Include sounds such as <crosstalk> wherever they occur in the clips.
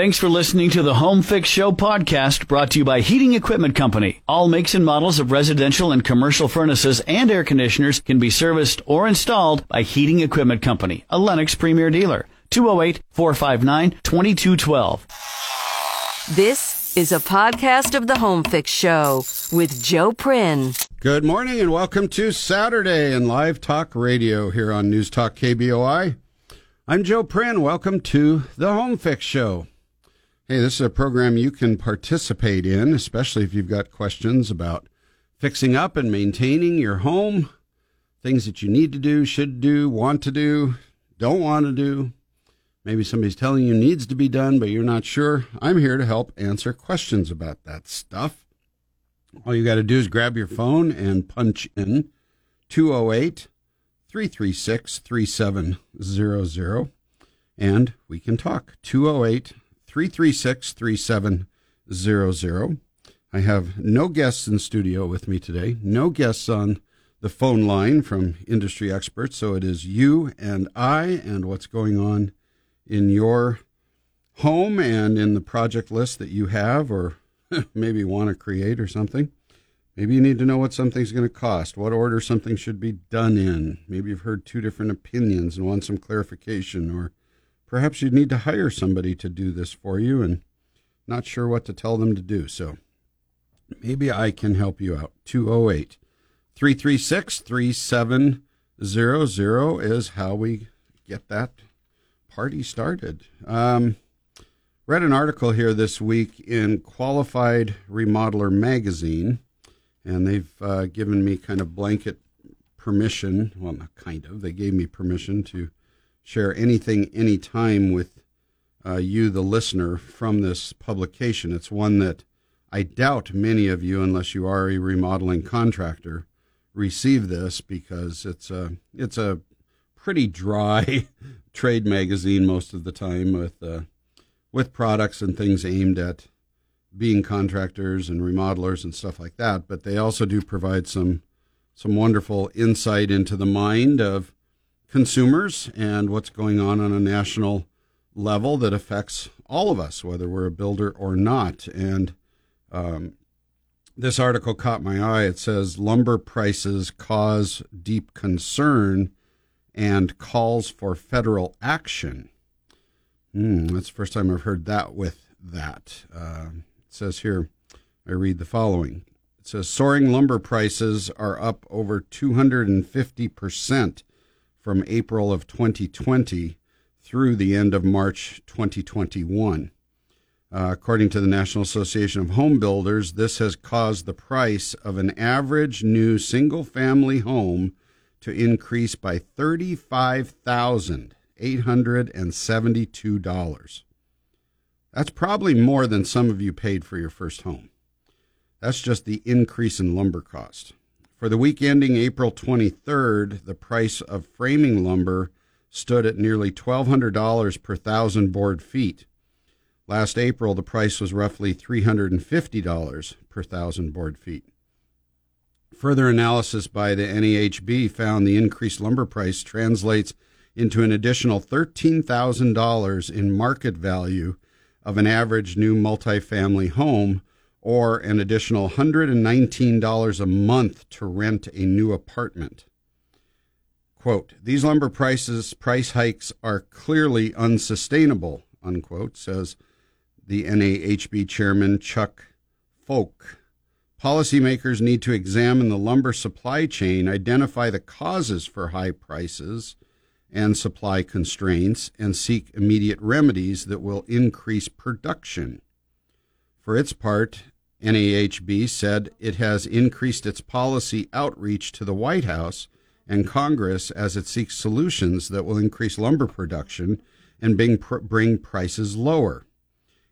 Thanks for listening to the Home Fix Show podcast brought to you by Heating Equipment Company. All makes and models of residential and commercial furnaces and air conditioners can be serviced or installed by Heating Equipment Company, a Lennox Premier dealer. 208 459 2212. This is a podcast of the Home Fix Show with Joe Prin. Good morning and welcome to Saturday in Live Talk Radio here on News Talk KBOI. I'm Joe Prin. Welcome to the Home Fix Show. Hey, this is a program you can participate in, especially if you've got questions about fixing up and maintaining your home, things that you need to do, should do, want to do, don't want to do. Maybe somebody's telling you needs to be done, but you're not sure. I'm here to help answer questions about that stuff. All you got to do is grab your phone and punch in 208 336 3700 and we can talk. 208 336 3700. I have no guests in studio with me today, no guests on the phone line from industry experts. So it is you and I and what's going on in your home and in the project list that you have or <laughs> maybe want to create or something. Maybe you need to know what something's going to cost, what order something should be done in. Maybe you've heard two different opinions and want some clarification, or perhaps you need to hire somebody to do this for you and not sure what to tell them to do. So maybe I can help you out. 208 336 3700 is how we get that party started. Um, read an article here this week in Qualified Remodeler magazine, and they've uh, given me kind of blanket permission. Well, not kind of. They gave me permission to share anything, anytime with uh, you, the listener, from this publication. It's one that I doubt many of you, unless you are a remodeling contractor, receive this because it's a it's a pretty dry <laughs> trade magazine most of the time with uh, with products and things aimed at being contractors and remodelers and stuff like that. But they also do provide some some wonderful insight into the mind of consumers and what's going on on a national level that affects all of us, whether we're a builder or not. And um, this article caught my eye. It says lumber prices cause deep concern and calls for federal action. Mm, that's the first time I've heard that with that. Uh, it says here, I read the following. It says soaring lumber prices are up over 250 percent from April of 2020 through the end of March 2021. Uh, according to the National Association of Home Builders, this has caused the price of an average new single family home to increase by $35,872. That's probably more than some of you paid for your first home. That's just the increase in lumber cost. For the week ending April 23rd, the price of framing lumber stood at nearly $1,200 per thousand board feet. Last April, the price was roughly $350 per thousand board feet. Further analysis by the NAHB found the increased lumber price translates into an additional $13,000 in market value of an average new multifamily home or an additional $119 a month to rent a new apartment. Quote, these lumber prices, price hikes are clearly unsustainable, unquote, says the NAHB chairman Chuck Fowke. Policymakers need to examine the lumber supply chain, identify the causes for high prices and supply constraints, and seek immediate remedies that will increase production. For its part, NAHB said it has increased its policy outreach to the White House and Congress as it seeks solutions that will increase lumber production and bring, bring prices lower.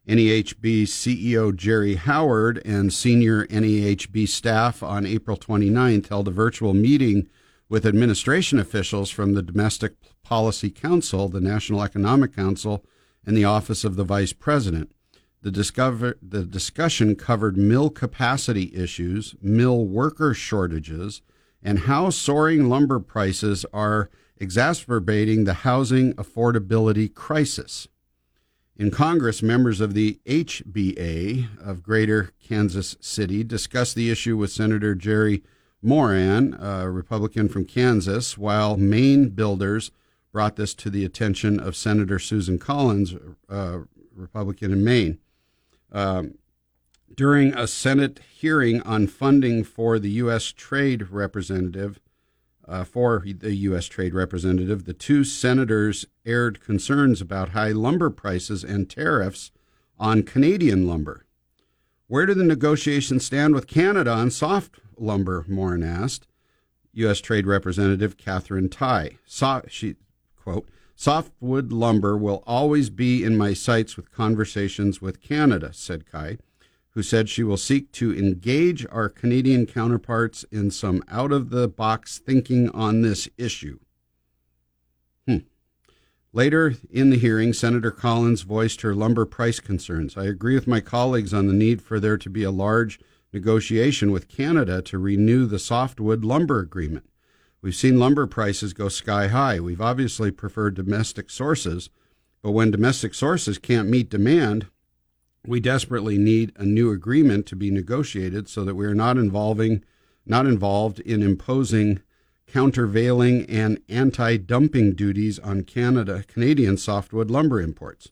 NAHB CEO Jerry Howard and senior NAHB staff on April 29th held a virtual meeting with administration officials from the Domestic Policy Council, the National Economic Council, and the Office of the Vice President. The, discover, the discussion covered mill capacity issues, mill worker shortages, and how soaring lumber prices are exacerbating the housing affordability crisis. In Congress, members of the HBA of Greater Kansas City discussed the issue with Senator Jerry Moran, a Republican from Kansas, while Maine builders brought this to the attention of Senator Susan Collins, a Republican in Maine. Um, during a Senate hearing on funding for the U.S. Trade Representative, uh, for the U.S. Trade Representative, the two senators aired concerns about high lumber prices and tariffs on Canadian lumber. Where do the negotiations stand with Canada on soft lumber? Moran asked. U.S. Trade Representative Katherine Tai. So, she quote, "Softwood lumber will always be in my sights with conversations with Canada," said Tai who said she will seek to engage our Canadian counterparts in some out of the box thinking on this issue. Hmm. Later in the hearing, Senator Collins voiced her lumber price concerns. I agree with my colleagues on the need for there to be a large negotiation with Canada to renew the softwood lumber agreement. We've seen lumber prices go sky high. We've obviously preferred domestic sources, but when domestic sources can't meet demand, we desperately need a new agreement to be negotiated so that we are not involving not involved in imposing countervailing and anti-dumping duties on Canada Canadian softwood lumber imports.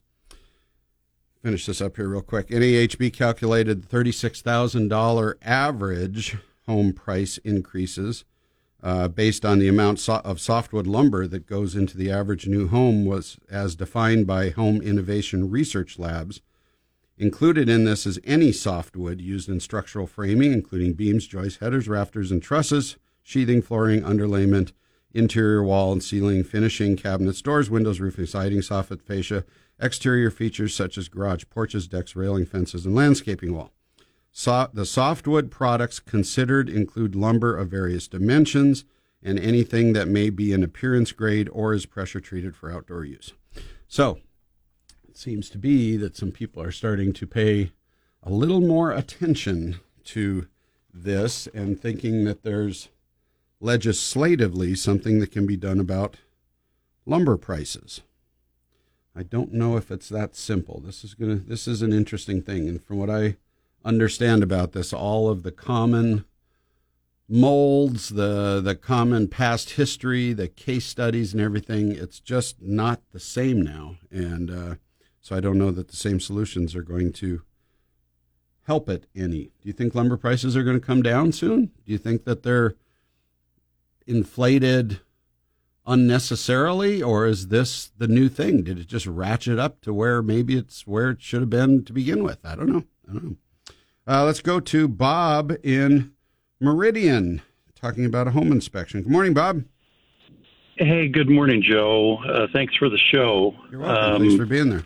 Finish this up here real quick. NAHB calculated $36,000 average home price increases uh, based on the amount so- of softwood lumber that goes into the average new home was as defined by Home Innovation Research Labs Included in this is any softwood used in structural framing, including beams, joists, headers, rafters, and trusses, sheathing, flooring, underlayment, interior wall and ceiling, finishing, cabinets, doors, windows, roofing, siding, soffit, fascia, exterior features such as garage porches, decks, railing, fences, and landscaping wall. So, the softwood products considered include lumber of various dimensions and anything that may be an appearance grade or is pressure treated for outdoor use. So, it seems to be that some people are starting to pay a little more attention to this and thinking that there's legislatively something that can be done about lumber prices. I don't know if it's that simple. This is going to this is an interesting thing and from what I understand about this all of the common molds, the the common past history, the case studies and everything, it's just not the same now and uh, so I don't know that the same solutions are going to help it any. Do you think lumber prices are going to come down soon? Do you think that they're inflated unnecessarily, or is this the new thing? Did it just ratchet up to where maybe it's where it should have been to begin with? I don't know. I don't know. Uh, let's go to Bob in Meridian talking about a home inspection. Good morning, Bob. Hey, good morning, Joe. Uh, thanks for the show. You're welcome. Um, Thanks for being there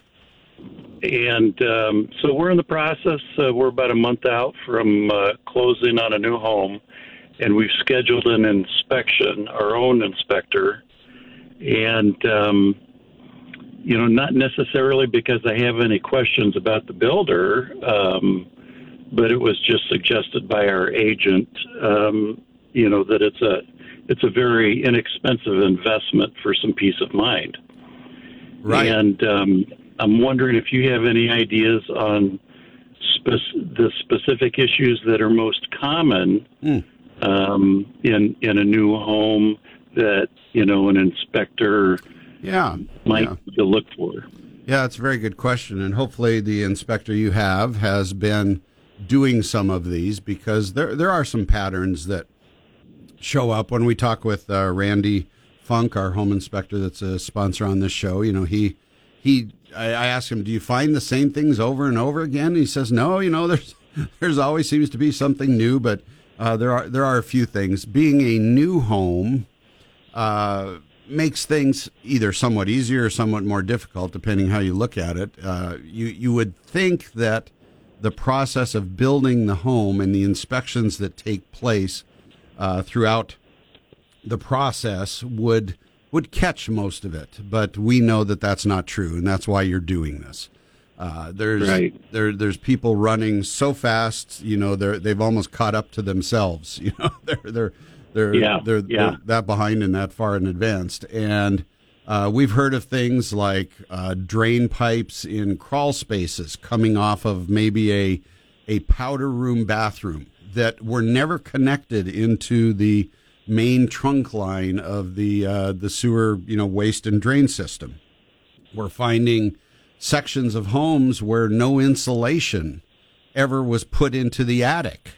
and um, so we're in the process. Uh, we're about a month out from uh, closing on a new home, and we've scheduled an inspection, our own inspector, and um, you know, not necessarily because I have any questions about the builder, um, but it was just suggested by our agent, um, you know, that it's a it's a very inexpensive investment for some peace of mind. Right. And um, I'm wondering if you have any ideas on spe- the specific issues that are most common mm. um, in in a new home that you know an inspector yeah might yeah. look for. Yeah, it's a very good question, and hopefully the inspector you have has been doing some of these because there there are some patterns that show up when we talk with uh, Randy Funk, our home inspector, that's a sponsor on this show. You know, he he I, I asked him, "Do you find the same things over and over again?" He says, "No, you know, <laughs> there's there's always seems to be something new, but uh, there are there are a few things. Being a new home uh, makes things either somewhat easier or somewhat more difficult, depending how you look at it. Uh, you you would think that the process of building the home and the inspections that take place uh, throughout the process would would catch most of it, but we know that that's not true, and that's why you're doing this. Uh, there's right. there there's people running so fast, you know, they're they've almost caught up to themselves. <laughs> You know, they're they're they're yeah, they're, yeah. they're that behind and that far in advanced, and Uh, we've heard of things like uh, drain pipes in crawl spaces coming off of maybe a a powder room bathroom that were never connected into the main trunk line of the uh, the sewer, you know, waste and drain system. We're finding sections of homes where no insulation ever was put into the attic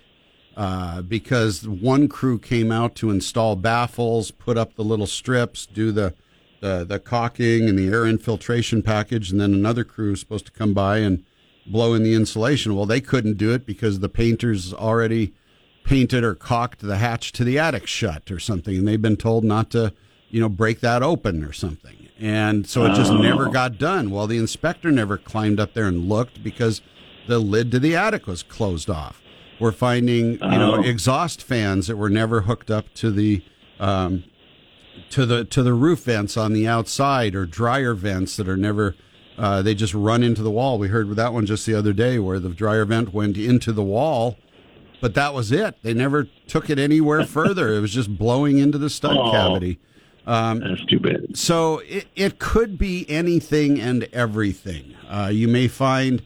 uh, because one crew came out to install baffles, put up the little strips, do the, the the caulking and the air infiltration package, and then another crew was supposed to come by and blow in the insulation. Well, they couldn't do it because the painters already painted or caulked the hatch to the attic shut or something, and they've been told not to, you know, break that open or something. And so it just oh. never got done. Well, the inspector never climbed up there and looked because the lid to the attic was closed off. We're finding, you know, oh. exhaust fans that were never hooked up to the um, to the to the roof vents on the outside, or dryer vents that are never. Uh, they just run into the wall. We heard that one just the other day, where the dryer vent went into the wall but that was it. They never took it anywhere <laughs> further. It was just blowing into the stud oh, cavity. Um, that's too bad. So it, it could be anything and everything. Uh, you may find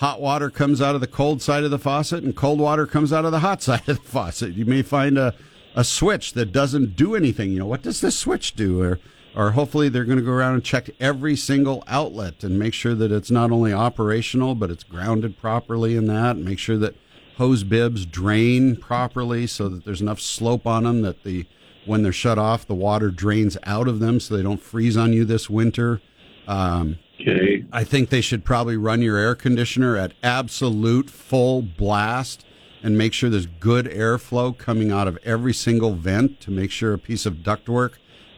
hot water comes out of the cold side of the faucet and cold water comes out of the hot <laughs> side of the faucet. You may find a, a switch that doesn't do anything. You know, what does this switch do? Or, or hopefully they're going to go around and check every single outlet and make sure that it's not only operational, but it's grounded properly in that and make sure that hose bibs drain properly so that there's enough slope on them that the when they're shut off, the water drains out of them so they don't freeze on you this winter. Um, okay. I think they should probably run your air conditioner at absolute full blast and make sure there's good airflow coming out of every single vent to make sure a piece of ductwork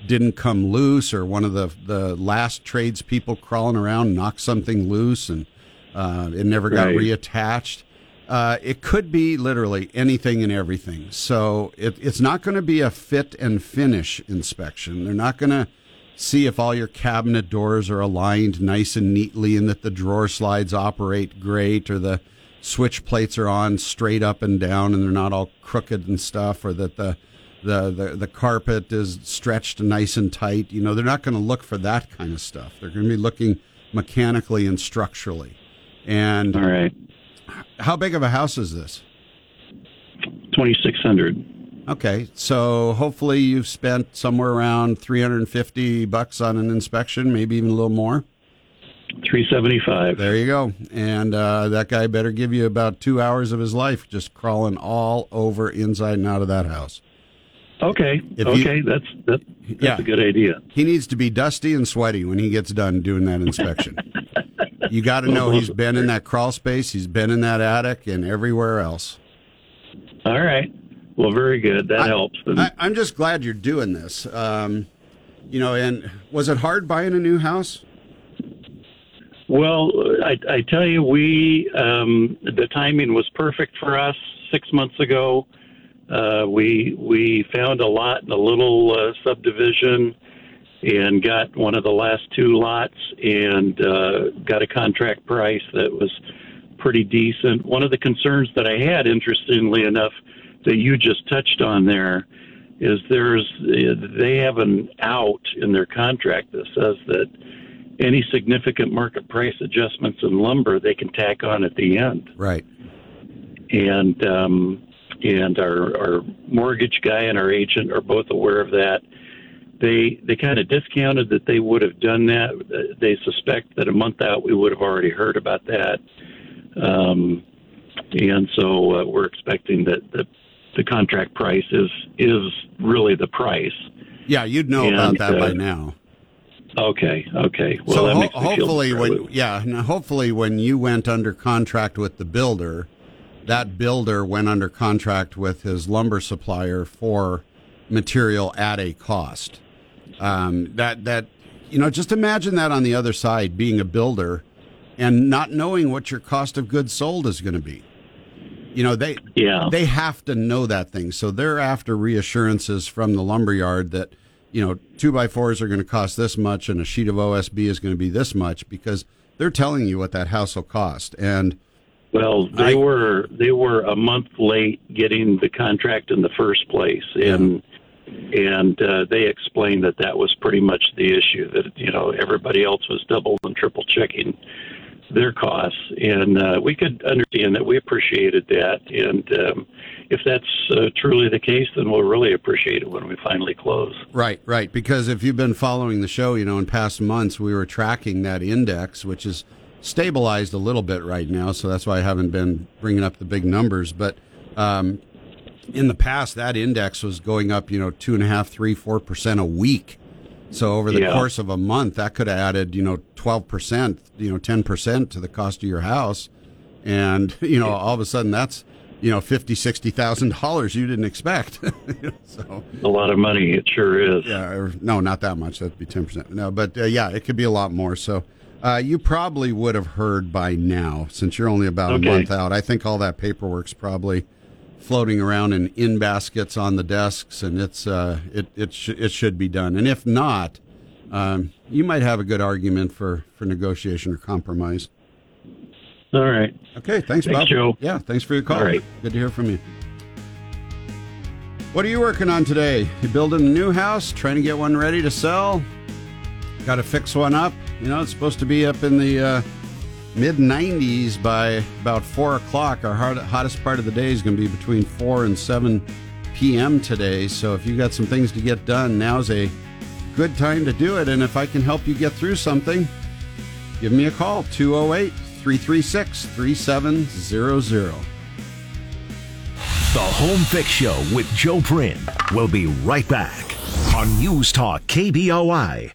didn't come loose or one of the, the last tradespeople crawling around knocked something loose and uh, it never got right. reattached. Uh, it could be literally anything and everything. So it, it's not going to be a fit and finish inspection. They're not going to see if all your cabinet doors are aligned nice and neatly and that the drawer slides operate great or the switch plates are on straight up and down and they're not all crooked and stuff or that the the, the, the carpet is stretched nice and tight. You know, they're not going to look for that kind of stuff. They're going to be looking mechanically and structurally. And all right how big of a house is this? 2600 Okay, so hopefully you've spent somewhere around 350 bucks on an inspection, maybe even a little more. 375. There you go. And uh, that guy better give you about two hours of his life just crawling all over inside and out of that house. Okay. If okay, you, that's that, that's yeah, a good idea. He needs to be dusty and sweaty when he gets done doing that inspection. <laughs> You got to know he's been in that crawl space, he's been in that attic, and everywhere else. All right. Well, very good. That I, helps. I, am just glad you're doing this. Um, you know, and was it hard buying a new house? Well, I, I tell you, we um, the timing was perfect for us six months ago. Uh, we we found a lot in a little uh, subdivision and got one of the last two lots and uh, got a contract price that was pretty decent. One of the concerns that I had, interestingly enough, that you just touched on there, is there's they have an out in their contract that says that any significant market price adjustments in lumber they can tack on at the end. Right. And um, and our our mortgage guy and our agent are both aware of that they they kind of discounted that they would have done that. They suspect that a month out we would have already heard about that, um, and so uh, we're expecting that the the contract price is is really the price. Yeah, you'd know and, about that uh, by now. Okay, okay. Well, so ho- hopefully, when yeah, hopefully when you went under contract with the builder, that builder went under contract with his lumber supplier for material at a cost. Um, that that you know, just imagine that on the other side, being a builder and not knowing what your cost of goods sold is going to be. You know, they yeah. they have to know that thing, so they're after reassurances from the lumberyard that you know two by fours are going to cost this much and a sheet of OSB is going to be this much because they're telling you what that house will cost and. Well, they I, were they were a month late getting the contract in the first place, and and uh, they explained that that was pretty much the issue. That you know everybody else was double and triple checking their costs, and uh, we could understand that. We appreciated that, and um, if that's uh, truly the case, then we'll really appreciate it when we finally close. Right, right. Because if you've been following the show, you know, in past months we were tracking that index, which is stabilized a little bit right now, so that's why I haven't been bringing up the big numbers, but. Um, in the past, that index was going up, you know, two and a half, three, four percent a week. So over the yeah. course of a month, that could have added, you know, twelve percent, you know, ten percent to the cost of your house, and <laughs> you know, all of a sudden, that's you know, fifty, sixty thousand dollars you didn't expect. <laughs> so a lot of money, it sure is. Yeah, or, no, not that much. That'd be ten percent. No, but uh, yeah, it could be a lot more. So. Uh, you probably would have heard by now, since you're only about okay. a month out. I think all that paperwork's probably floating around in in baskets on the desks, and it's uh, it it sh- it should be done. And if not, um, you might have a good argument for for negotiation or compromise. All right. Okay. Thanks, thanks Bob. Joe. Yeah. Thanks for your call. All right. Good to hear from you. What are you working on today? You building a new house? Trying to get one ready to sell? Got to fix one up? You know, it's supposed to be up in the. Uh, mid 90s by about 4 o'clock. Our hottest part of the day is going to be between 4 and 7 p.m. today. So if you got some things to get done, now's a good time to do it. And if I can help you get through something, give me a call 208 336 3700. The Home Fix Show with Joe Prin will be right back on News Talk KBOI.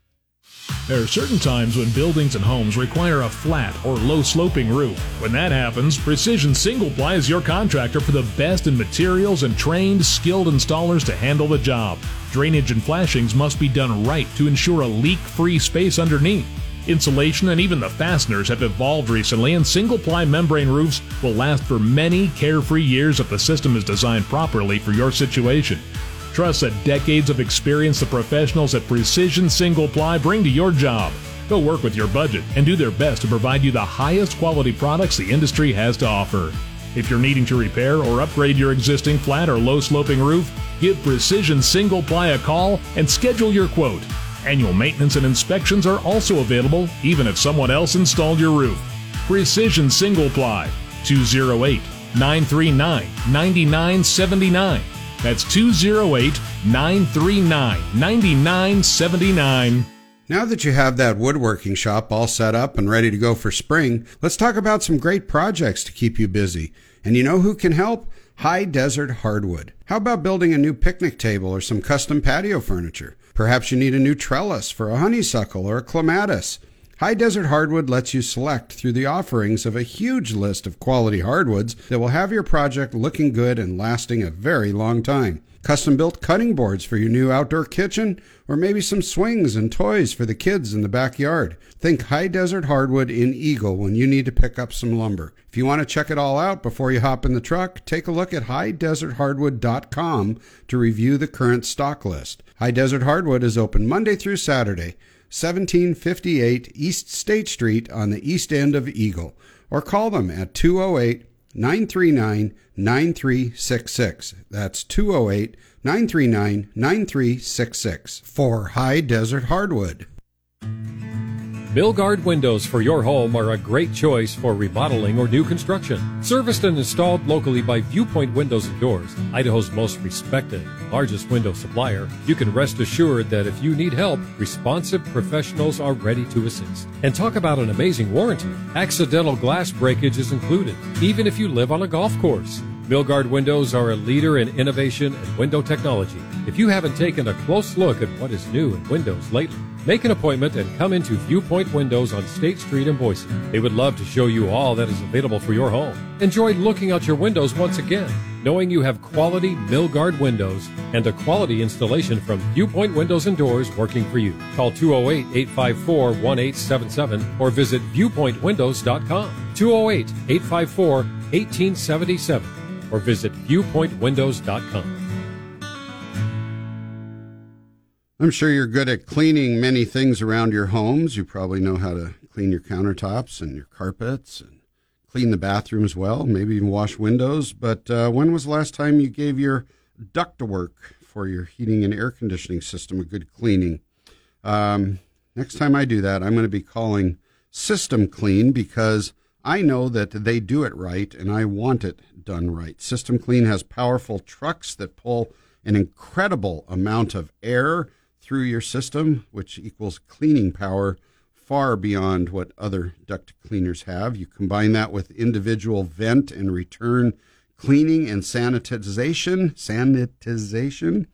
There are certain times when buildings and homes require a flat or low sloping roof. When that happens, Precision Single Ply is your contractor for the best in materials and trained, skilled installers to handle the job. Drainage and flashings must be done right to ensure a leak free space underneath. Insulation and even the fasteners have evolved recently, and single ply membrane roofs will last for many carefree years if the system is designed properly for your situation. Trust the decades of experience the professionals at Precision Single Ply bring to your job. They'll work with your budget and do their best to provide you the highest quality products the industry has to offer. If you're needing to repair or upgrade your existing flat or low sloping roof, give Precision Single Ply a call and schedule your quote. Annual maintenance and inspections are also available even if someone else installed your roof. Precision Single Ply 208 939 9979 that's 208 939 9979. Now that you have that woodworking shop all set up and ready to go for spring, let's talk about some great projects to keep you busy. And you know who can help? High Desert Hardwood. How about building a new picnic table or some custom patio furniture? Perhaps you need a new trellis for a honeysuckle or a clematis. High Desert Hardwood lets you select through the offerings of a huge list of quality hardwoods that will have your project looking good and lasting a very long time. Custom built cutting boards for your new outdoor kitchen, or maybe some swings and toys for the kids in the backyard. Think High Desert Hardwood in Eagle when you need to pick up some lumber. If you want to check it all out before you hop in the truck, take a look at highdeserthardwood.com to review the current stock list. High Desert Hardwood is open Monday through Saturday. 1758 East State Street on the east end of Eagle, or call them at 208 939 9366. That's 208 939 9366 for High Desert Hardwood. Milgard windows for your home are a great choice for remodeling or new construction. Serviced and installed locally by Viewpoint Windows and Doors, Idaho's most respected, largest window supplier, you can rest assured that if you need help, responsive professionals are ready to assist. And talk about an amazing warranty. Accidental glass breakage is included, even if you live on a golf course. Milgard Windows are a leader in innovation and window technology. If you haven't taken a close look at what is new in windows lately, Make an appointment and come into Viewpoint Windows on State Street in Boise. They would love to show you all that is available for your home. Enjoy looking out your windows once again, knowing you have quality Milgard windows and a quality installation from Viewpoint Windows and Doors working for you. Call 208 854 1877 or visit viewpointwindows.com. 208 854 1877 or visit viewpointwindows.com. I'm sure you're good at cleaning many things around your homes. You probably know how to clean your countertops and your carpets and clean the bathrooms well, maybe even wash windows. But uh, when was the last time you gave your ductwork for your heating and air conditioning system, a good cleaning. Um, next time I do that, I'm going to be calling System Clean because I know that they do it right and I want it done right. System Clean has powerful trucks that pull an incredible amount of air through your system, which equals cleaning power far beyond what other duct cleaners have. You combine that with individual vent and return cleaning and sanitization, sanitization.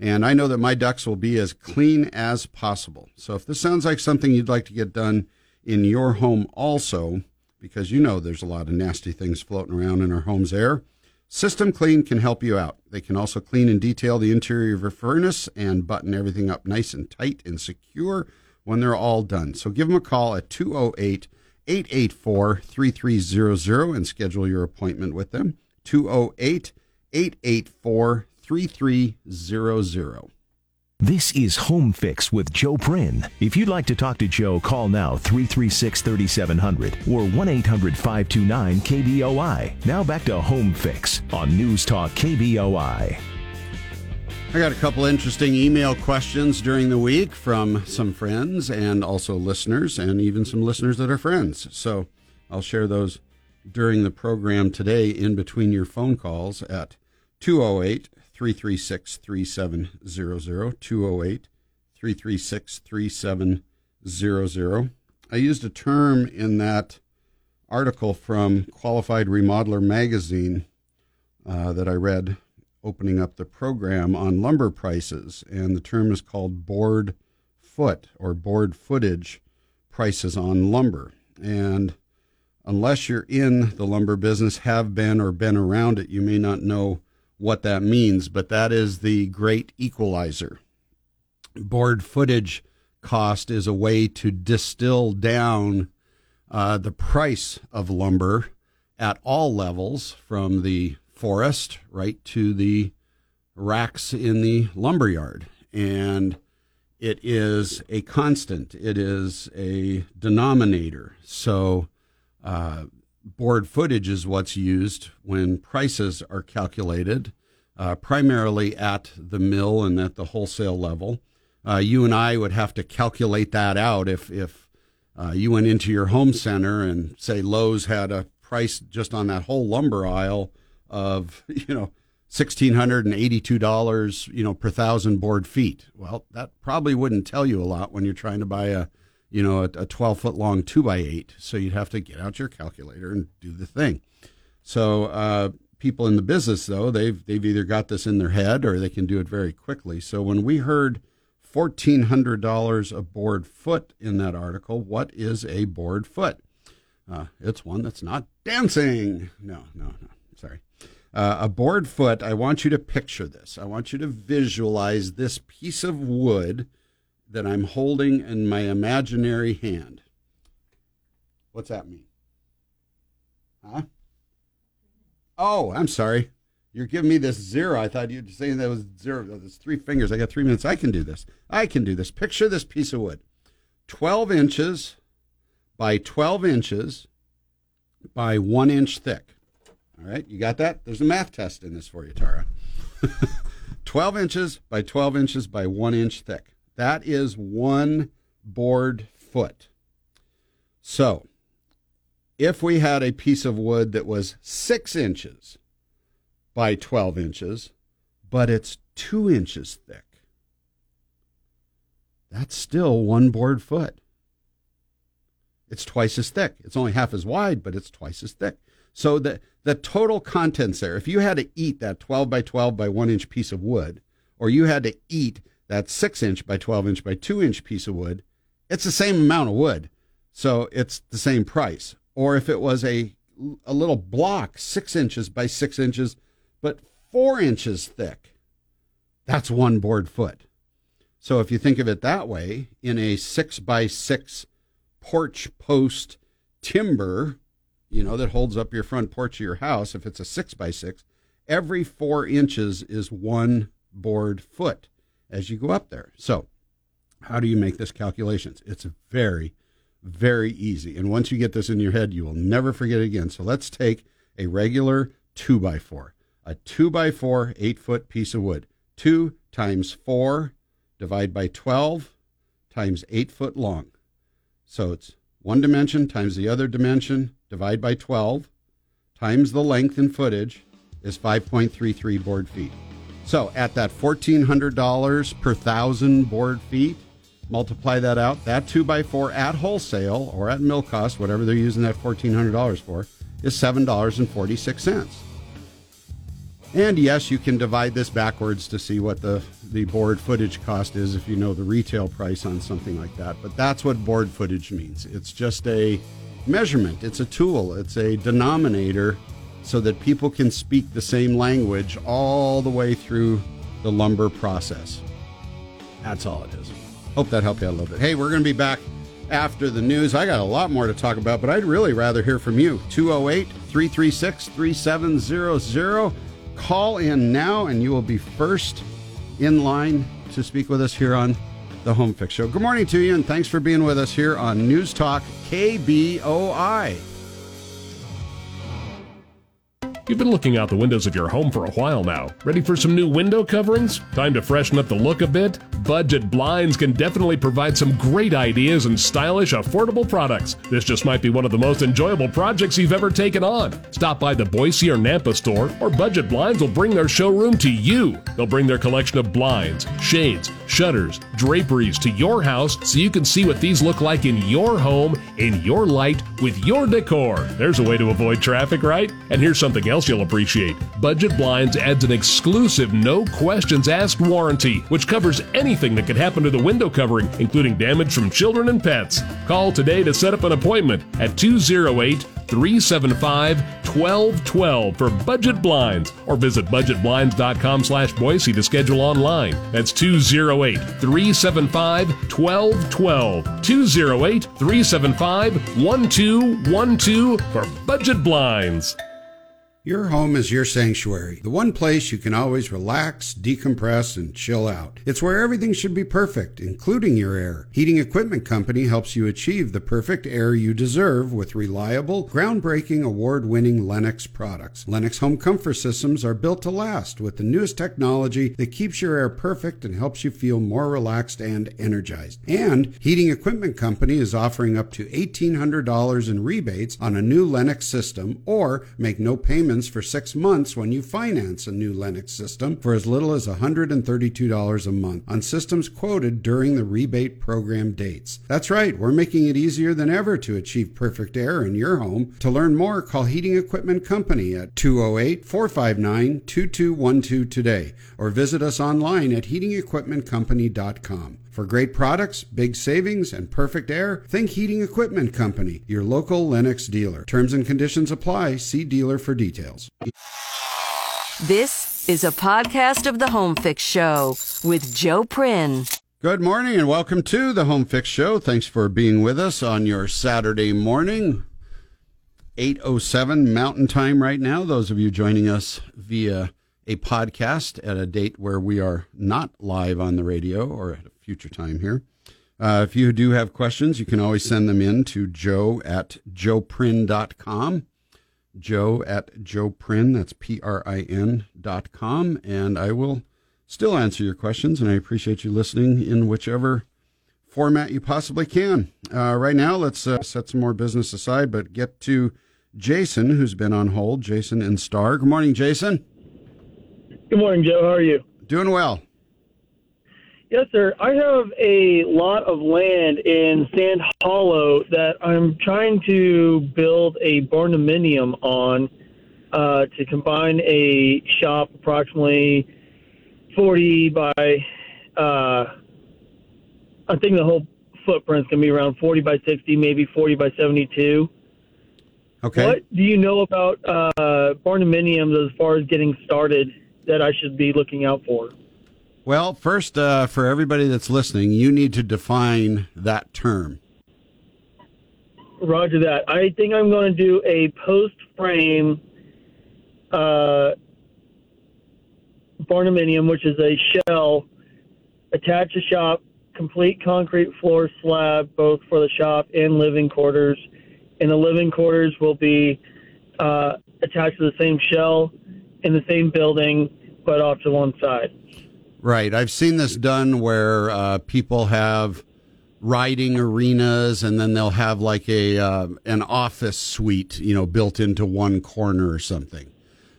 And I know that my ducts will be as clean as possible. So if this sounds like something you'd like to get done in your home also, because you know there's a lot of nasty things floating around in our home's air, System Clean can help you out. They can also clean and detail the interior of your furnace and button everything up nice and tight and secure when they're all done. So give them a call at 208 884 3300 and schedule your appointment with them. 208 884 3300. This is Home Fix with Joe Prin. If you'd like to talk to Joe, call now 336 3700 or 1 800 529 KBOI. Now back to Home Fix on News Talk KBOI. I got a couple interesting email questions during the week from some friends and also listeners, and even some listeners that are friends. So I'll share those during the program today in between your phone calls at 208 336 3700. 208 336 3700. I used a term in that article from Qualified Remodeler magazine uh, that I read opening up the program on lumber prices, and the term is called board foot or board footage prices on lumber. And unless you're in the lumber business, have been or been around it, you may not know what that means, but that is the great equalizer. Board footage cost is a way to distill down uh, the price of lumber at all levels, from the forest right to the racks in the lumberyard. And it is a constant, it is a denominator. So, uh, board footage is what's used when prices are calculated, uh, primarily at the mill and at the wholesale level. Uh, you and I would have to calculate that out if if uh, you went into your home center and say Lowe's had a price just on that whole lumber aisle of <laughs> you know sixteen hundred and eighty-two dollars you know per thousand board feet. Well, that probably wouldn't tell you a lot when you're trying to buy a you know, a, a 12 foot long two by eight. So you'd have to get out your calculator and do the thing. So uh, people in the business, though, they've they've either got this in their head or they can do it very quickly. So when we heard fourteen hundred dollars a board foot in that article, what is a board foot? Uh, it's one that's not dancing. No, no, no. Sorry. Uh, a board foot. I want you to picture this. I want you to visualize this piece of wood that I'm holding in my imaginary hand. What's that mean? Huh? Oh, I'm sorry. You're giving me this zero. I thought you were saying that was zero. There's three fingers. I got three minutes. I can do this. I can do this. Picture this piece of wood 12 inches by 12 inches by one inch thick. All right, you got that? There's a math test in this for you, Tara. <laughs> 12 inches by 12 inches by one inch thick. That is one board foot. So, if we had a piece of wood that was six inches by 12 inches, but it's two inches thick, that's still one board foot. It's twice as thick. It's only half as wide, but it's twice as thick. So the, the total contents there, if you had to eat that 12 by 12 by 1 inch piece of wood, or you had to eat that six inch by 12 inch by two inch piece of wood, it's the same amount of wood. So it's the same price. Or if it was a, a little block, six inches by six inches, but four inches thick, that's one board foot. So if you think of it that way, in a six by six porch post timber, you know, that holds up your front porch of your house, if it's a six by six, every four inches is one board foot as you go up there. So, how do you make this calculations? It's very, very easy. And once you get this in your head, you will never forget it again. So, let's take a regular two by four, a two by four, eight foot piece of wood. 2 times 4, divide by 12, times 8 foot long. So it's one dimension times the other dimension, divide by 12, times the length in footage is 5.33 board feet. So at that $1,400 per thousand board feet, multiply that out. That 2x4 at wholesale or at mill cost, whatever they're using that $1,400 for, is $7.46. And yes, you can divide this backwards to see what the, the board footage cost is if you know the retail price on something like that. But that's what board footage means. It's just a measurement, it's a tool, it's a denominator so that people can speak the same language all the way through the lumber process. That's all it is. Hope that helped you out a little bit. Hey, we're going to be back after the news. I got a lot more to talk about, but I'd really rather hear from you. 208 336 3700. Call in now, and you will be first in line to speak with us here on the Home Fix Show. Good morning to you, and thanks for being with us here on News Talk KBOI. You've been looking out the windows of your home for a while now. Ready for some new window coverings? Time to freshen up the look a bit? Budget Blinds can definitely provide some great ideas and stylish, affordable products. This just might be one of the most enjoyable projects you've ever taken on. Stop by the Boise or Nampa store, or Budget Blinds will bring their showroom to you. They'll bring their collection of blinds, shades, shutters, draperies to your house so you can see what these look like in your home, in your light, with your decor. There's a way to avoid traffic, right? And here's something else you'll appreciate. Budget Blinds adds an exclusive no questions asked warranty, which covers anything that could happen to the window covering, including damage from children and pets. Call today to set up an appointment at 208 375 1212 for budget blinds or visit budgetblinds.com slash Boise to schedule online. That's 208 375 1212. 208 375 1212 for budget blinds. Your home is your sanctuary, the one place you can always relax, decompress, and chill out. It's where everything should be perfect, including your air. Heating Equipment Company helps you achieve the perfect air you deserve with reliable, groundbreaking, award winning Lennox products. Lennox home comfort systems are built to last with the newest technology that keeps your air perfect and helps you feel more relaxed and energized. And Heating Equipment Company is offering up to $1,800 in rebates on a new Lennox system or make no payments for six months when you finance a new Lennox system for as little as $132 a month on systems quoted during the rebate program dates. That's right, we're making it easier than ever to achieve perfect air in your home. To learn more, call Heating Equipment Company at 208 459 2212 today or visit us online at heatingequipmentcompany.com. For great products, big savings, and perfect air, think Heating Equipment Company, your local Lennox dealer. Terms and conditions apply. See dealer for details. This is a podcast of the Home Fix Show with Joe Prin. Good morning and welcome to the Home Fix Show. Thanks for being with us on your Saturday morning. 807 Mountain Time right now. Those of you joining us via a podcast at a date where we are not live on the radio or at a future time here. Uh, if you do have questions, you can always send them in to joe at joeprin.com. Joe at joeprin, that's P R I N dot com. And I will still answer your questions, and I appreciate you listening in whichever format you possibly can. Uh, right now, let's uh, set some more business aside, but get to Jason, who's been on hold. Jason and Star. Good morning, Jason. Good morning, Joe. How are you? Doing well. Yes, sir. I have a lot of land in Sand Hollow that I'm trying to build a barndominium on uh, to combine a shop approximately 40 by, uh, I think the whole footprint's going to be around 40 by 60, maybe 40 by 72. Okay. What do you know about uh, barndominiums as far as getting started that I should be looking out for? Well, first, uh, for everybody that's listening, you need to define that term. Roger that. I think I'm going to do a post frame uh, barndominium, which is a shell, attach a shop, complete concrete floor slab, both for the shop and living quarters. And the living quarters will be uh, attached to the same shell in the same building, but off to one side. Right. I've seen this done where uh, people have riding arenas, and then they'll have like a uh, an office suite, you know, built into one corner or something.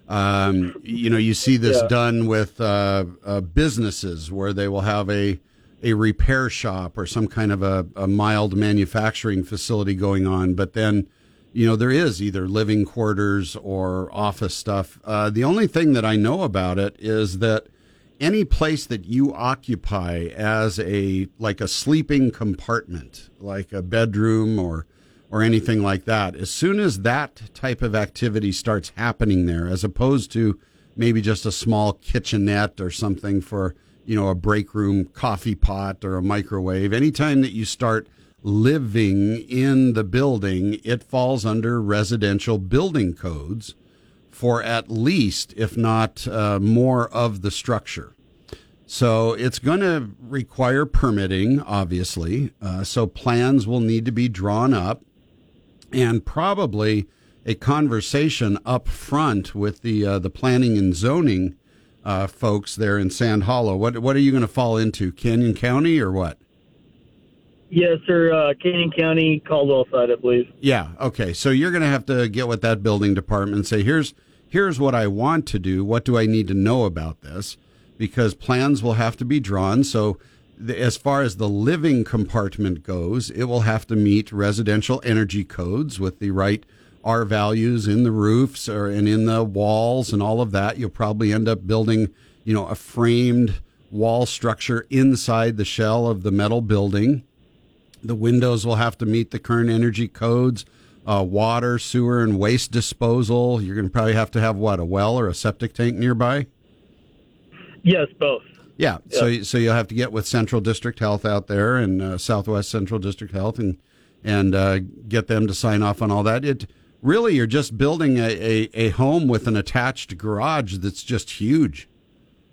Um, you know, you see this Yeah. done with uh, uh, businesses where they will have a a repair shop or some kind of a, a mild manufacturing facility going on, but then you know there is either living quarters or office stuff. Uh, the only thing that I know about it is that any place that you occupy as a like a sleeping compartment, like a bedroom or or anything like that, as soon as that type of activity starts happening there, as opposed to maybe just a small kitchenette or something for you know a break room coffee pot or a microwave, anytime that you start living in the building, it falls under residential building codes for at least, if not uh, more, of the structure. So it's going to require permitting, obviously. Uh, so plans will need to be drawn up, and probably a conversation up front with the uh, the planning and zoning uh, folks there in Sand Hollow. What what are you going to fall into, Canyon County or what? Yes, sir. Uh, Canyon County, Caldwell side, I believe. Yeah. Okay. So you're going to have to get with that building department and say, here's here's what I want to do. What do I need to know about this? Because plans will have to be drawn. So the, as far as the living compartment goes, it will have to meet residential energy codes with the right R values in the roofs or and in the walls and all of that. You'll probably end up building, you know, a framed wall structure inside the shell of the metal building. The windows will have to meet the current energy codes. Uh, water, sewer, and waste disposal. You're going to probably have to have what a well or a septic tank nearby. Yes, both. Yeah, so so you'll have to get with Central District Health out there and uh, Southwest Central District Health and and uh, get them to sign off on all that. It really you're just building a, a, a home with an attached garage that's just huge.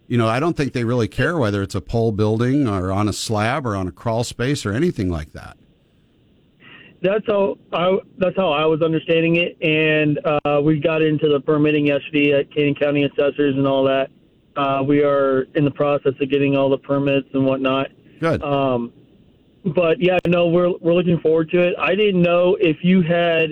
You know, I don't think they really care whether it's a pole building or on a slab or on a crawl space or anything like that. That's how I, that's how I was understanding it, and uh, we got into the permitting yesterday at Canyon County assessors and all that. Uh, we are in the process of getting all the permits and whatnot. Good. Um, but yeah, no, we're we're looking forward to it. I didn't know if you had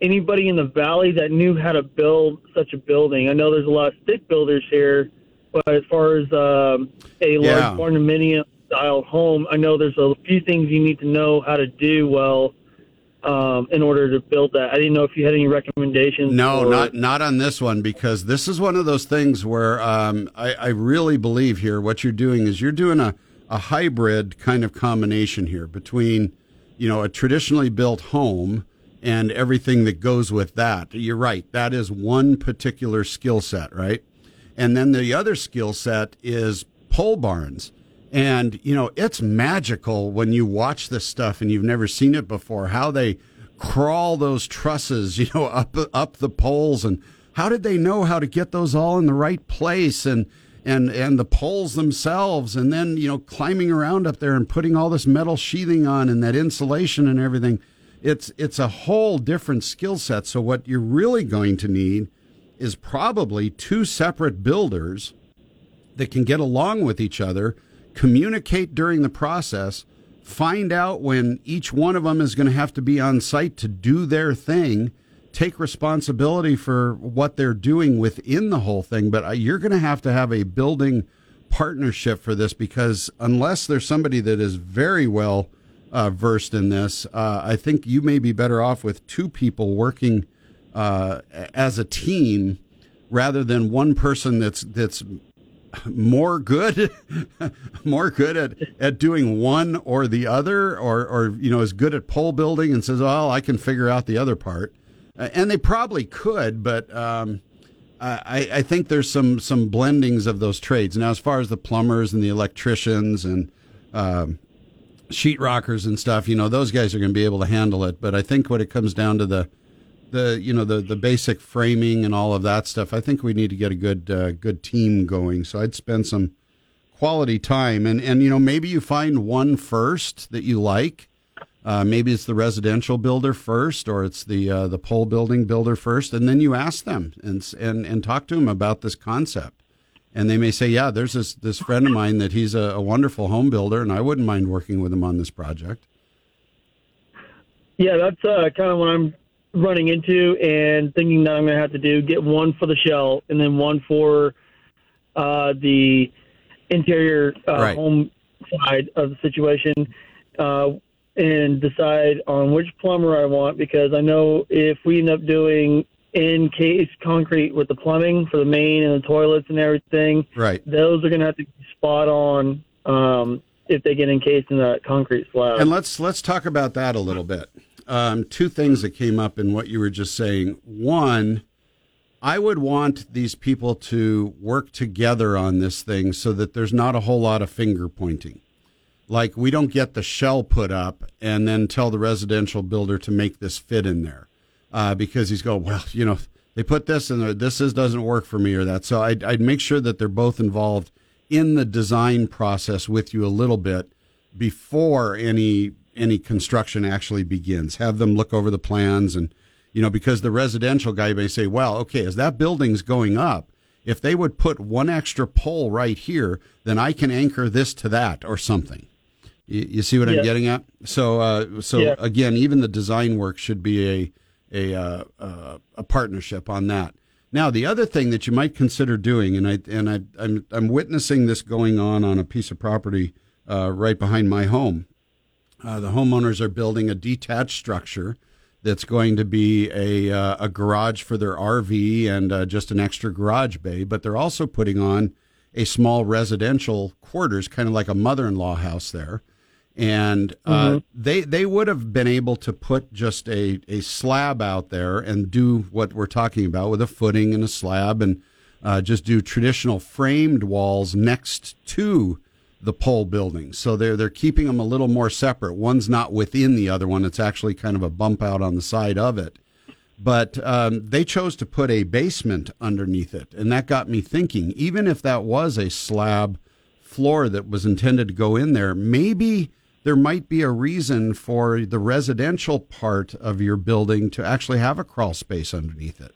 anybody in the valley that knew how to build such a building. I know there's a lot of stick builders here, but as far as um, a large Yeah. condominium style home, I know there's a few things you need to know how to do well um, in order to build that. I didn't know if you had any recommendations. No, not not on this one because this is one of those things where um, I, I really believe here what you're doing is you're doing a, a hybrid kind of combination here between you know a traditionally built home and everything that goes with that. You're right. That is one particular skill set, right? And then the other skill set is pole barns. And, you know, it's magical when you watch this stuff and you've never seen it before, how they crawl those trusses, <laughs> you know, up, up the poles. And how did they know how to get those all in the right place and, and, and the poles themselves? And then, you know, climbing around up there and putting all this metal sheathing on and that insulation and everything. It's, it's a whole different skill set. So what you're really going to need is probably two separate builders that can get along with each other, communicate during the process, find out when each one of them is going to have to be on site to do their thing, take responsibility for what they're doing within the whole thing. But uh, you're going to have to have a building partnership for this because unless there's somebody that is very well uh, versed in this, uh, I think you may be better off with two people working uh, as a team rather than one person that's that's more good <laughs> more good at, at doing one or the other or or you know is good at pole building and says oh I can figure out the other part. And they probably could but um, I, I think there's some some blendings of those trades now as far as the plumbers and the electricians and um, sheetrockers and stuff you know those guys are going to be able to handle it. But I think when it comes down to the the you know the the basic framing and all of that stuff. I think we need to get a good uh, good team going. So I'd spend some quality time and and you know maybe you find one first that you like. Uh, maybe it's the residential builder first, or it's the uh, the pole building builder first, and then you ask them and and and talk to them about this concept. and they may say, "Yeah, there's this this friend of mine that he's a, a wonderful home builder, and I wouldn't mind working with him on this project." Yeah, that's uh, kind of what I'm running into and thinking that I'm going to have to do. Get one for the shell and then one for uh, the interior uh, Right. home side of the situation, uh, and decide on which plumber I want because I know if we end up doing in case concrete with the plumbing for the main and the toilets and everything, Right. those are going to have to be spot on um, if they get encased in that concrete slab. And let's let's talk about that a little bit. Um, two things that came up in what you were just saying. One, I would want these people to work together on this thing so that there's not a whole lot of finger pointing. Like we don't get the shell put up and then tell the residential builder to make this fit in there uh, because he's going, well, you know, they put this there. This is, doesn't work for me or that. So I'd, I'd make sure that they're both involved in the design process with you a little bit before any any construction actually begins. Have them look over the plans and you know because the residential guy may say, well, okay, as that building's going up, if they would put one extra pole right here, then I can anchor this to that or something. You, you see what I'm getting at? So uh, so Yeah. again, even the design work should be a a uh, uh, a partnership on that. Now, the other thing that you might consider doing, and I and I, I'm I'm witnessing this going on on a piece of property uh, right behind my home. Uh, the homeowners are building a detached structure that's going to be a uh, a garage for their RV and uh, just an extra garage bay, but they're also putting on a small residential quarters, kind of like a mother-in-law house there. And uh, they they would have been able to put just a, a slab out there and do what we're talking about with a footing and a slab and uh, just do traditional framed walls next to the pole building. So they're they're keeping them a little more separate. One's not within the other one. It's actually kind of a bump out on the side of it. But um, they chose to put a basement underneath it, and that got me thinking. Even if that was a slab floor that was intended to go in there, maybe there might be a reason for the residential part of your building to actually have a crawl space underneath it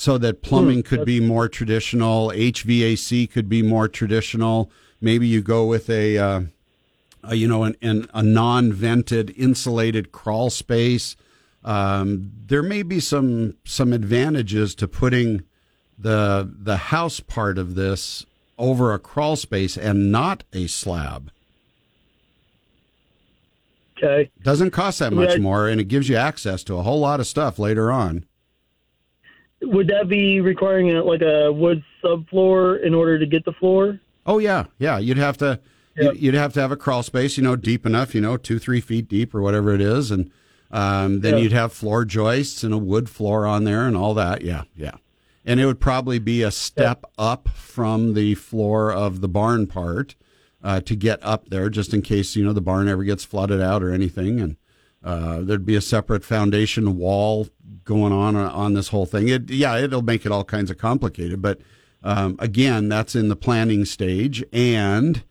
so that plumbing could be more traditional, HVAC could be more traditional. Maybe you go with a, uh, a you know, an, an, a non-vented, insulated crawl space. Um, there may be some some advantages to putting the the house part of this over a crawl space and not a slab. okay. Doesn't cost that much more, and it gives you access to a whole lot of stuff later on. Would that be requiring a, like a wood subfloor in order to get the floor? Oh yeah, yeah. You'd have to Yep. you'd, have to have a crawl space, you know, deep enough, you know, two three feet deep or whatever it is, and um, then Yeah. you'd have floor joists and a wood floor on there and all that. Yeah, yeah. And it would probably be a step up from the floor of the barn part uh, to get up there, just in case you know the barn ever gets flooded out or anything, and uh, there'd be a separate foundation wall going on uh, on this whole thing. It, yeah, it'll make it all kinds of complicated, but um, again, that's in the planning stage, and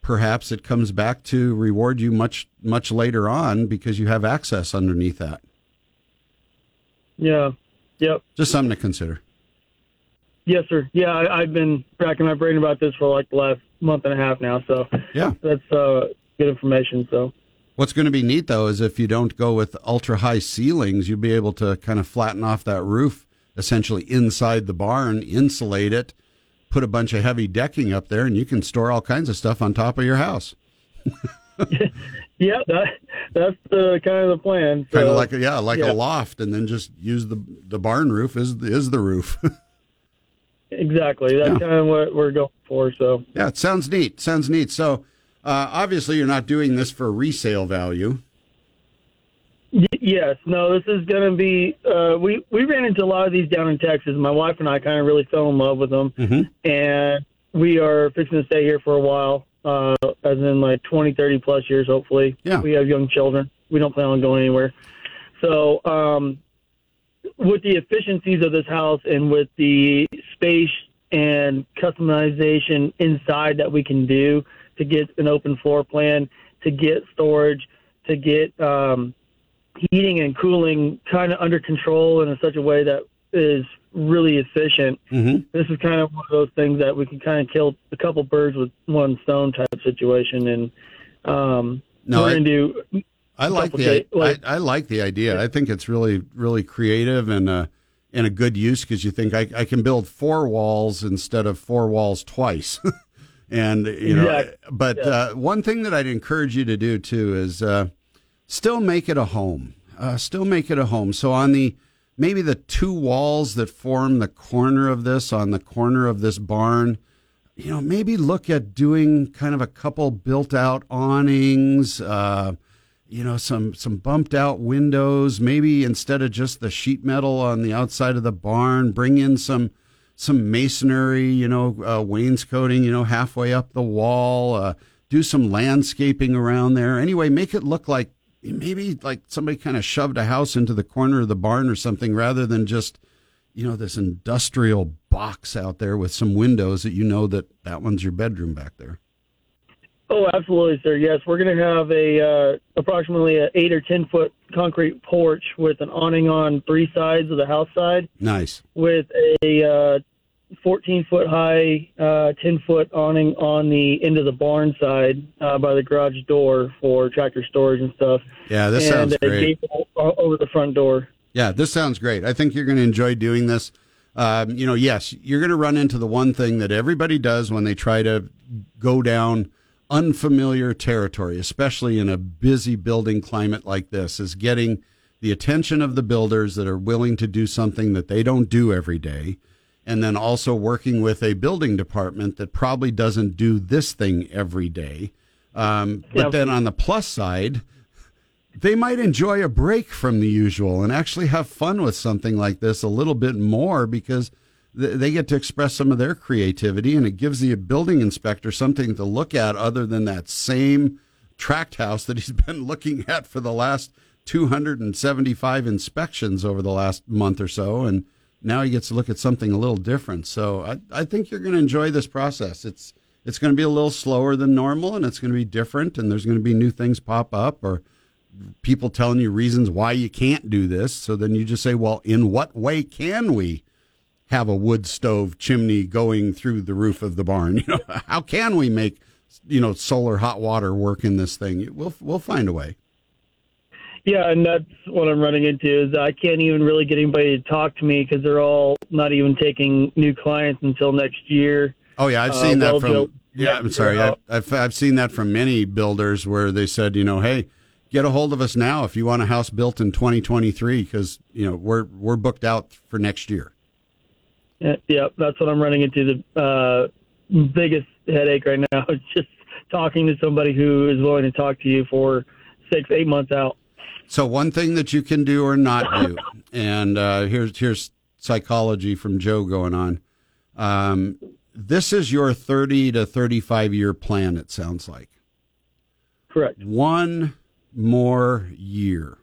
perhaps it comes back to reward you much much later on because you have access underneath that. Yeah. Yep. Just something to consider. Yes, sir. Yeah, I, I've been cracking my brain about this for like the last month and a half now, so Yeah. that's uh, good information. So. What's going to be neat though is if you don't go with ultra high ceilings, you'll be able to kind of flatten off that roof essentially inside the barn, insulate it, put a bunch of heavy decking up there, and you can store all kinds of stuff on top of your house. <laughs> Yeah, that that's the kind of the plan. So, kind of like a, yeah, like yeah. a loft, and then just use the the barn roof is is the roof. <laughs> exactly. That's Yeah. kind of what we're going for. So. yeah, it sounds neat. Sounds neat. So uh, obviously, you're not doing this for resale value. Yes, no, this is going to be. Uh, we we ran into a lot of these down in Texas. My wife and I kind of really fell in love with them, Mm-hmm. and we are fixing to stay here for a while, uh, as in like 20, 30 plus years, hopefully. Yeah. we have young children. We don't plan on going anywhere. So, um, with the efficiencies of this house and with the space and customization inside that we can do to get an open floor plan, to get storage, to get um, heating and cooling kind of under control in such a way that is really efficient. Mhm. This is kind of one of those things that we can kind of kill a couple birds with one stone type situation, and um, No, we're I- gonna do. I like the like- I, I like the idea. I think it's really really creative and uh and a good use because you think I, I can build four walls instead of four walls twice. <laughs> and you know, Exactly. but uh, one thing that I'd encourage you to do too is uh, still make it a home. Uh, still make it a home. So on the maybe the two walls that form the corner of this on the corner of this barn, you know, maybe look at doing kind of a couple built out awnings. Uh, you know some some bumped out windows maybe instead of just the sheet metal on the outside of the barn bring in some some masonry you know uh, wainscoting you know halfway up the wall uh, do some landscaping around there anyway make it look like maybe like somebody kind of shoved a house into the corner of the barn or something rather than just you know this industrial box out there with some windows that you know that that one's your bedroom back there. Oh, absolutely, sir. Yes, we're going to have a uh, approximately a eight or ten foot concrete porch with an awning on three sides of the house side, nice. With a uh, fourteen foot high, uh, ten foot awning on the end of the barn side uh, by the garage door for tractor storage and stuff. yeah this and sounds great over the front door. Yeah, this sounds great. I think you're going to enjoy doing this. Um, you know, yes, you're going to run into the one thing that everybody does when they try to go down unfamiliar territory, especially in a busy building climate like this, is getting the attention of the builders that are willing to do something that they don't do every day. And then also working with a building department that probably doesn't do this thing every day. Um, but then on the plus side, they might enjoy a break from the usual and actually have fun with something like this a little bit more because th- they get to express some of their creativity and it gives the building inspector something to look at other than that same tract house that he's <laughs> been looking at for the last 275 inspections over the last month or so and now he gets to look at something a little different so i, I think you're going to enjoy this process it's it's going to be a little slower than normal and it's going to be different and there's going to be new things pop up or people telling you reasons why you can't do this. So then you just say, well, in what way can we have a wood stove chimney going through the roof of the barn? <laughs> You know, how can we make you know solar hot water work in this thing? We'll we'll find a way. Yeah, and that's what I'm running into is I can't even really get anybody to talk to me because they're all not even taking new clients until next year. Oh yeah, I've Uh, seen that from. Yeah, I'm sorry. I've, I've I've seen that from many builders where they said, you know, hey, get a hold of us now if you want a house built in 2023 because you know we're we're booked out for next year. Yeah, yeah, that's what I'm running into. The uh, biggest headache right now <laughs> is just talking to somebody who is willing to talk to you for six, eight months out. So one thing that you can do or not do, and uh, here's here's psychology from Joe going on. Um, this is your 30 to 35 year plan. It sounds like Correct. one more year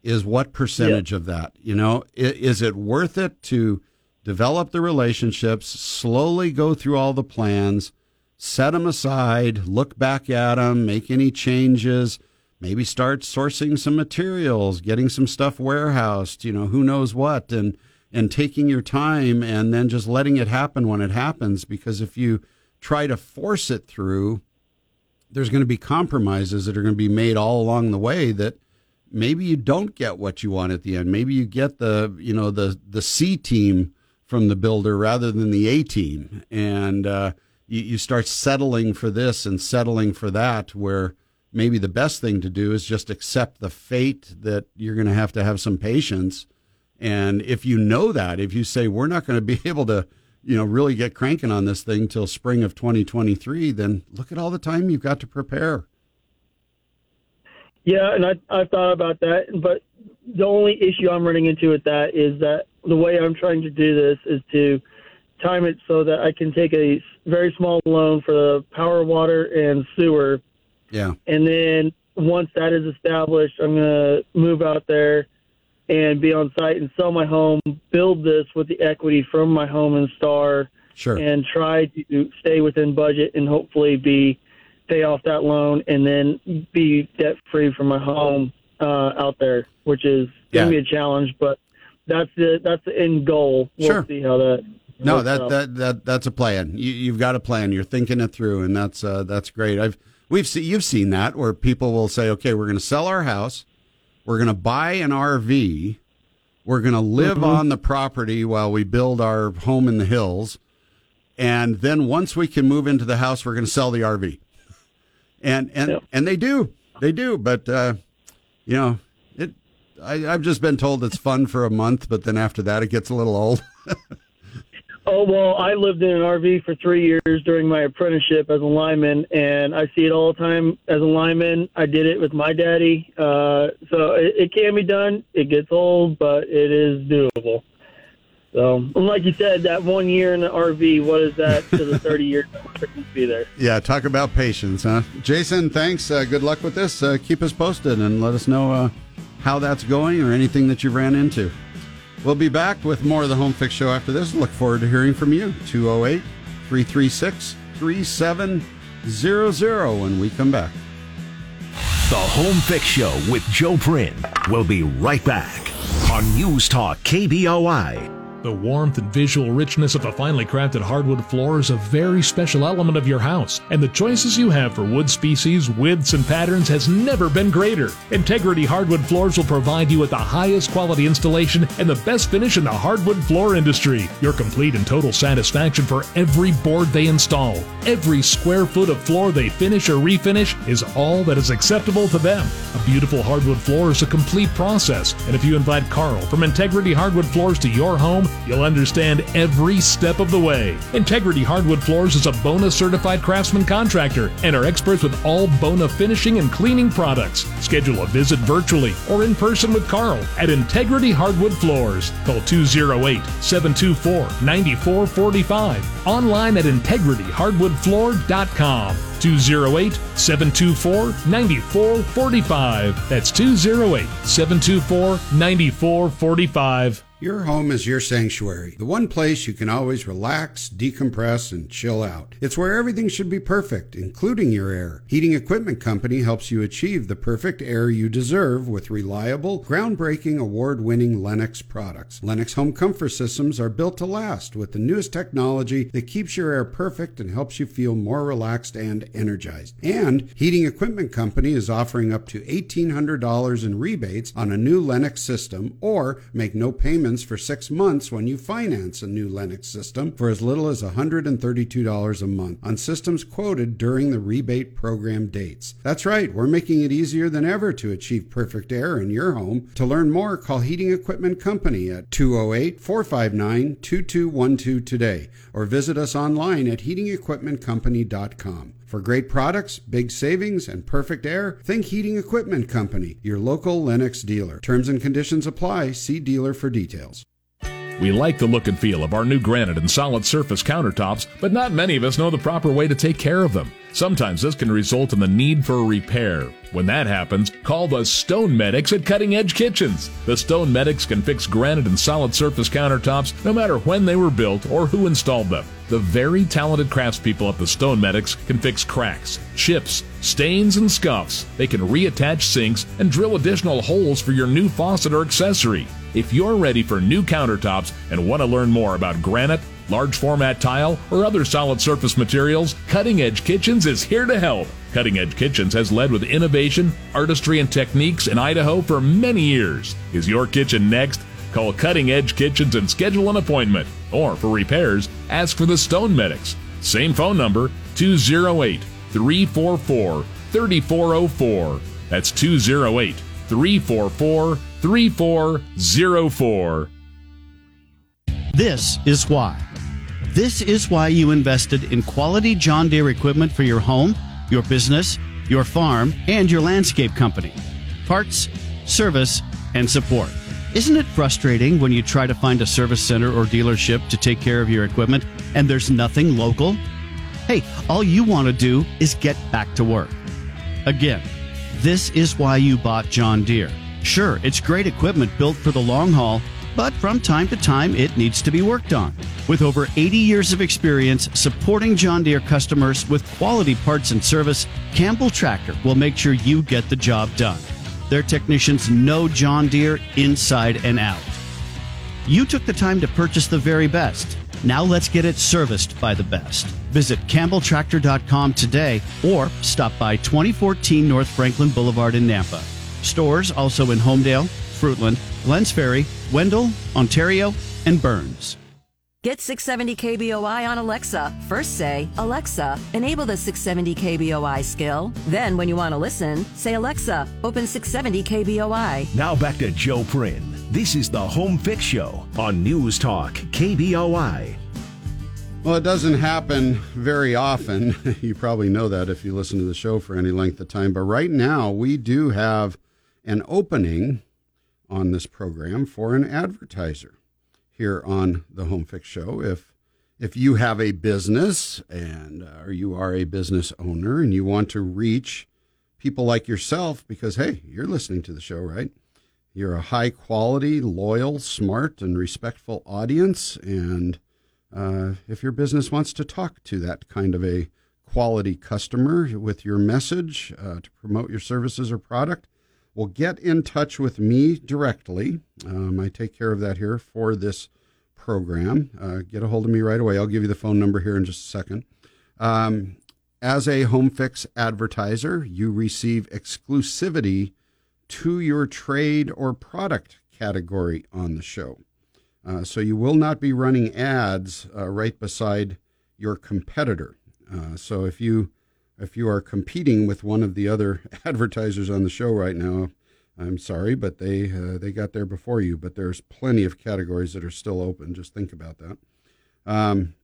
is what percentage of that? You know, is it worth it to develop the relationships, slowly go through all the plans, set them aside, look back at them, make any changes, maybe start sourcing some materials, getting some stuff warehoused, you know, who knows what, and and taking your time and then just letting it happen when it happens because if you try to force it through there's going to be compromises that are going to be made all along the way that maybe you don't get what you want at the end. Maybe you get the you know the the C team from the builder rather than the A team, and uh, you, you start settling for this and settling for that. Where maybe the best thing to do is just accept the fate that you're going to have to have some patience. And if you know that, if you say we're not going to be <laughs> able to you know, really get cranking on this thing till spring of 2023, then look at all the time you've got to prepare. Yeah, and I I thought about that, but the only issue I'm running into with that is that the way I'm trying to do this is to time it so that I can take a very small loan for the power, water, and sewer, Yeah. and then once that is established, I'm gonna move out there and be on site and sell my home, build this with the equity from my home and star, Sure. and try to stay within budget and hopefully be pay off that loan and then be debt free from my home uh, out there, which is going Yeah. to be a challenge. But that's the that's the end goal. We'll Sure. see how that. No, that, out. that that that's a plan. You, you've got a plan. You're thinking it through, and that's uh, that's great. I've we've seen you've seen that where people will say, okay, we're going to sell our house, we're going to buy an RV, we're going to live on the property while we build our home in the hills, and then once we can move into the house, we're going to sell the RV, and and and they do, they do, but uh, you know it. I, I've just been told it's fun for a month, but then after that, it gets a little old. <laughs> Oh well, I lived in an RV for three years during my apprenticeship as a lineman, and I see it all the time as a lineman. I did it with my daddy, uh, so it, it can be done. It gets old, but it is doable. So, like you said, that one year in the RV, what is that to the thirty years to be there? <laughs> Yeah, talk about patience, huh? Jason, thanks. Uh, good luck with this. Uh, keep us posted and let us know uh, how that's going or anything that you've ran into. We'll be back with more of the Home Fix Show after this. Look forward to hearing from you. 208 336 3700 when we come back. The Home Fix Show with Joe Prin We'll be right back on News Talk KBOI. The warmth and visual richness of a finely crafted hardwood floor is a very special element of your house, and the choices you have for wood species, widths, and patterns has never been greater. Integrity Hardwood Floors will provide you with the highest quality installation and the best finish in the hardwood floor industry. Your complete and total satisfaction for every board they install. Every square foot of floor they finish or refinish is all that is acceptable to them. A beautiful hardwood floor is a complete process, and if you invite Carl from Integrity Hardwood Floors to your home, you'll understand every step of the way. Integrity Hardwood Floors is a Bona certified craftsman contractor and are experts with all Bona finishing and cleaning products. Schedule a visit virtually or in person with Carl at Integrity Hardwood Floors. Call 208 724 9445. Online at integrityhardwoodfloor.com. 208 724 9445. That's 208 724 9445. Your home is your sanctuary, the one place you can always relax, decompress, and chill out. It's where everything should be perfect, including your air. Heating Equipment Company helps you achieve the perfect air you deserve with reliable, groundbreaking, award winning Lennox products. Lennox home comfort systems are built to last with the newest technology that keeps your air perfect and helps you feel more relaxed and energized. And Heating Equipment Company is offering up to $1,800 in rebates on a new Lennox system or make no payments for six months when you finance a new Lennox system for as little as $132 a month on systems quoted during the rebate program dates. That's right, we're making it easier than ever to achieve perfect air in your home. To learn more, call Heating Equipment Company at 208 459 2212 today or visit us online at heatingequipmentcompany.com. For great products, big savings, and perfect air, think Heating Equipment Company, your local Lennox dealer. Terms and conditions apply. See dealer for details. We like the look and feel of our new granite and solid surface countertops, but not many of us know the proper way to take care of them. Sometimes this can result in the need for a repair. When that happens, call the Stone Medics at Cutting Edge Kitchens. The Stone Medics can fix granite and solid surface countertops no matter when they were built or who installed them. The very talented craftspeople at the Stone Medics can fix cracks, chips, stains, and scuffs. They can reattach sinks and drill additional holes for your new faucet or accessory. If you're ready for new countertops and want to learn more about granite, large format tile, or other solid surface materials, Cutting Edge Kitchens is here to help. Cutting Edge Kitchens has led with innovation, artistry, and techniques in Idaho for many years. Is your kitchen next? Call Cutting Edge Kitchens and schedule an appointment. Or for repairs, ask for the Stone Medics. Same phone number 208 344 3404. That's 208 344 3404. This is why. This is why you invested in quality John Deere equipment for your home, your business, your farm, and your landscape company. Parts, service, and support. Isn't it frustrating when you try to find a service center or dealership to take care of your equipment and there's nothing local? Hey, all you want to do is get back to work. Again, this is why you bought John Deere. Sure, it's great equipment built for the long haul, but from time to time it needs to be worked on. With over 80 years of experience supporting John Deere customers with quality parts and service, Campbell Tractor will make sure you get the job done. Their technicians know John Deere inside and out. You took the time to purchase the very best. Now let's get it serviced by the best. Visit CampbellTractor.com today or stop by 2014 North Franklin Boulevard in Nampa. Stores also in Homedale, Fruitland, Glenns Ferry, Wendell, Ontario, and Burns. Get 670 KBOI on Alexa. First say, Alexa, enable the 670 KBOI skill. Then, when you want to listen, say, Alexa, open 670 KBOI. Now back to Joe Prin. This is the Home Fix Show on News Talk KBOI. Well, it doesn't happen very often. <laughs> you probably know that if you listen to the show for any length of time. But right now, we do have an opening on this program for an advertiser here on the Home Fix Show. If if you have a business and uh, or you are a business owner and you want to reach people like yourself, because hey, you're listening to the show, right? You're a high quality, loyal, smart, and respectful audience, and uh, if your business wants to talk to that kind of a quality customer with your message uh, to promote your services or product, well, get in touch with me directly. Um, I take care of that here for this program. Uh, get a hold of me right away. I'll give you the phone number here in just a second. Um, as a Home Fix advertiser, you receive exclusivity to your trade or product category on the show. Uh, so you will not be running ads uh, right beside your competitor. Uh, so if you if you are competing with one of the other <laughs> advertisers on the show right now, I'm sorry, but they uh, they got there before you. But there's plenty of categories that are still open. Just think about that. Um,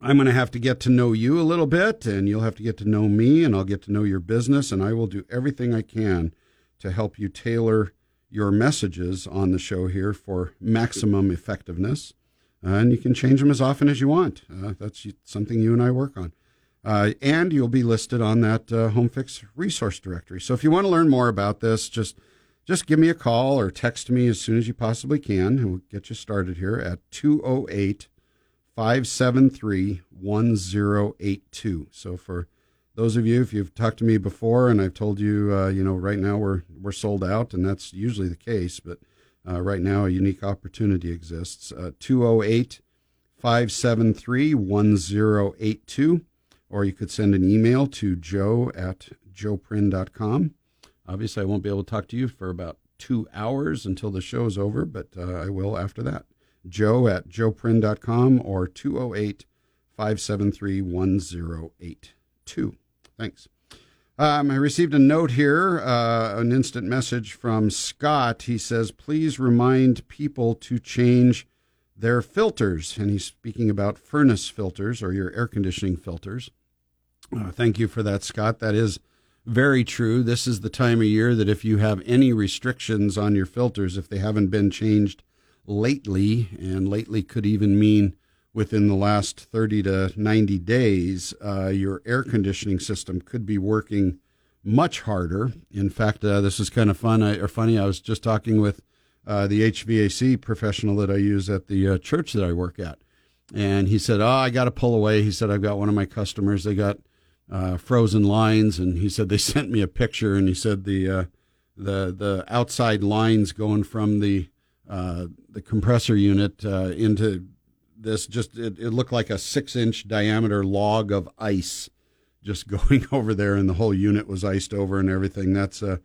I'm going to have to get to know you a little bit, and you'll have to get to know me, and I'll get to know your business, and I will do everything I can to help you tailor your messages on the show here for maximum effectiveness. Uh, and you can change them as often as you want. Uh, that's something you and I work on. Uh, and you'll be listed on that uh, HomeFix resource directory. So if you want to learn more about this, just just give me a call or text me as soon as you possibly can, and we'll get you started here at 208 573 1082. So for those of you, if you've talked to me before and I've told you, uh, you know, right now we're we're sold out, and that's usually the case, but uh, right now a unique opportunity exists. Uh, 208 573 1082 or you could send an email to joe at joeprin.com. Obviously, I won't be able to talk to you for about two hours until the show is over, but uh, I will after that. Joe at joeprin.com or 208 573 1082. Thanks. Um, I received a note here, uh, an instant message from Scott. He says, please remind people to change their filters. And he's speaking about furnace filters or your air conditioning filters. Uh, thank you for that, Scott. That is very true. This is the time of year that if you have any restrictions on your filters, if they haven't been changed lately, and lately could even mean within the last 30 to 90 days, uh, your air conditioning system could be working much harder. In fact, uh, this is kind of fun I, or funny. I was just talking with uh, the HVAC professional that I use at the uh, church that I work at, and he said, "Oh, I got to pull away." He said, "I've got one of my customers. They got uh, frozen lines, and he said they <laughs> sent me a picture, and he said the uh, the the outside lines going from the the compressor unit into this just it, it looked like a six inch diameter log of ice just <laughs> going over there, and the whole unit was iced over and everything. That's uh,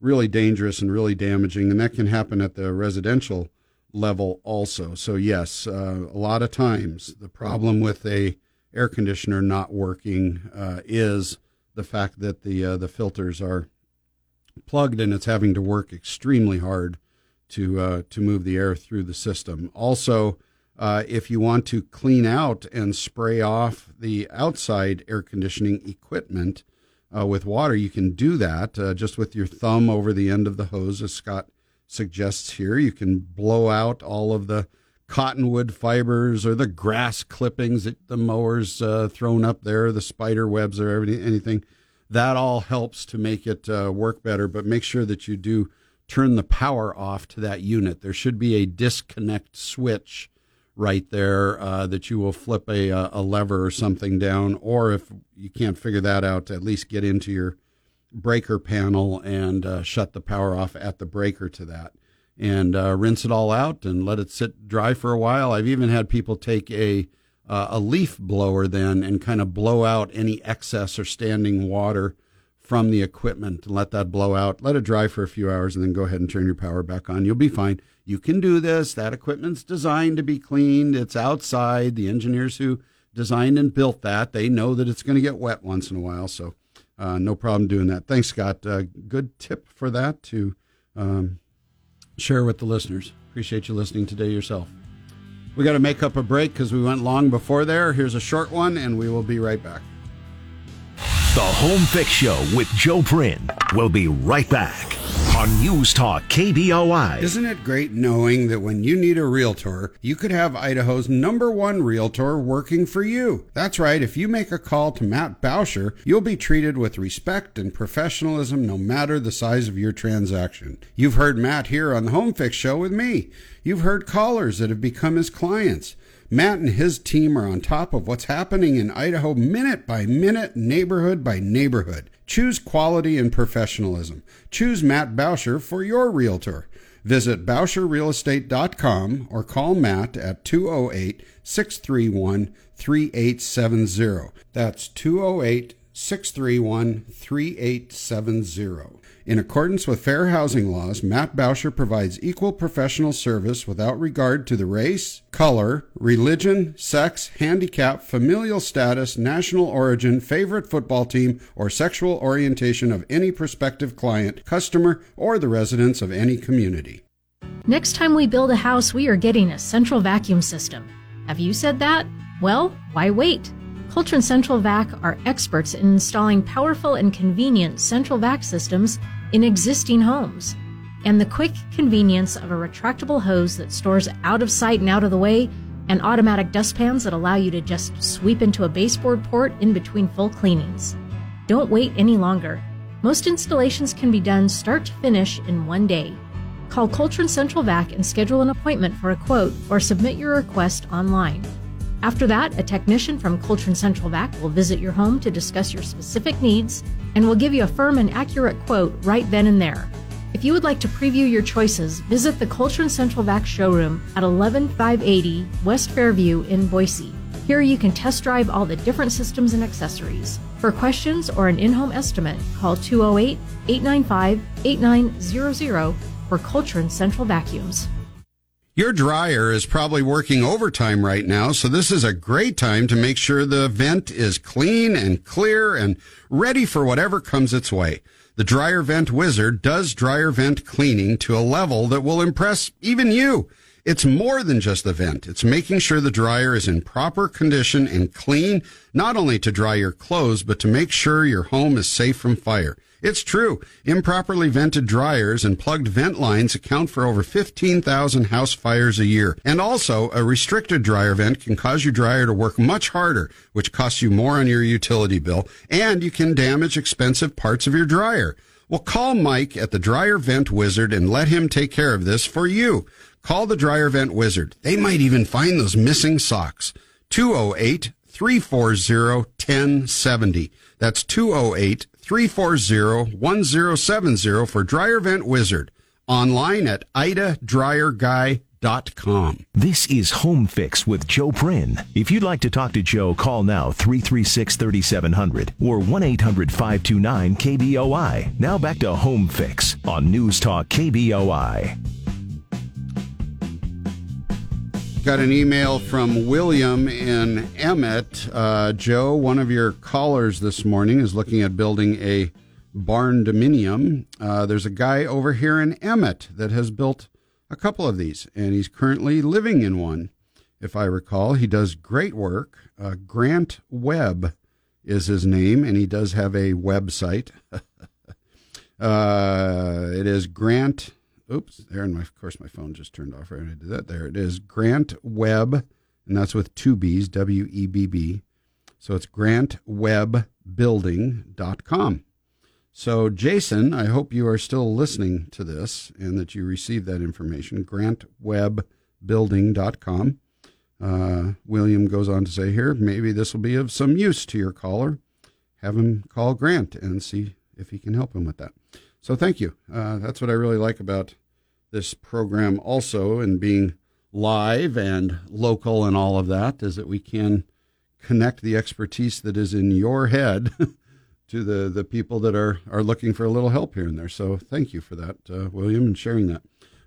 really dangerous and really damaging, and that can happen at the residential level also. So yes, uh, a lot of times the problem with a air conditioner not working uh, is the fact that the uh, the filters are plugged and it's having to work extremely hard to uh, to move the air through the system. Also, uh, if you want to clean out and spray off the outside air conditioning equipment uh, with water, you can do that uh, just with your thumb over the end of the hose, as Scott suggests here. You can blow out all of the cottonwood fibers or the grass clippings that the mowers uh, thrown up there, the spider webs or anything. That all helps to make it uh, work better, but make sure that you do turn the power off to that unit. There should be a disconnect switch right there uh, that you will flip a, a lever or something down, or if you can't figure that out, at least get into your breaker panel and uh, shut the power off at the breaker to that. and uh, rinse it all out and let it sit dry for a while. I've even had people take a uh, a leaf blower then and kind of blow out any excess or standing water from the equipment and let that blow out. Let it dry for a few hours and then go ahead and turn your power back on. You'll be fine. You can do this. That equipment's designed to be cleaned. It's outside. The engineers who designed and built that, they know that it's going to get wet once in a while. So uh, no problem doing that. Thanks, Scott. Uh, good tip for that to um, share with the listeners. Appreciate you listening today yourself. We got to make up a break because we went long before there. Here's a short one, and we will be right back. The Home Fix Show with Joe Prin. We'll be right back on News Talk KBOI. Isn't it great knowing that when you need a realtor, you could have Idaho's number one realtor working for you? That's right. If you make a call to Matt Bauscher, you'll be treated with respect and professionalism no matter the size of your transaction. You've heard Matt here on the Home Fix Show with me. You've heard callers that have become his clients. Matt and his team are on top of what's happening in Idaho minute by minute, neighborhood by neighborhood. Choose quality and professionalism. Choose Matt Bauscher for your realtor. Visit BauscherRealEstate.com or call Matt at 208 631 3870. That's 208 631 3870. In accordance with fair housing laws, Matt Bauscher provides equal professional service without regard to the race, color, religion, sex, handicap, familial status, national origin, favorite football team, or sexual orientation of any prospective client, customer, or the residents of any community. Next time we build a house, we are getting a central vacuum system. Have you said that? Well, why wait? Coltrane Central Vac are experts in installing powerful and convenient central vac systems in existing homes. And the quick convenience of a retractable hose that stores out of sight and out of the way, and automatic dustpans that allow you to just sweep into a baseboard port in between full cleanings. Don't wait any longer. Most installations can be done start to finish in one day. Call Coltrane Central Vac and schedule an appointment for a quote or submit your request online. After that, a technician from Coltrane Central Vac will visit your home to discuss your specific needs and will give you a firm and accurate quote right then and there. If you would like to preview your choices, visit the Coltrane Central Vac showroom at 11580 West Fairview in Boise. Here you can test drive all the different systems and accessories. For questions or an in home estimate, call 208 895 8900 for Coltrane Central Vacuums. Your dryer is probably working overtime right now, so this is a great time to make sure the vent is clean and clear and ready for whatever comes its way. The Dryer Vent Wizard does dryer vent cleaning to a level that will impress even you. It's more than just the vent. It's making sure the dryer is in proper condition and clean, not only to dry your clothes, but to make sure your home is safe from fire. It's true. Improperly vented dryers and plugged vent lines account for over 15,000 house fires a year. And also, a restricted dryer vent can cause your dryer to work much harder, which costs you more on your utility bill, and you can damage expensive parts of your dryer. Well, call Mike at the Dryer Vent Wizard and let him take care of this for you. Call the Dryer Vent Wizard. They might even find those missing socks. 208 340 1070. That's 208 340 1070 for Dryer Vent Wizard. Online at idadryerguy.com. This is Home Fix with Joe Prin. If you'd like to talk to Joe, call now 336 3700 or 1 800 529 KBOI. Now back to Home Fix on News Talk KBOI. Got an email from William in Emmett. Uh, Joe, one of your callers this morning, is looking at building a barndominium. Uh, there's a guy over here in Emmett that has built a couple of these, and he's currently living in one. If I recall, he does great work. Uh, Grant Webb is his name, and he does have a website. <laughs> uh, it is Grant oops, there, and my, of course my phone just turned off right when I did that. There it is, Grant Webb, and that's with two B's, W E B B. So it's grantwebbbuilding.com. So, Jason, I hope you are still listening to this and that you received that information. Grantwebbbuilding.com. Uh, William goes on to say here, maybe this will be of some use to your caller. Have him call Grant and see if he can help him with that. So thank you. Uh, that's what I really like about this program also and being live and local and all of that is that we can connect the expertise that is in your head <laughs> to the, the people that are, are looking for a little help here and there. So thank you for that, uh, William, and sharing that.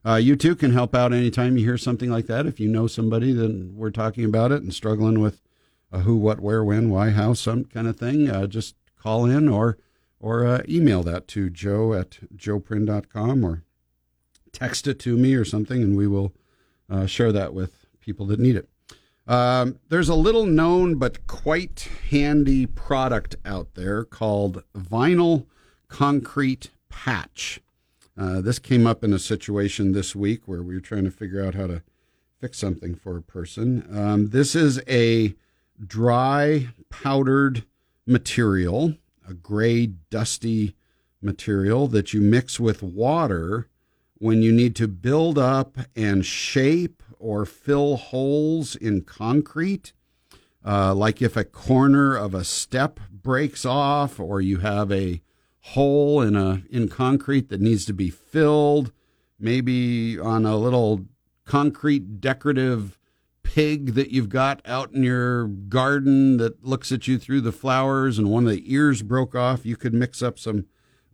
Uh, you too can help out anytime you hear something like that. If you know somebody that we're talking about it and struggling with a who, what, where, when, why, how, some kind of thing, uh, just call in or or uh, email that to joe at joeprin.com or text it to me or something, and we will uh, share that with people that need it. Um, there's a little known but quite handy product out there called vinyl concrete patch. Uh, this came up in a situation this week where we were trying to figure out how to fix something for a person. Um, this is a dry powdered material, a gray, dusty material that you mix with water when you need to build up and shape or fill holes in concrete. Uh, like if a corner of a step breaks off, or you have a hole in a in concrete that needs to be filled, maybe on a little concrete decorative pig that you've got out in your garden that looks at you through the flowers and one of the ears broke off, you could mix up some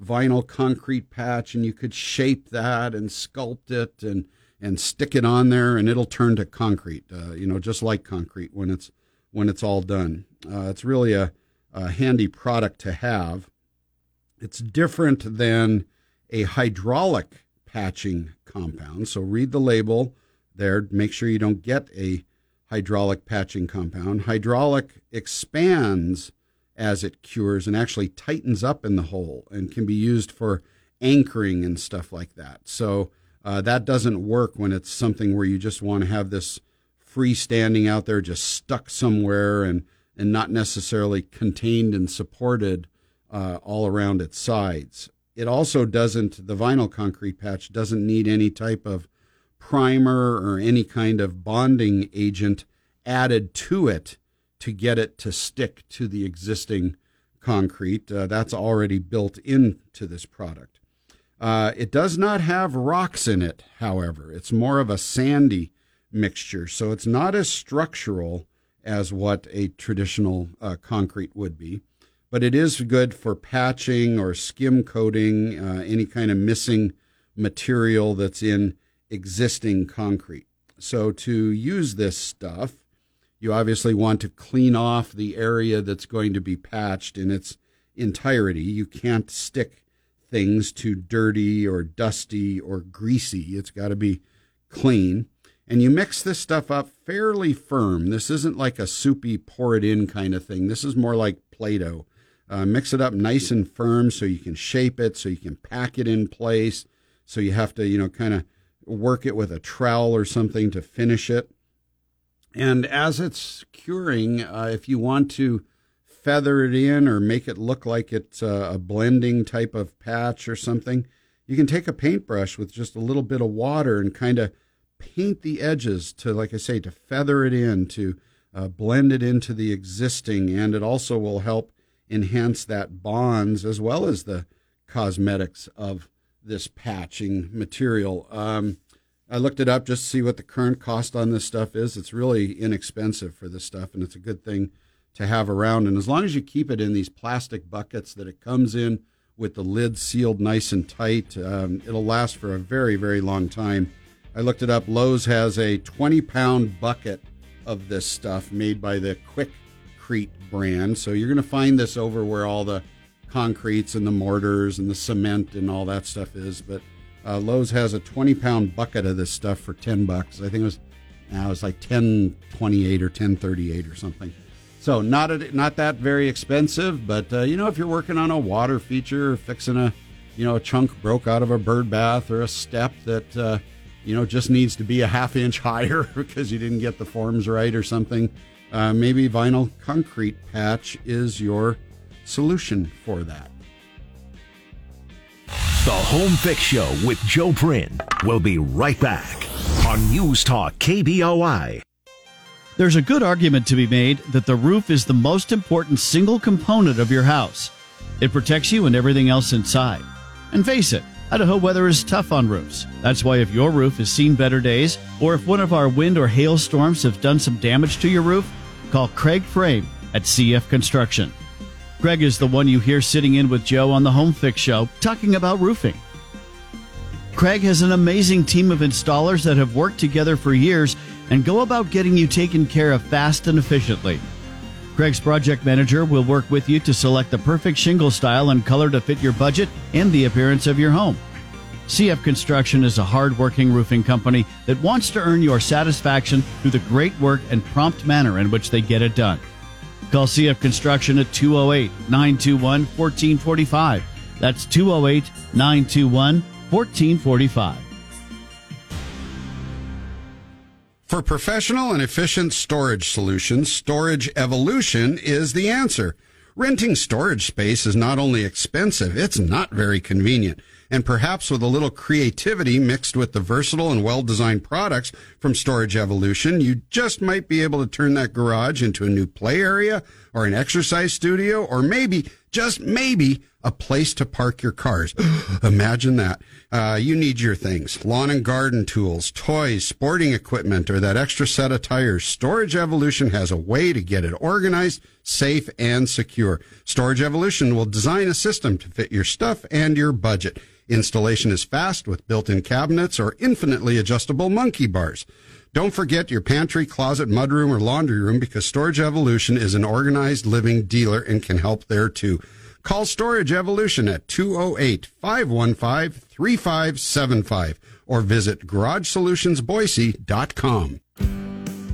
vinyl concrete patch and you could shape that and sculpt it and and stick it on there and it'll turn to concrete uh, you know just like concrete when it's when it's all done. Uh, it's really a, a handy product to have. It's different than a hydraulic patching compound. So read the label there. Make sure you don't get a hydraulic patching compound. Hydraulic expands as it cures and actually tightens up in the hole and can be used for anchoring and stuff like that. So uh, that doesn't work when it's something where you just want to have this freestanding out there, just stuck somewhere and and not necessarily contained and supported uh, all around its sides. It also doesn't. The vinyl concrete patch doesn't need any type of primer or any kind of bonding agent added to it to get it to stick to the existing concrete. Uh, that's already built into this product. Uh, it does not have rocks in it, however. It's more of a sandy mixture, so it's not as structural as what a traditional uh, concrete would be. But it is good for patching or skim coating uh, any kind of missing material that's in existing concrete. So to use this stuff, you obviously want to clean off the area that's going to be patched in its entirety. You can't stick things to dirty or dusty or greasy. It's got to be clean. And you mix this stuff up fairly firm. This isn't like a soupy pour it in kind of thing. This is more like Play Doh. Uh, mix it up nice and firm so you can shape it, so you can pack it in place. So you have to, you know, kind of work it with a trowel or something to finish it. And as it's curing, uh, if you want to feather it in or make it look like it's a, a blending type of patch or something, you can take a paintbrush with just a little bit of water and kind of paint the edges to, like I say, to feather it in, to uh, blend it into the existing. And it also will help enhance that bonds as well as the cosmetics of this patching material. Um, I looked it up just to see what the current cost on this stuff is. It's really inexpensive for this stuff, and it's a good thing to have around. And as long as you keep it in these plastic buckets that it comes in with the lid sealed nice and tight, um, it'll last for a very, very long time. I looked it up. Lowe's has a 20 pound bucket of this stuff made by the Quick Crete brand. So you're going to find this over where all the concretes and the mortars and the cement and all that stuff is. But uh, Lowe's has a 20 pound bucket of this stuff for 10 bucks. I think it was, now it was like 1028 or 1038 or something. So not a, not that very expensive, but uh, you know if you're working on a water feature or fixing a you know a chunk broke out of a bird bath or a step that uh, you know just needs to be a half inch <laughs> higher because you didn't get the forms right or something, uh, maybe vinyl concrete patch is your solution for that. The Home Fix Show with Joe Prin will be right back on News Talk KBOI. There's a good argument to be made that the roof is the most important single component of your house. It protects you and everything else inside. And face it, Idaho weather is tough on roofs. That's why if your roof has seen better days, or if one of our wind or hail storms have done some damage to your roof, call Craig Frame at CF Construction. Craig is the one you hear sitting in with Joe on the Home Fix Show talking about roofing. Craig has an amazing team of installers that have worked together for years and go about getting you taken care of fast and efficiently. Craig's project manager will work with you to select the perfect shingle style and color to fit your budget and the appearance of your home. CF Construction is a hard-working roofing company that wants to earn your satisfaction through the great work and prompt manner in which they get it done. Call CF Construction at 208 921 1445. That's 208 921 1445. For professional and efficient storage solutions, Storage Evolution is the answer. Renting storage space is not only expensive, it's not very convenient. And perhaps with a little creativity mixed with the versatile and well designed products from Storage Evolution, you just might be able to turn that garage into a new play area or an exercise studio or maybe, just maybe, a place to park your cars. <gasps> Imagine that. Uh, you need your things lawn and garden tools, toys, sporting equipment, or that extra set of tires. Storage Evolution has a way to get it organized, safe, and secure. Storage Evolution will design a system to fit your stuff and your budget. Installation is fast with built in cabinets or infinitely adjustable monkey bars. Don't forget your pantry, closet, mudroom, or laundry room because Storage Evolution is an organized living dealer and can help there too. Call Storage Evolution at 208 515 3575 or visit GarageSolutionsBoise.com.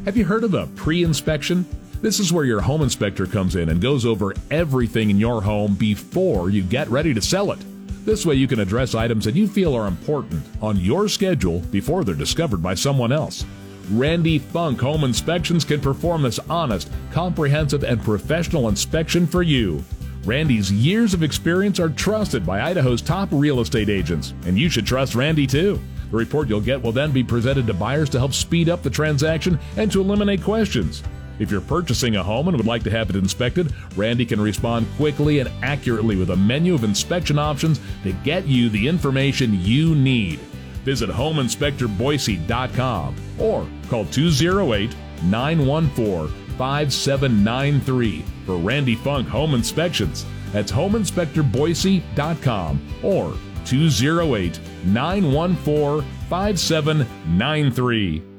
Have you heard of a pre inspection? This is where your home inspector comes in and goes over everything in your home before you get ready to sell it. This way, you can address items that you feel are important on your schedule before they're discovered by someone else. Randy Funk Home Inspections can perform this honest, comprehensive, and professional inspection for you. Randy's years of experience are trusted by Idaho's top real estate agents, and you should trust Randy too. The report you'll get will then be presented to buyers to help speed up the transaction and to eliminate questions. If you're purchasing a home and would like to have it inspected, Randy can respond quickly and accurately with a menu of inspection options to get you the information you need. Visit homeinspectorboise.com or call 208 914 5793 for Randy Funk Home Inspections. That's homeinspectorboise.com or 208 914 5793.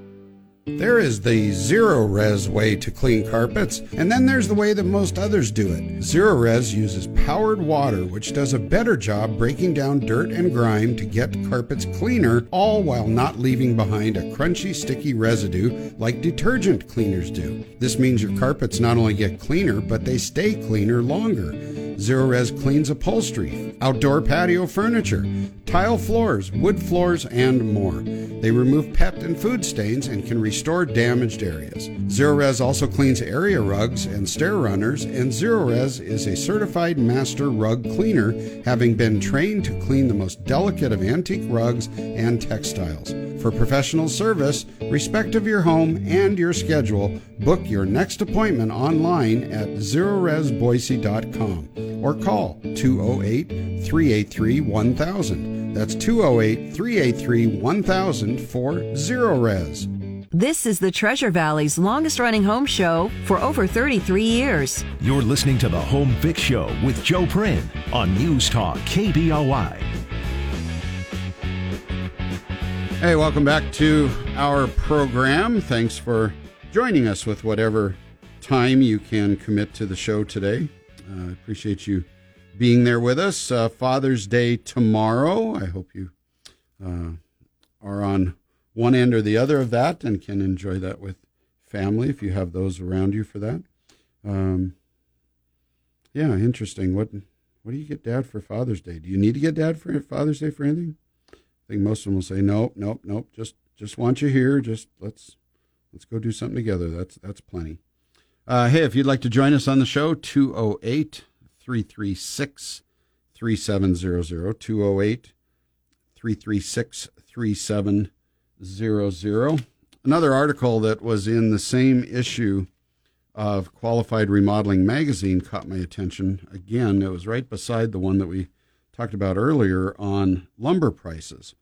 There is the Zero Res way to clean carpets, and then there's the way that most others do it. Zerorez uses powered water, which does a better job breaking down dirt and grime to get carpets cleaner, all while not leaving behind a crunchy, sticky residue like detergent cleaners do. This means your carpets not only get cleaner, but they stay cleaner longer. Zerorez cleans upholstery, outdoor patio furniture, tile floors, wood floors, and more. They remove pet and food stains and can restore damaged areas. Zerorez also cleans area rugs and stair runners, and Zerorez is a certified master rug cleaner, having been trained to clean the most delicate of antique rugs and textiles. For professional service, respect of your home and your schedule, book your next appointment online at zerorezboise.com or call 208 383 1000. That's 208 383 1000 for Zerorez. This is the Treasure Valley's longest running home show for over 33 years. You're listening to the Home Fix Show with Joe Prin on News Talk KBOI. Hey, welcome back to our program. Thanks for joining us with whatever time you can commit to the show today. I uh, appreciate you being there with us. Uh, Father's Day tomorrow. I hope you uh, are on one end or the other of that and can enjoy that with family if you have those around you for that. Um, yeah, interesting. What what do you get dad for Father's Day? Do you need to get dad for Father's Day for anything? I think most of them will say nope, nope, nope. Just just want you here. Just let's let's go do something together. That's that's plenty. Uh, hey, if you'd like to join us on the show, 208 336 3700. 208 336 3700. Another article that was in the same issue of Qualified Remodeling Magazine caught my attention. Again, it was right beside the one that we talked about earlier on lumber prices.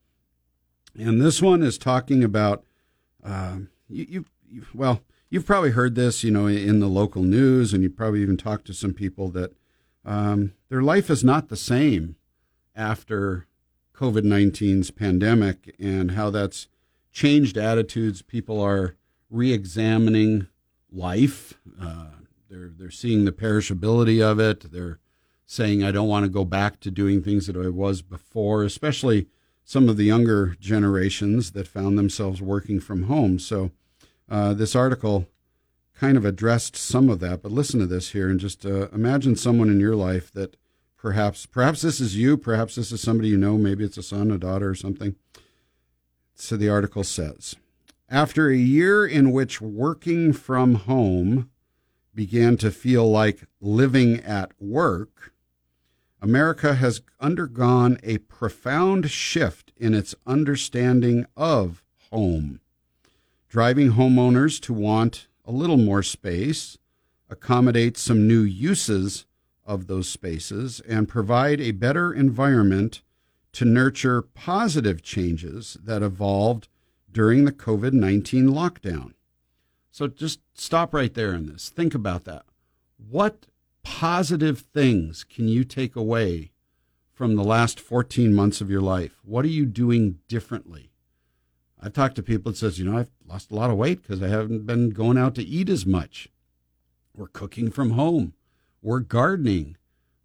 And this one is talking about uh, you, you, well, you've probably heard this, you know, in the local news, and you probably even talked to some people that um, their life is not the same after COVID 19's pandemic and how that's changed attitudes. People are re examining life. Uh, they're, they're seeing the perishability of it. They're saying, I don't want to go back to doing things that I was before, especially some of the younger generations that found themselves working from home. So, uh, this article kind of addressed some of that. But listen to this here and just uh, imagine someone in your life that perhaps, perhaps this is you, perhaps this is somebody you know, maybe it's a son, a daughter, or something. So the article says After a year in which working from home began to feel like living at work, America has undergone a profound shift in its understanding of home, driving homeowners to want a little more space, accommodate some new uses of those spaces, and provide a better environment to nurture positive changes that evolved during the COVID 19 lockdown. So just stop right there in this. Think about that. What positive things can you take away from the last 14 months of your life? What are you doing differently? I've talked to people that says, you know, I've lost a lot of weight because I haven't been going out to eat as much. We're cooking from home. We're gardening.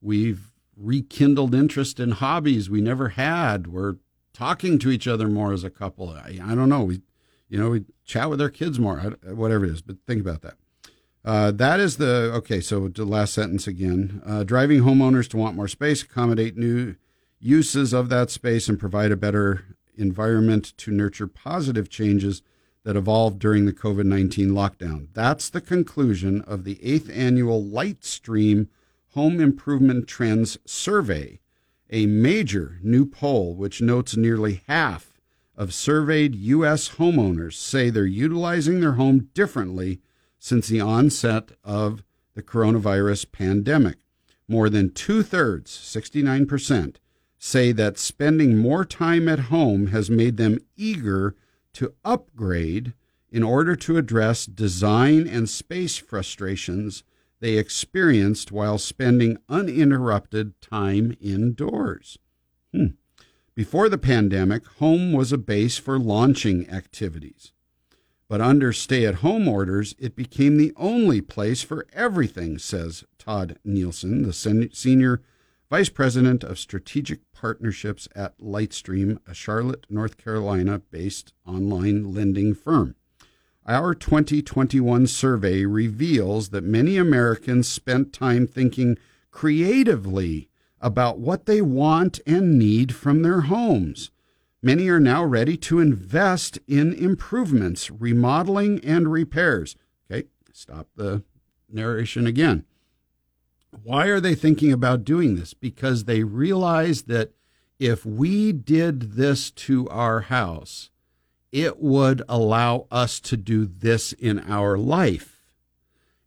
We've rekindled interest in hobbies we never had. We're talking to each other more as a couple. I, I don't know. We, you know, we chat with our kids more, whatever it is. But think about that. Uh, that is the okay. So the last sentence again: uh, driving homeowners to want more space, accommodate new uses of that space, and provide a better environment to nurture positive changes that evolved during the COVID 19 lockdown. That's the conclusion of the eighth annual Lightstream Home Improvement Trends Survey, a major new poll which notes nearly half of surveyed U.S. homeowners say they're utilizing their home differently since the onset of the coronavirus pandemic. More than two thirds, 69%, say that spending more time at home has made them eager to upgrade in order to address design and space frustrations they experienced while spending uninterrupted time indoors. Hmm. Before the pandemic, home was a base for launching activities. But under stay at home orders, it became the only place for everything, says Todd Nelson, the senior vice president of strategic partnerships at Lightstream, a Charlotte, North Carolina based online lending firm. Our 2021 survey reveals that many Americans spent time thinking creatively about what they want and need from their homes. Many are now ready to invest in improvements, remodeling, and repairs. Okay, stop the narration again. Why are they thinking about doing this? Because they realize that if we did this to our house, it would allow us to do this in our life.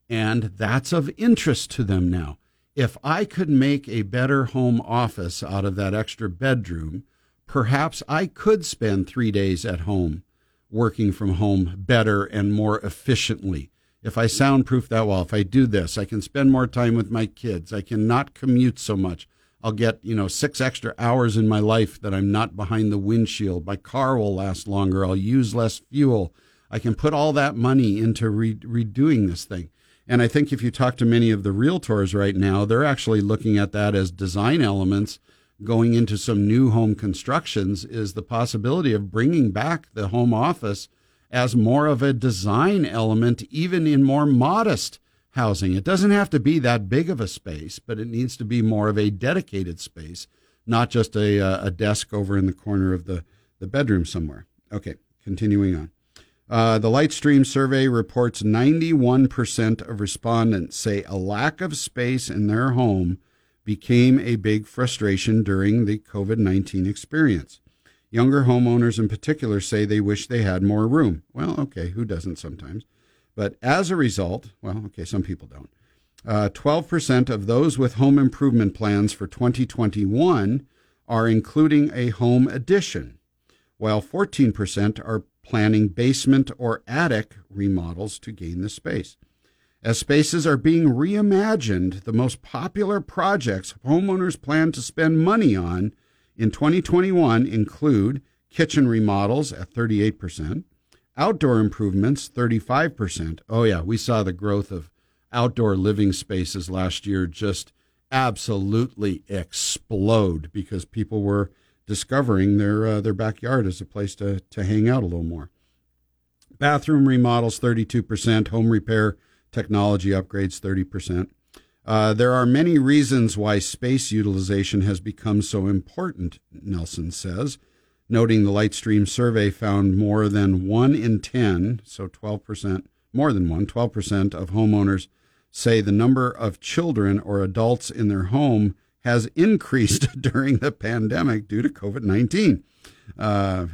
And that's of interest to them now. If I could make a better home office out of that extra bedroom, perhaps I could spend three days at home working from home better and more efficiently if I soundproof that wall, if I do this, I can spend more time with my kids. I can not commute so much. I'll get, you know, six extra hours in my life that I'm not behind the windshield. My car will last longer. I'll use less fuel. I can put all that money into re- redoing this thing. And I think if you talk to many of the realtors right now, they're actually looking at that as design elements going into some new home constructions is the possibility of bringing back the home office as more of a design element, even in more modest housing. It doesn't have to be that big of a space, but it needs to be more of a dedicated space, not just a, uh, a desk over in the corner of the, the bedroom somewhere. Okay, continuing on. Uh, the Lightstream survey reports 91% of respondents say a lack of space in their home became a big frustration during the COVID 19 experience. Younger homeowners in particular say they wish they had more room. Well, okay, who doesn't sometimes? But as a result, well, okay, some people don't. Uh, 12% of those with home improvement plans for 2021 are including a home addition, while 14% are planning basement or attic remodels to gain the space. As spaces are being reimagined, the most popular projects homeowners plan to spend money on in 2021 include kitchen remodels at 38%, outdoor improvements 35%. Oh, yeah, we saw the growth of outdoor living spaces last year just absolutely explode because people were discovering their uh, their backyard as a place to to hang out a little more. Bathroom remodels 32%, home repair technology upgrades 30%. Uh, there are many reasons why space utilization has become so important, Nelson says, noting the Lightstream survey found more than 1 in 10, so 12%, more than 1, 12% of homeowners say the number of children or adults in their home has increased <laughs> during the pandemic due to COVID 19. Uh,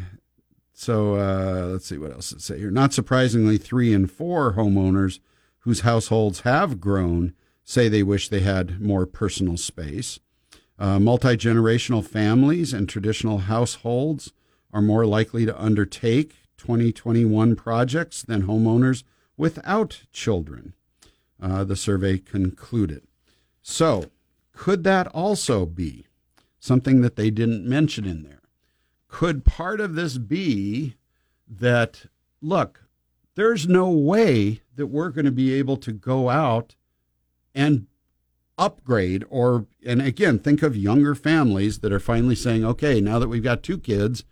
so uh, let's see what else it say here. Not surprisingly, three in four homeowners whose households have grown say they wish they had more personal space. Uh, Multi generational families and traditional households are more likely to undertake 2021 projects than homeowners without children, uh, the survey concluded. So, could that also be something that they didn't mention in there? Could part of this be that, look, there's no way that we're going to be able to go out and upgrade or and again think of younger families that are finally saying okay now that we've got two kids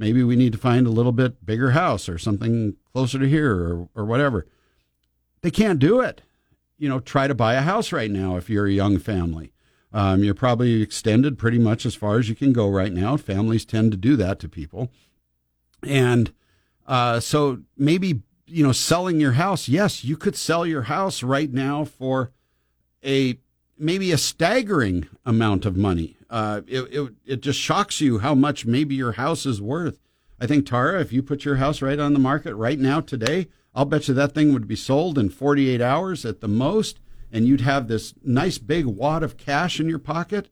maybe we need to find a little bit bigger house or something closer to here or, or whatever. They can't do it. You know try to buy a house right now if you're a young family. Um, you're probably extended pretty much as far as you can go right now. Families tend to do that to people. And uh, so maybe you know selling your house yes you could sell your house right now for a maybe a staggering amount of money. Uh, it, it, it just shocks you how much maybe your house is worth. I think Tara, if you put your house right on the market right now today, I'll bet you that thing would be sold in 48 hours at the most, and you'd have this nice big wad of cash in your pocket.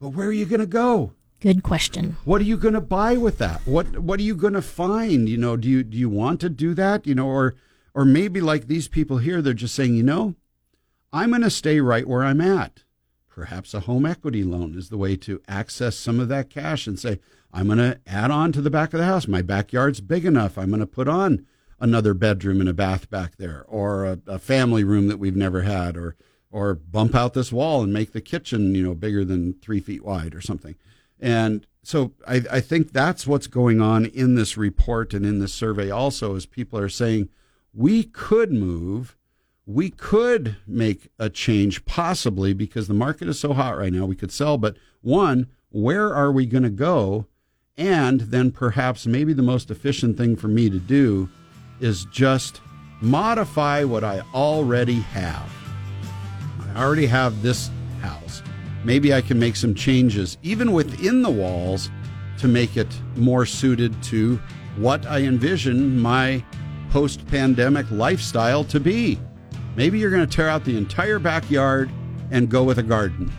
But where are you going to go? Good question. What are you going to buy with that? What What are you going to find? You know, do you do you want to do that? You know, or or maybe like these people here, they're just saying, you know, I'm going to stay right where I'm at. Perhaps a home equity loan is the way to access some of that cash and say, I'm going to add on to the back of the house. My backyard's big enough. I'm going to put on another bedroom and a bath back there, or a, a, family room that we've never had, or or bump out this wall and make the kitchen, you know, bigger than three feet wide or something. And so I, I think that's what's going on in this report and in this survey also is people are saying we could move we could make a change possibly because the market is so hot right now. We could sell, but one, where are we going to go? And then perhaps maybe the most efficient thing for me to do is just modify what I already have. I already have this house. Maybe I can make some changes, even within the walls, to make it more suited to what I envision my post pandemic lifestyle to be. Maybe you're going to tear out the entire backyard and go with a garden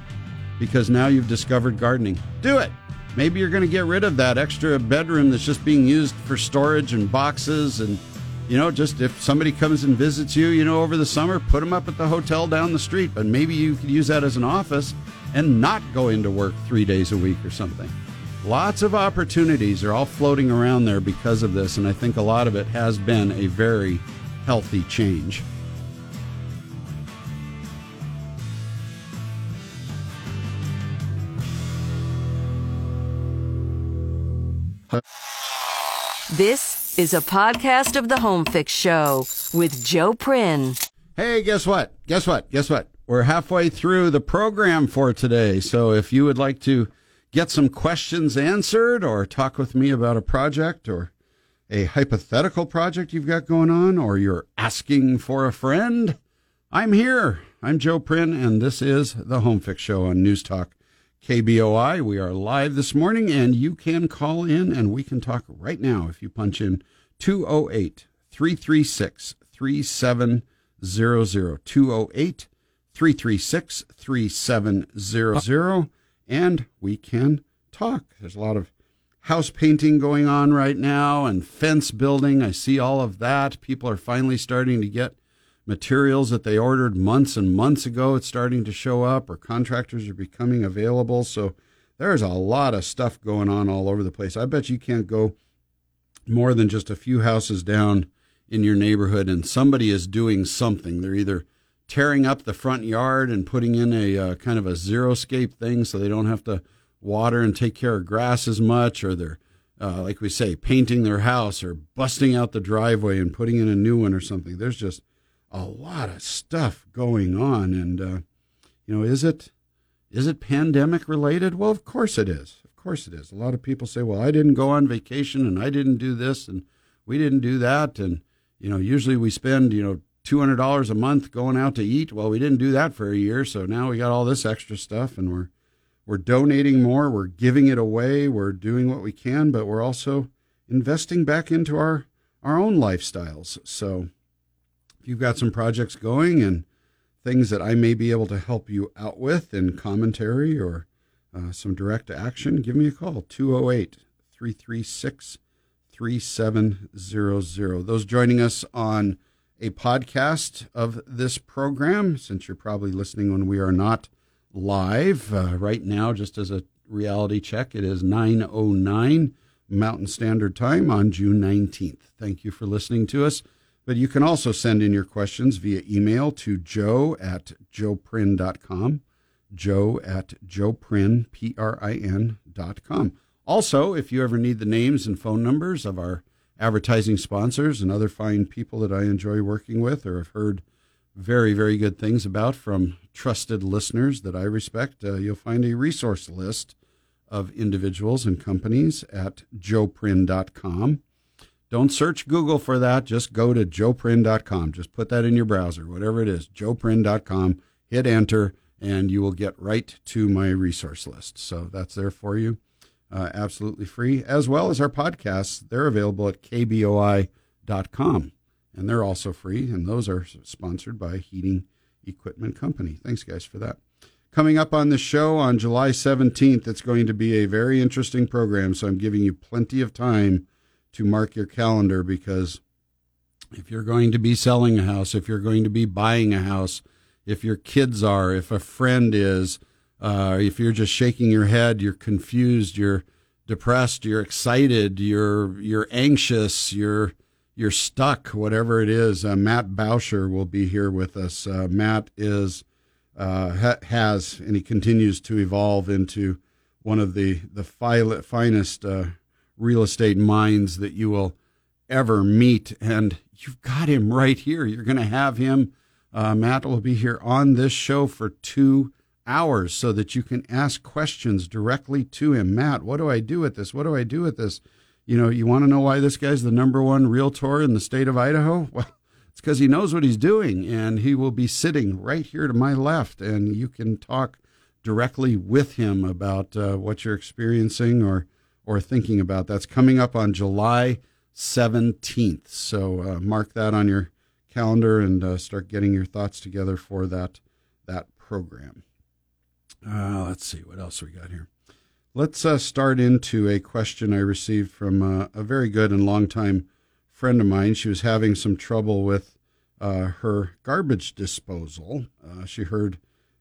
because now you've discovered gardening. Do it. Maybe you're going to get rid of that extra bedroom that's just being used for storage and boxes and you know, just if somebody comes and visits you, you know, over the summer, put them up at the hotel down the street. But maybe you could use that as an office and not go into work three days a week or something. Lots of opportunities are all floating around there because of this. And I think a lot of it has been a very healthy change. This is a podcast of the Home Fix Show with Joe Prin. Hey, guess what? Guess what? Guess what? We're halfway through the program for today. So if you would like to get some questions answered or talk with me about a project or a hypothetical project you've got going on or you're asking for a friend, I'm here. I'm Joe Prin, and this is the Home Fix Show on News Talk KBOI. We are live this morning, and you can call in and we can talk right now if you punch in 208 336 3700. 208 336 3700 and we can talk. There's a lot of house painting going on right now and fence building. I see all of that. People are finally starting to get materials that they ordered months and months ago. It's starting to show up, or contractors are becoming available. So there's a lot of stuff going on all over the place. I bet you can't go more than just a few houses down in your neighborhood and somebody is doing something. They're either tearing up the front yard and putting in a uh, kind of a xeriscape thing so they don't have to water and take care of grass as much, or they're, uh, like we say, painting their house or busting out the driveway and putting in a new one or something. There's just a lot of stuff going on. And, uh, you know, is it. Is it pandemic related? Well, of course it is. Of course it is. A lot of people say, "Well, I didn't go on vacation and I didn't do this and we didn't do that." And you know, usually we spend, you know, $200 a month going out to eat. Well, we didn't do that for a year, so now we got all this extra stuff and we're we're donating more, we're giving it away, we're doing what we can, but we're also investing back into our our own lifestyles. So you've got some projects going and things that I may be able to help you out with in commentary or uh, some direct action, give me a call 208 336 3700. Those joining us on a podcast of this program, since you're probably listening when we are not live uh, right now, just as a reality check, it is 909 Mountain Standard Time on June 19th. Thank you for listening to us. But you can also send in your questions via email to joe at joeprin.com, joe at joeprin, P-R-I-N dot com. Also, if you ever need the names and phone numbers of our advertising sponsors and other fine people that I enjoy working with or have heard very, very good things about from trusted listeners that I respect, uh, you'll find a resource list of individuals and companies at joeprin.com. Don't search Google for that. Just go to joeprin.com. Just put that in your browser, whatever it is, joeprin.com. Hit enter, and you will get right to my resource list. So that's there for you, uh, absolutely free, as well as our podcasts. They're available at kboi.com, and they're also free, and those are sponsored by Heating Equipment Company. Thanks, guys, for that. Coming up on the show on July 17th, it's going to be a very interesting program, so I'm giving you plenty of time to mark your calendar because if you're going to be selling a house, if you're going to be buying a house, if your kids are, if a friend is, uh, if you're just shaking your head, you're confused, you're depressed, you're excited, you're you're anxious, you're you're stuck, whatever it is. Uh, Matt Bauscher will be here with us. Uh, Matt is uh, ha- has and he continues to evolve into one of the the fi- finest uh, real estate minds that you will ever meet. And you've got him right here. You're going to have him. Uh, Matt will be here on this show for two hours so that you can ask questions directly to him. Matt, what do I do with this? What do I do with this? You know, you want to know why this guy's the number one realtor in the state of Idaho? <laughs> Well, it's because he knows what he's doing, and he will be sitting right here to my left, and you can talk directly with him about uh, what you're experiencing or or thinking about. That's coming up on July 17th. So uh, mark that on your calendar and uh, start getting your thoughts together for that that program. Uh, let's see what else we got here. Let's uh, start into a question I received from uh, a very good and longtime friend of mine. She was having some trouble with uh, her garbage disposal. she heard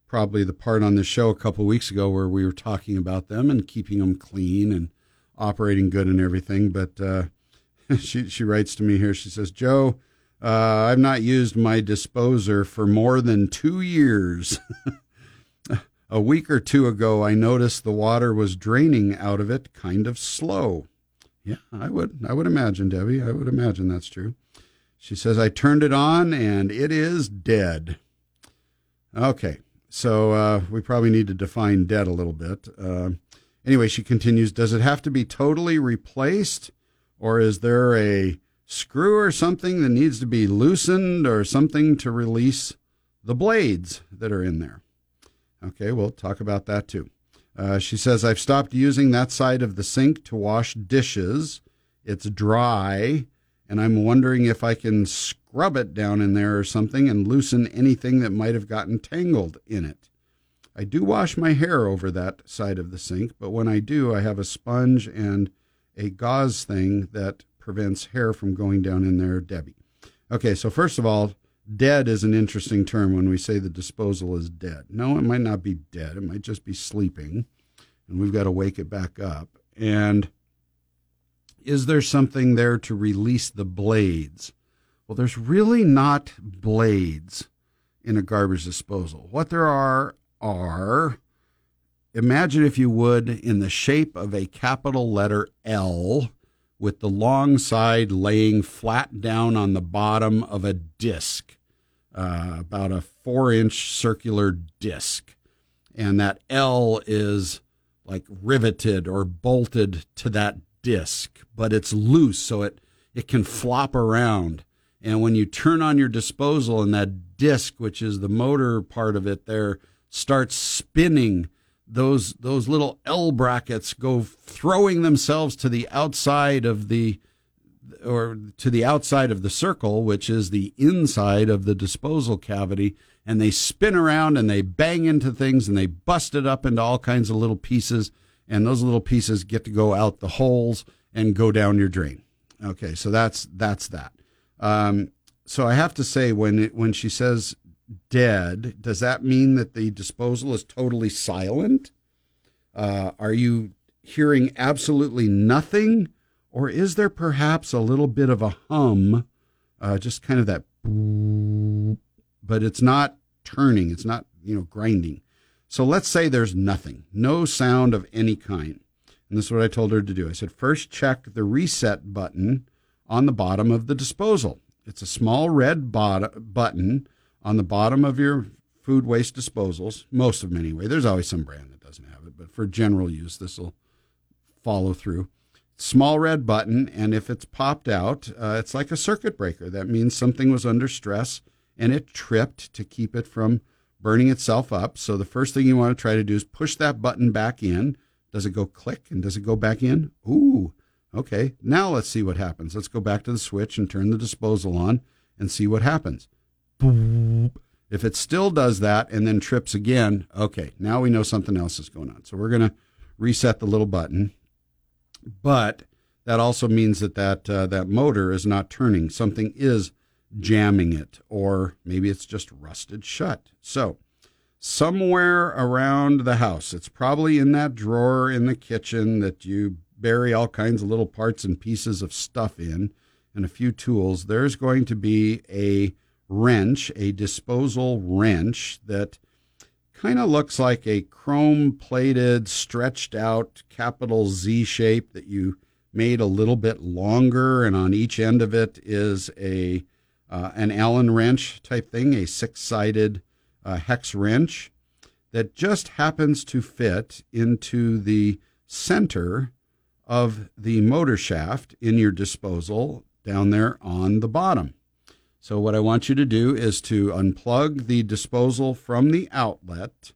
probably the part on the show a couple weeks ago where we were talking about them and keeping them clean and operating good and everything. But uh, <laughs> she she writes to me here. She says, "Joe, uh, I've not used my disposer for more than two years." <laughs> A week or two ago, I noticed the water was draining out of it kind of slow. Yeah, I would I would imagine, Debbie. I would imagine that's true. She says I turned it on and it is dead. Okay, so uh, we probably need to define dead a little bit. Uh, Anyway, she continues Does it have to be totally replaced, or is there a screw or something that needs to be loosened, or something to release the blades that are in there? Okay, we'll talk about that too. Uh, she says, I've stopped using that side of the sink to wash dishes. It's dry and I'm wondering if I can scrub it down in there or something and loosen anything that might have gotten tangled in it. I do wash my hair over that side of the sink, but when I do, I have a sponge and a gauze thing that prevents hair from going down in there, Debbie. Okay, so first of all, dead is an interesting term when we say the disposal is dead. No, it might not be dead, it might just be sleeping, and we've got to wake it back up. And is there something there to release the blades? Well, there's really not blades in a garbage disposal. What there are are, imagine if you would, in the shape of a capital letter L with the long side laying flat down on the bottom of a disc, uh, about a four inch circular disc. And that L is like riveted or bolted to that disc, but it's loose so it, it can flop around. And when you turn on your disposal and that disc, which is the motor part of it there, starts spinning, those those little L brackets go throwing themselves to the outside of the or to the outside of the circle, which is the inside of the disposal cavity, and they spin around and they bang into things and they bust it up into all kinds of little pieces, and those little pieces get to go out the holes and go down your drain. Okay, so that's that's that. Um, so I have to say when it, when she says dead, does that mean that the disposal is totally silent? Uh, are you hearing absolutely nothing? Or is there perhaps a little bit of a hum, uh, just kind of that, but it's not turning, it's not, you know, grinding. So let's say there's nothing, no sound of any kind. And this is what I told her to do. I said, first check the reset button on the bottom of the disposal. It's a small red bot- button on the bottom of your food waste disposals, most of them anyway. There's always some brand that doesn't have it, but for general use, this will follow through. Small red button, and if it's popped out, uh, it's like a circuit breaker. That means something was under stress and it tripped to keep it from burning itself up. So the first thing you want to try to do is push that button back in. Does it go click and does it go back in? Ooh, okay. Now let's see what happens. Let's go back to the switch and turn the disposal on and see what happens. If it still does that and then trips again, okay, now we know something else is going on. So we're going to reset the little button. But that also means that that, uh, that motor is not turning. Something is jamming it, or maybe it's just rusted shut. So somewhere around the house, it's probably in that drawer in the kitchen that you bury all kinds of little parts and pieces of stuff in and a few tools. There's going to be a wrench, a disposal wrench that kind of looks like a chrome plated, stretched out capital Z shape that you made a little bit longer, and on each end of it is a uh, an Allen wrench type thing, a six sided uh, hex wrench that just happens to fit into the center of the motor shaft in your disposal down there on the bottom. So, what I want you to do is to unplug the disposal from the outlet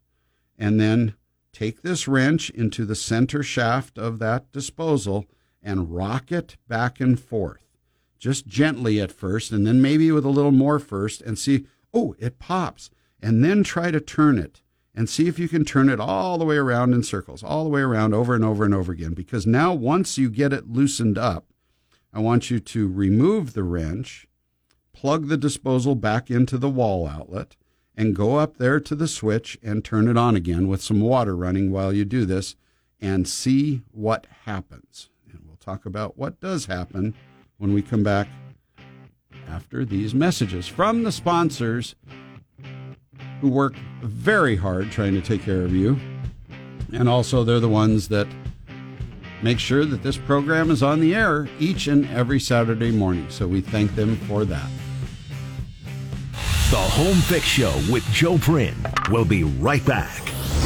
and then take this wrench into the center shaft of that disposal and rock it back and forth. Just gently at first, and then maybe with a little more first, and see, oh, it pops. And then try to turn it and see if you can turn it all the way around in circles, all the way around over and over and over again. Because now, once you get it loosened up, I want you to remove the wrench plug the disposal back into the wall outlet, and go up there to the switch and turn it on again with some water running while you do this and see what happens. And we'll talk about what does happen when we come back after these messages from the sponsors who work very hard trying to take care of you. And also, they're the ones that make sure that this program is on the air each and every Saturday morning. So we thank them for that. The Home Fix Show with Joe Prin. We'll be right back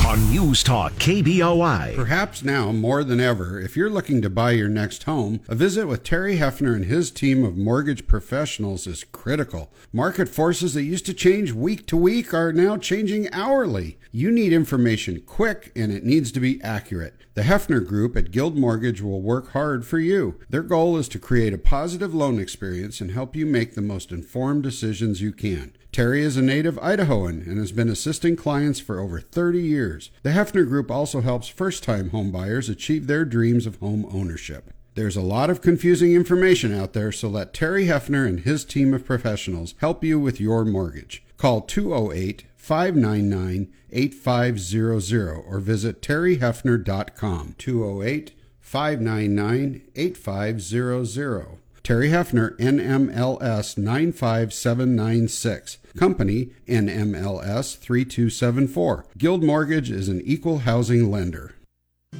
on News Talk KBOI. Perhaps now more than ever, if you're looking to buy your next home, a visit with Terry Hefner and his team of mortgage professionals is critical. Market forces that used to change week to week are now changing hourly. You need information quick and it needs to be accurate. The Hefner Group at Guild Mortgage will work hard for you. Their goal is to create a positive loan experience and help you make the most informed decisions you can. Terry is a native Idahoan and has been assisting clients for over 30 years. The Hefner Group also helps first time homebuyers achieve their dreams of home ownership. There's a lot of confusing information out there, so let Terry Hefner and his team of professionals help you with your mortgage. Call 208 599 8500 or visit terryhefner.com. 208 599 8500. Terry Hefner, NMLS 95796. Company, NMLS 3274. Guild Mortgage is an equal housing lender.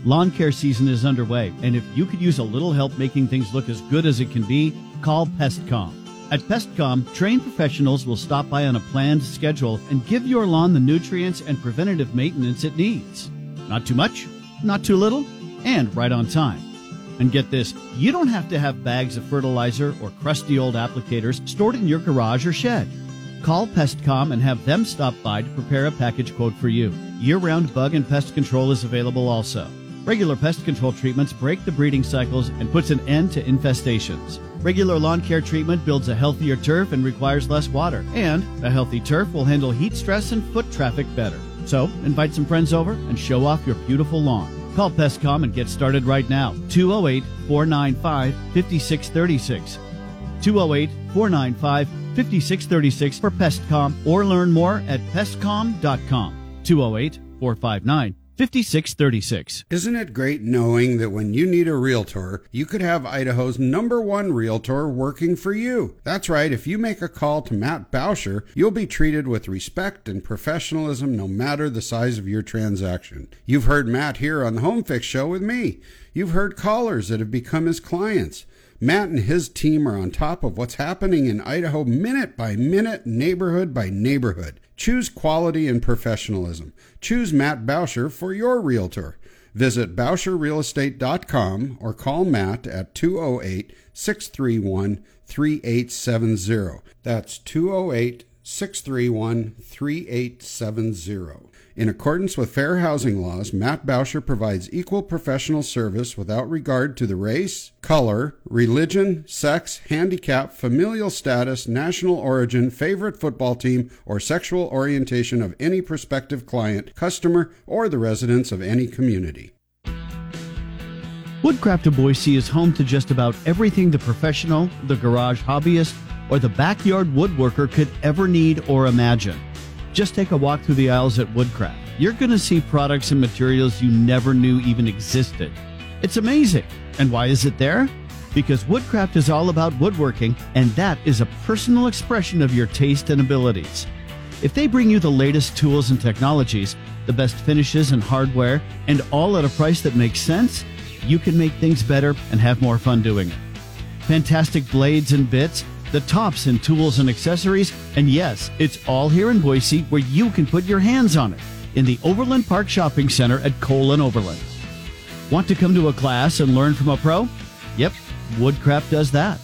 Lawn care season is underway, and if you could use a little help making things look as good as it can be, call Pestcom. At Pestcom, trained professionals will stop by on a planned schedule and give your lawn the nutrients and preventative maintenance it needs. Not too much, not too little, and right on time. And get this, you don't have to have bags of fertilizer or crusty old applicators stored in your garage or shed. Call Pestcom and have them stop by to prepare a package quote for you. Year round bug and pest control is available also. Regular pest control treatments break the breeding cycles and puts an end to infestations. Regular lawn care treatment builds a healthier turf and requires less water. And a healthy turf will handle heat stress and foot traffic better. So, invite some friends over and show off your beautiful lawn. Call Pestcom and get started right now. 208 495 5636. 208 495 5636 for Pestcom or learn more at pestcom.com. 208 459 5636. Isn't it great knowing that when you need a realtor, you could have Idaho's number one realtor working for you? That's right, if you make a call to Matt Bauscher, you'll be treated with respect and professionalism no matter the size of your transaction. You've heard Matt here on the Home Fix Show with me. You've heard callers that have become his clients. Matt and his team are on top of what's happening in Idaho minute by minute, neighborhood by neighborhood. Choose quality and professionalism. Choose Matt Bauscher for your realtor. Visit BauscherRealEstate.com or call Matt at 208 631 3870. That's 208 631 3870. In accordance with fair housing laws, Matt Bauscher provides equal professional service without regard to the race, color, religion, sex, handicap, familial status, national origin, favorite football team, or sexual orientation of any prospective client, customer, or the residents of any community. Woodcraft of Boise is home to just about everything the professional, the garage hobbyist, or the backyard woodworker could ever need or imagine. Just take a walk through the aisles at Woodcraft. You're going to see products and materials you never knew even existed. It's amazing. And why is it there? Because Woodcraft is all about woodworking, and that is a personal expression of your taste and abilities. If they bring you the latest tools and technologies, the best finishes and hardware, and all at a price that makes sense, you can make things better and have more fun doing it. Fantastic blades and bits, the tops and tools and accessories, and yes, it's all here in Boise where you can put your hands on it in the Overland Park Shopping Center at Cole and Overland. Want to come to a class and learn from a pro? Yep, Woodcraft does that.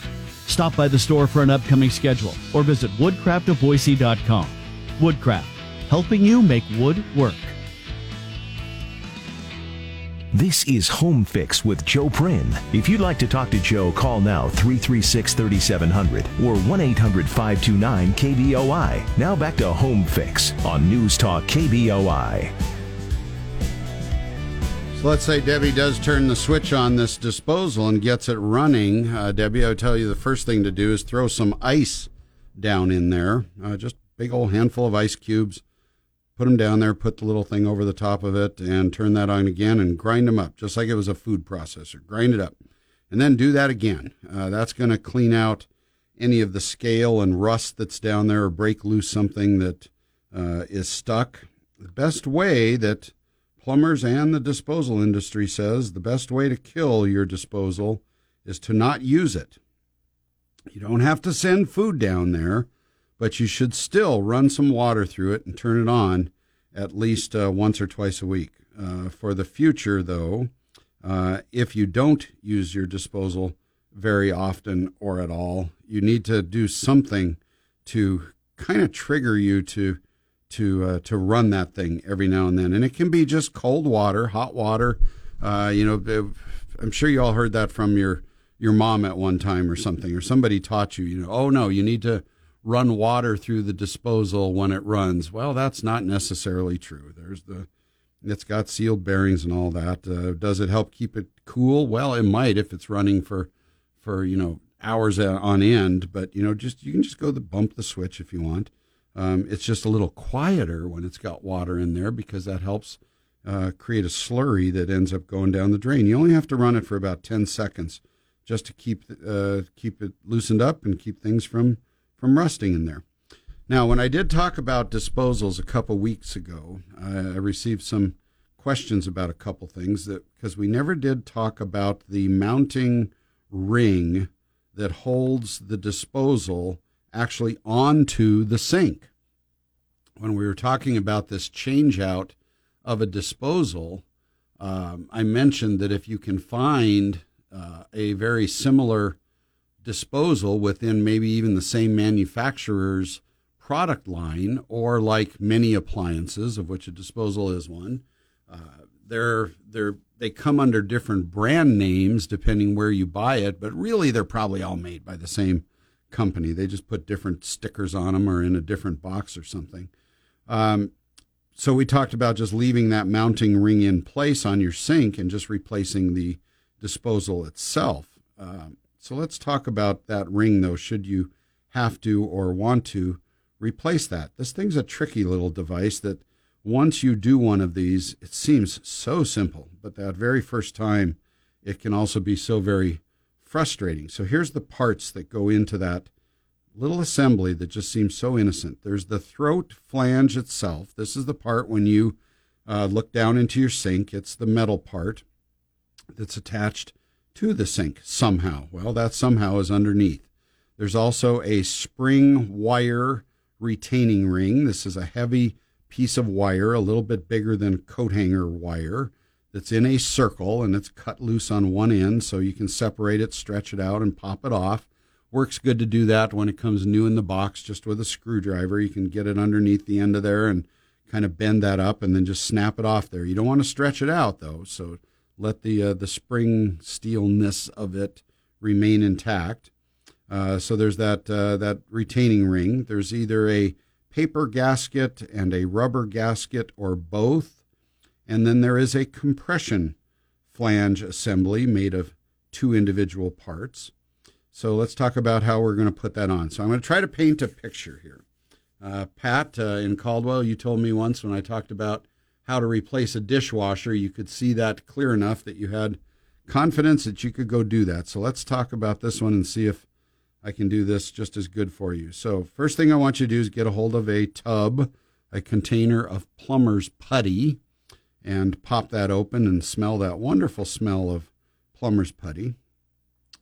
Stop by the store for an upcoming schedule or visit woodcraftofboise.com. Woodcraft, helping you make wood work. This is Home Fix with Joe Prin. If you'd like to talk to Joe, call now 336 3700 or 1 800 529 KBOI. Now back to Home Fix on News Talk KBOI. So let's say Debbie does turn the switch on this disposal and gets it running. Uh, Debbie, I would tell you the first thing to do is throw some ice down in there, uh, just a big old handful of ice cubes. Put them down there, put the little thing over the top of it, and turn that on again and grind them up, just like it was a food processor. Grind it up. And then do that again. Uh, that's going to clean out any of the scale and rust that's down there or break loose something that uh, is stuck. The best way that plumbers and the disposal industry says the best way to kill your disposal is to not use it. You don't have to send food down there, but you should still run some water through it and turn it on at least uh, once or twice a week. Uh, for the future, though, uh, if you don't use your disposal very often or at all, you need to do something to kind of trigger you to to uh, to run that thing every now and then, and it can be just cold water, hot water. Uh, you know, I'm sure you all heard that from your your mom at one time or something, or somebody taught you. You know, oh no, you need to run water through the disposal when it runs. Well, that's not necessarily true. There's the it's got sealed bearings and all that. Uh, does it help keep it cool? Well, it might if it's running for for you know hours on end. But you know, just you can just go the bump the switch if you want. Um, it's just a little quieter when it's got water in there because that helps uh, create a slurry that ends up going down the drain. You only have to run it for about ten seconds just to keep uh, keep it loosened up and keep things from from rusting in there. Now, when I did talk about disposals a couple weeks ago, I received some questions about a couple things that because we never did talk about the mounting ring that holds the disposal actually onto the sink. When we were talking about this change out of a disposal, um, I mentioned that if you can find uh, a very similar disposal within maybe even the same manufacturer's product line or like many appliances, of which a disposal is one. Uh, they're they're they come under different brand names depending where you buy it, but really they're probably all made by the same company. They just put different stickers on them or in a different box or something. Um, so we talked about just leaving that mounting ring in place on your sink and just replacing the disposal itself. Um, so let's talk about that ring though. Should you have to or want to replace that. This thing's a tricky little device that once you do one of these, it seems so simple, but that very first time, it can also be so very frustrating. So here's the parts that go into that little assembly that just seems so innocent. There's the throat flange itself. This is the part when you uh, look down into your sink. It's the metal part that's attached to the sink somehow. Well, that somehow is underneath. There's also a spring wire retaining ring. This is a heavy piece of wire, a little bit bigger than coat hanger wire, that's in a circle and it's cut loose on one end so you can separate it, stretch it out, and pop it off. Works good to do that when it comes new in the box, just with a screwdriver. You can get it underneath the end of there and kind of bend that up and then just snap it off there. You don't want to stretch it out though, so let the uh, the spring steelness of it remain intact. Uh, so there's that uh, that retaining ring. There's either a paper gasket and a rubber gasket or both, and then there is a compression flange assembly made of two individual parts. So let's talk about how we're going to put that on. So I'm going to try to paint a picture here. Uh, Pat uh, in Caldwell, you told me once when I talked about how to replace a dishwasher, you could see that clear enough that you had confidence that you could go do that. So let's talk about this one and see if I can do this just as good for you. So, first thing I want you to do is get a hold of a tub, a container of plumber's putty, and pop that open and smell that wonderful smell of plumber's putty.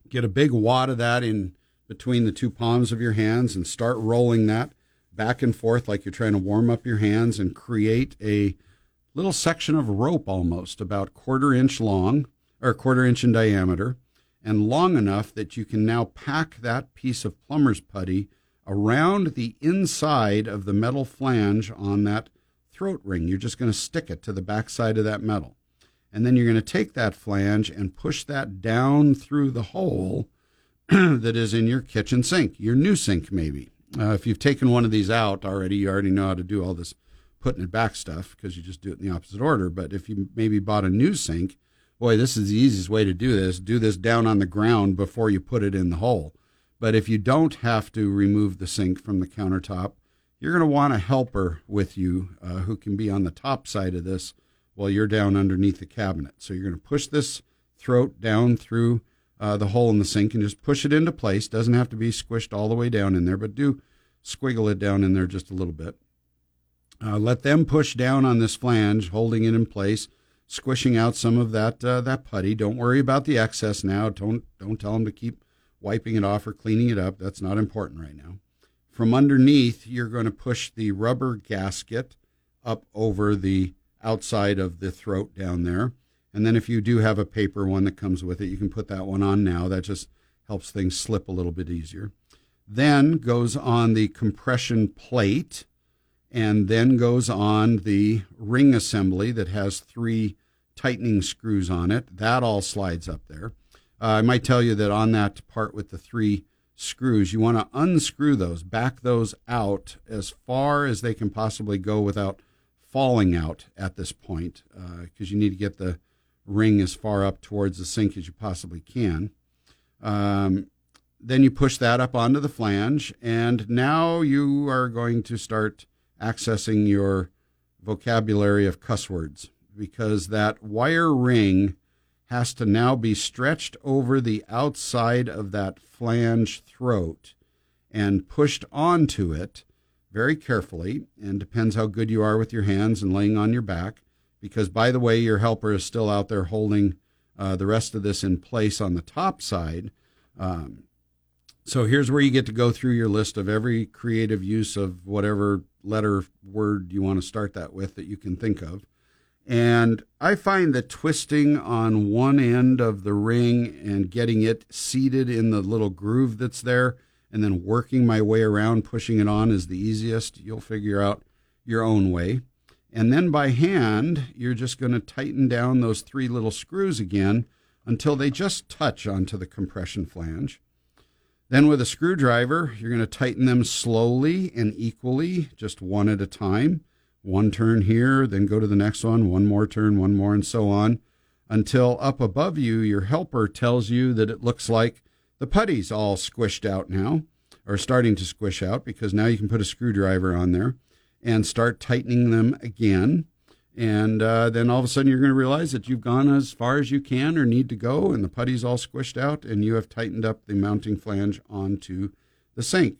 Get a big wad of that in between the two palms of your hands and start rolling that back and forth like you're trying to warm up your hands and create a little section of rope almost about quarter inch long or quarter inch in diameter and long enough that you can now pack that piece of plumber's putty around the inside of the metal flange on that throat ring. You're just going to stick it to the backside of that metal. And then you're going to take that flange and push that down through the hole <clears throat> that is in your kitchen sink, your new sink, maybe. Uh, if you've taken one of these out already, you already know how to do all this putting it back stuff because you just do it in the opposite order. But if you maybe bought a new sink, boy, this is the easiest way to do this. Do this down on the ground before you put it in the hole. But if you don't have to remove the sink from the countertop, you're going to want a helper with you uh, who can be on the top side of this while you're down underneath the cabinet. So you're going to push this throat down through uh, the hole in the sink and just push it into place. Doesn't have to be squished all the way down in there, but do squiggle it down in there just a little bit. Uh, let them push down on this flange, holding it in place squishing out some of that uh, that putty. Don't worry about the excess now. Don't don't tell them to keep wiping it off or cleaning it up. That's not important right now. From underneath, you're going to push the rubber gasket up over the outside of the throat down there. And then if you do have a paper one that comes with it, you can put that one on now. That just helps things slip a little bit easier. Then goes on the compression plate and then goes on the ring assembly that has three tightening screws on it. That all slides up there. Uh, I might tell you that on that part with the three screws, you want to unscrew those, back those out as far as they can possibly go without falling out at this point, because uh, you need to get the ring as far up towards the sink as you possibly can. Um, then you push that up onto the flange, and now you are going to start accessing your vocabulary of cuss words because that wire ring has to now be stretched over the outside of that flange throat and pushed onto it very carefully and depends how good you are with your hands and laying on your back because by the way your helper is still out there holding uh, the rest of this in place on the top side. Um, so here's where you get to go through your list of every creative use of whatever letter word you want to start that with that you can think of and I find the twisting on one end of the ring and getting it seated in the little groove that's there and then working my way around, pushing it on is the easiest. You'll figure out your own way. And then by hand, you're just going to tighten down those three little screws again until they just touch onto the compression flange. Then with a screwdriver, you're going to tighten them slowly and equally, just one at a time one turn here, then go to the next one, one more turn, one more, and so on, until up above you, your helper tells you that it looks like the putty's all squished out now, or starting to squish out, because now you can put a screwdriver on there and start tightening them again. And uh, then all of a sudden, you're going to realize that you've gone as far as you can or need to go, and the putty's all squished out, and you have tightened up the mounting flange onto the sink.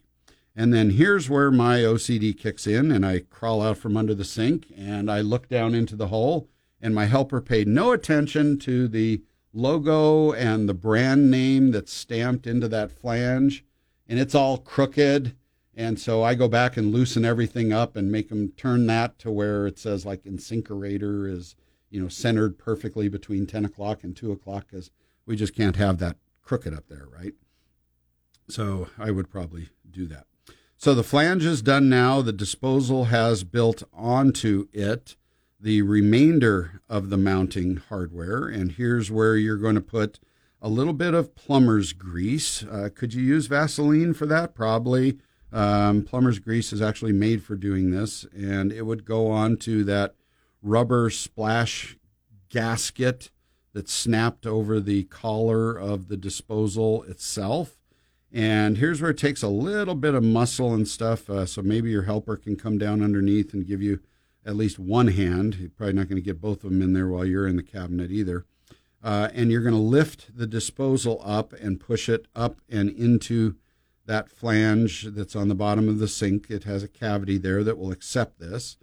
And then here's where my OCD kicks in, and I crawl out from under the sink and I look down into the hole. And my helper paid no attention to the logo and the brand name that's stamped into that flange, and it's all crooked. And so I go back and loosen everything up and make them turn that to where it says like InSinkErator is, you know, centered perfectly between 10 o'clock and 2 o'clock because we just can't have that crooked up there, right? So I would probably do that. So the flange is done now. The disposal has built onto it the remainder of the mounting hardware. And here's where you're going to put a little bit of plumber's grease. Uh, could you use Vaseline for that? Probably. Um, plumber's grease is actually made for doing this, and it would go on to that rubber splash gasket that snapped over the collar of the disposal itself. And here's where it takes a little bit of muscle and stuff. Uh, so maybe your helper can come down underneath and give you at least one hand. You're probably not going to get both of them in there while you're in the cabinet either. Uh, and you're going to lift the disposal up and push it up and into that flange that's on the bottom of the sink. It has a cavity there that will accept this.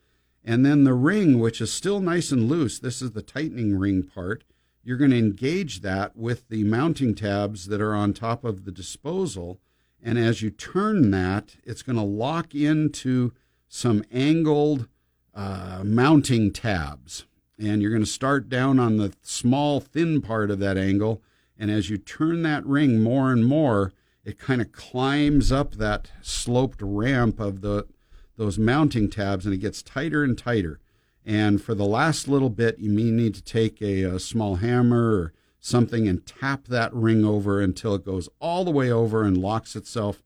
And then the ring, which is still nice and loose, this is the tightening ring part you're going to engage that with the mounting tabs that are on top of the disposal. And as you turn that, it's going to lock into some angled uh, mounting tabs. And you're going to start down on the small, thin part of that angle. And as you turn that ring more and more, it kind of climbs up that sloped ramp of the those mounting tabs and it gets tighter and tighter. And for the last little bit, you may need to take a, a, small hammer or something and tap that ring over until it goes all the way over and locks itself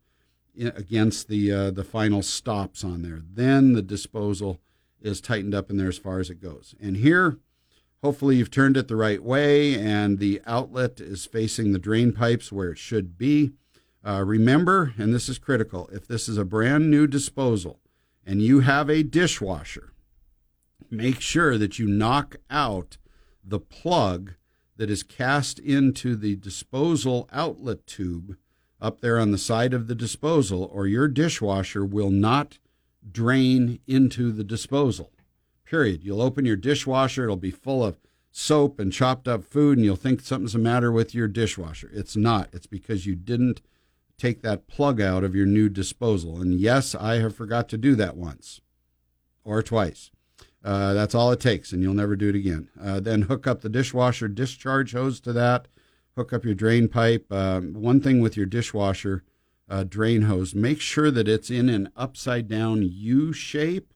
against the uh, the final stops on there. Then the disposal is tightened up in there as far as it goes. And here, hopefully, you've turned it the right way and the outlet is facing the drain pipes where it should be. Uh, remember, and this is critical, if this is a brand new disposal and you have a dishwasher make sure that you knock out the plug that is cast into the disposal outlet tube up there on the side of the disposal, or your dishwasher will not drain into the disposal. Period. You'll open your dishwasher, it'll be full of soap and chopped up food, and you'll think something's the matter with your dishwasher. It's not. It's because you didn't take that plug out of your new disposal. And yes, I have forgot to do that once or twice. Uh, that's all it takes, and you'll never do it again. Uh, then hook up the dishwasher discharge hose to that. Hook up your drain pipe. Um, one thing with your dishwasher uh, drain hose, make sure that it's in an upside down U shape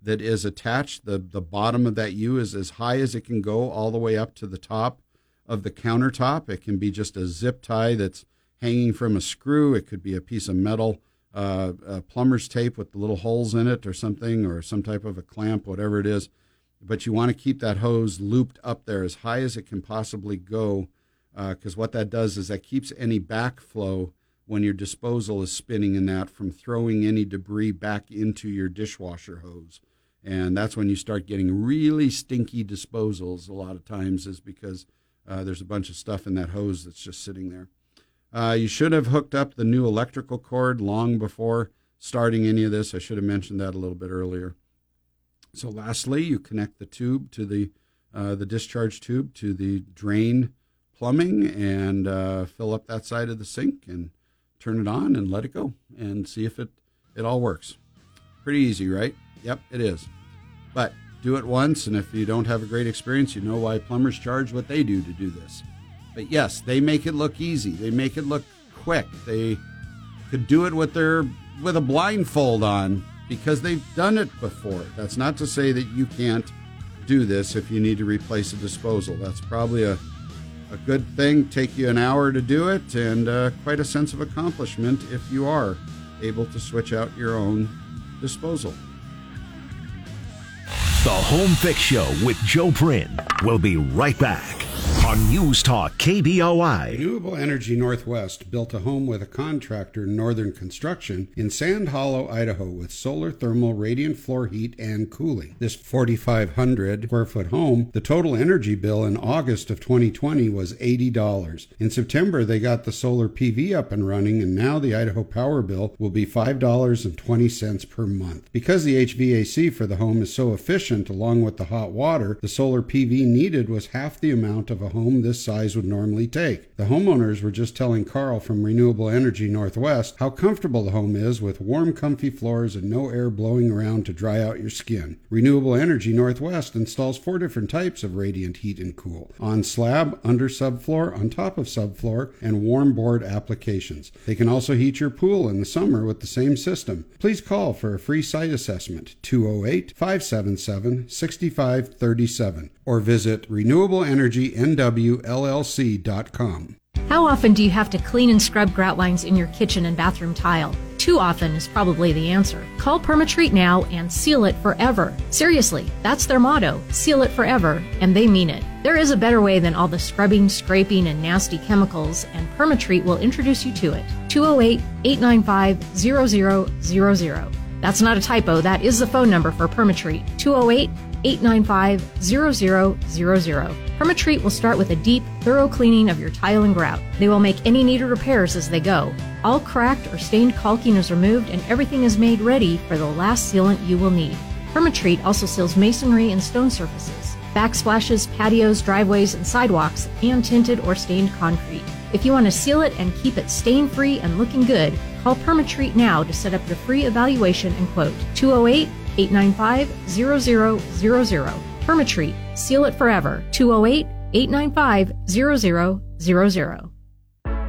that is attached. The, the bottom of that U is as high as it can go, all the way up to the top of the countertop. It can be just a zip tie that's hanging from a screw. It could be a piece of metal, uh, plumber's tape with the little holes in it or something, or some type of a clamp, whatever it is. But you want to keep that hose looped up there as high as it can possibly go, because uh, what that does is that keeps any backflow when your disposal is spinning in that from throwing any debris back into your dishwasher hose. And that's when you start getting really stinky disposals a lot of times, is because uh, there's a bunch of stuff in that hose that's just sitting there. Uh, you should have hooked up the new electrical cord long before starting any of this. I should have mentioned that a little bit earlier. So, lastly, you connect the tube to the uh, the discharge tube to the drain plumbing and uh, fill up that side of the sink and turn it on and let it go and see if it it all works. Pretty easy, right? Yep, it is. But do it once, and if you don't have a great experience, you know why plumbers charge what they do to do this. But yes, they make it look easy. They make it look quick. They could do it with their with a blindfold on because they've done it before. That's not to say that you can't do this if you need to replace a disposal. That's probably a a good thing. Take you an hour to do it, and uh, quite a sense of accomplishment if you are able to switch out your own disposal. The Home Fix Show with Joe Prin will be right back on News Talk KBOI. Renewable Energy Northwest built a home with a contractor, Northern Construction, in Sand Hollow, Idaho, with solar thermal radiant floor heat and cooling. This 4,500 square foot home, the total energy bill in August of 2020 was $80. In September, they got the solar PV up and running, and now the Idaho power bill will be $5.20 per month. Because the HVAC for the home is so efficient, along with the hot water, the solar PV needed was half the amount of a home this size would normally take. The homeowners were just telling Carl from Renewable Energy Northwest how comfortable the home is with warm, comfy floors and no air blowing around to dry out your skin. Renewable Energy Northwest installs four different types of radiant heat and cool on slab, under subfloor, on top of subfloor, and warm board applications. They can also heat your pool in the summer with the same system. Please call for a free site assessment 208 577 6537 or visit How often do you have to clean and scrub grout lines in your kitchen and bathroom tile? Too often is probably the answer. Call Permatreat now and seal it forever. Seriously, that's their motto seal it forever, and they mean it. There is a better way than all the scrubbing, scraping, and nasty chemicals, and Permatreat will introduce you to it. 208 895 0000. That's not a typo, that is the phone number for Permatreat. 208 895 0000. Permatreat will start with a deep, thorough cleaning of your tile and grout. They will make any needed repairs as they go. All cracked or stained caulking is removed and everything is made ready for the last sealant you will need. Permatreat also seals masonry and stone surfaces, backsplashes, patios, driveways, and sidewalks, and tinted or stained concrete. If you want to seal it and keep it stain free and looking good, call Permatreat now to set up your free evaluation and quote 208 895 0000. Permatreat, seal it forever. 208 895 0000.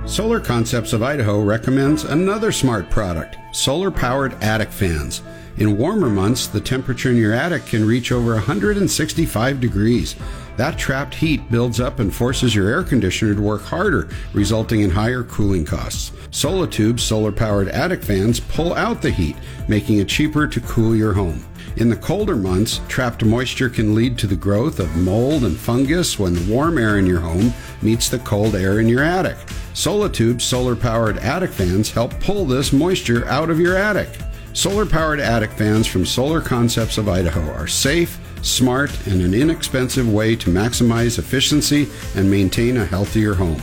Solar Concepts of Idaho recommends another smart product solar powered attic fans. In warmer months, the temperature in your attic can reach over 165 degrees. That trapped heat builds up and forces your air conditioner to work harder, resulting in higher cooling costs. Solatube's solar powered attic fans pull out the heat, making it cheaper to cool your home. In the colder months, trapped moisture can lead to the growth of mold and fungus when the warm air in your home meets the cold air in your attic. Solatube's solar powered attic fans help pull this moisture out of your attic. Solar powered attic fans from Solar Concepts of Idaho are safe, smart, and an inexpensive way to maximize efficiency and maintain a healthier home.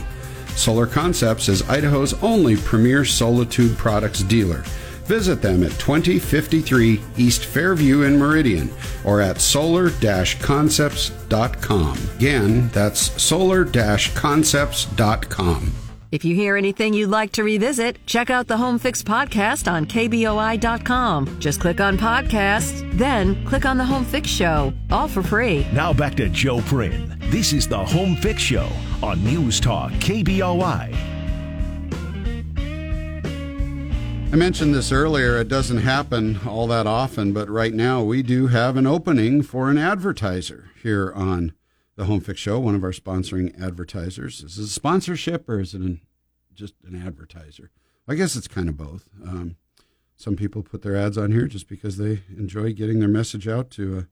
Solar Concepts is Idaho's only premier Solatube products dealer. Visit them at 2053 East Fairview in Meridian or at solar concepts.com. Again, that's solar concepts.com. If you hear anything you'd like to revisit, check out the Home Fix podcast on KBOI.com. Just click on podcast, then click on the Home Fix Show, all for free. Now back to Joe Prin. This is the Home Fix Show on News Talk KBOI. I mentioned this earlier. It doesn't happen all that often, but right now we do have an opening for an advertiser here on the Home Fix Show, one of our sponsoring advertisers. Is it a sponsorship or is it an, just an advertiser? I guess it's kind of both. Um, some people put their ads on here just because they enjoy getting their message out to a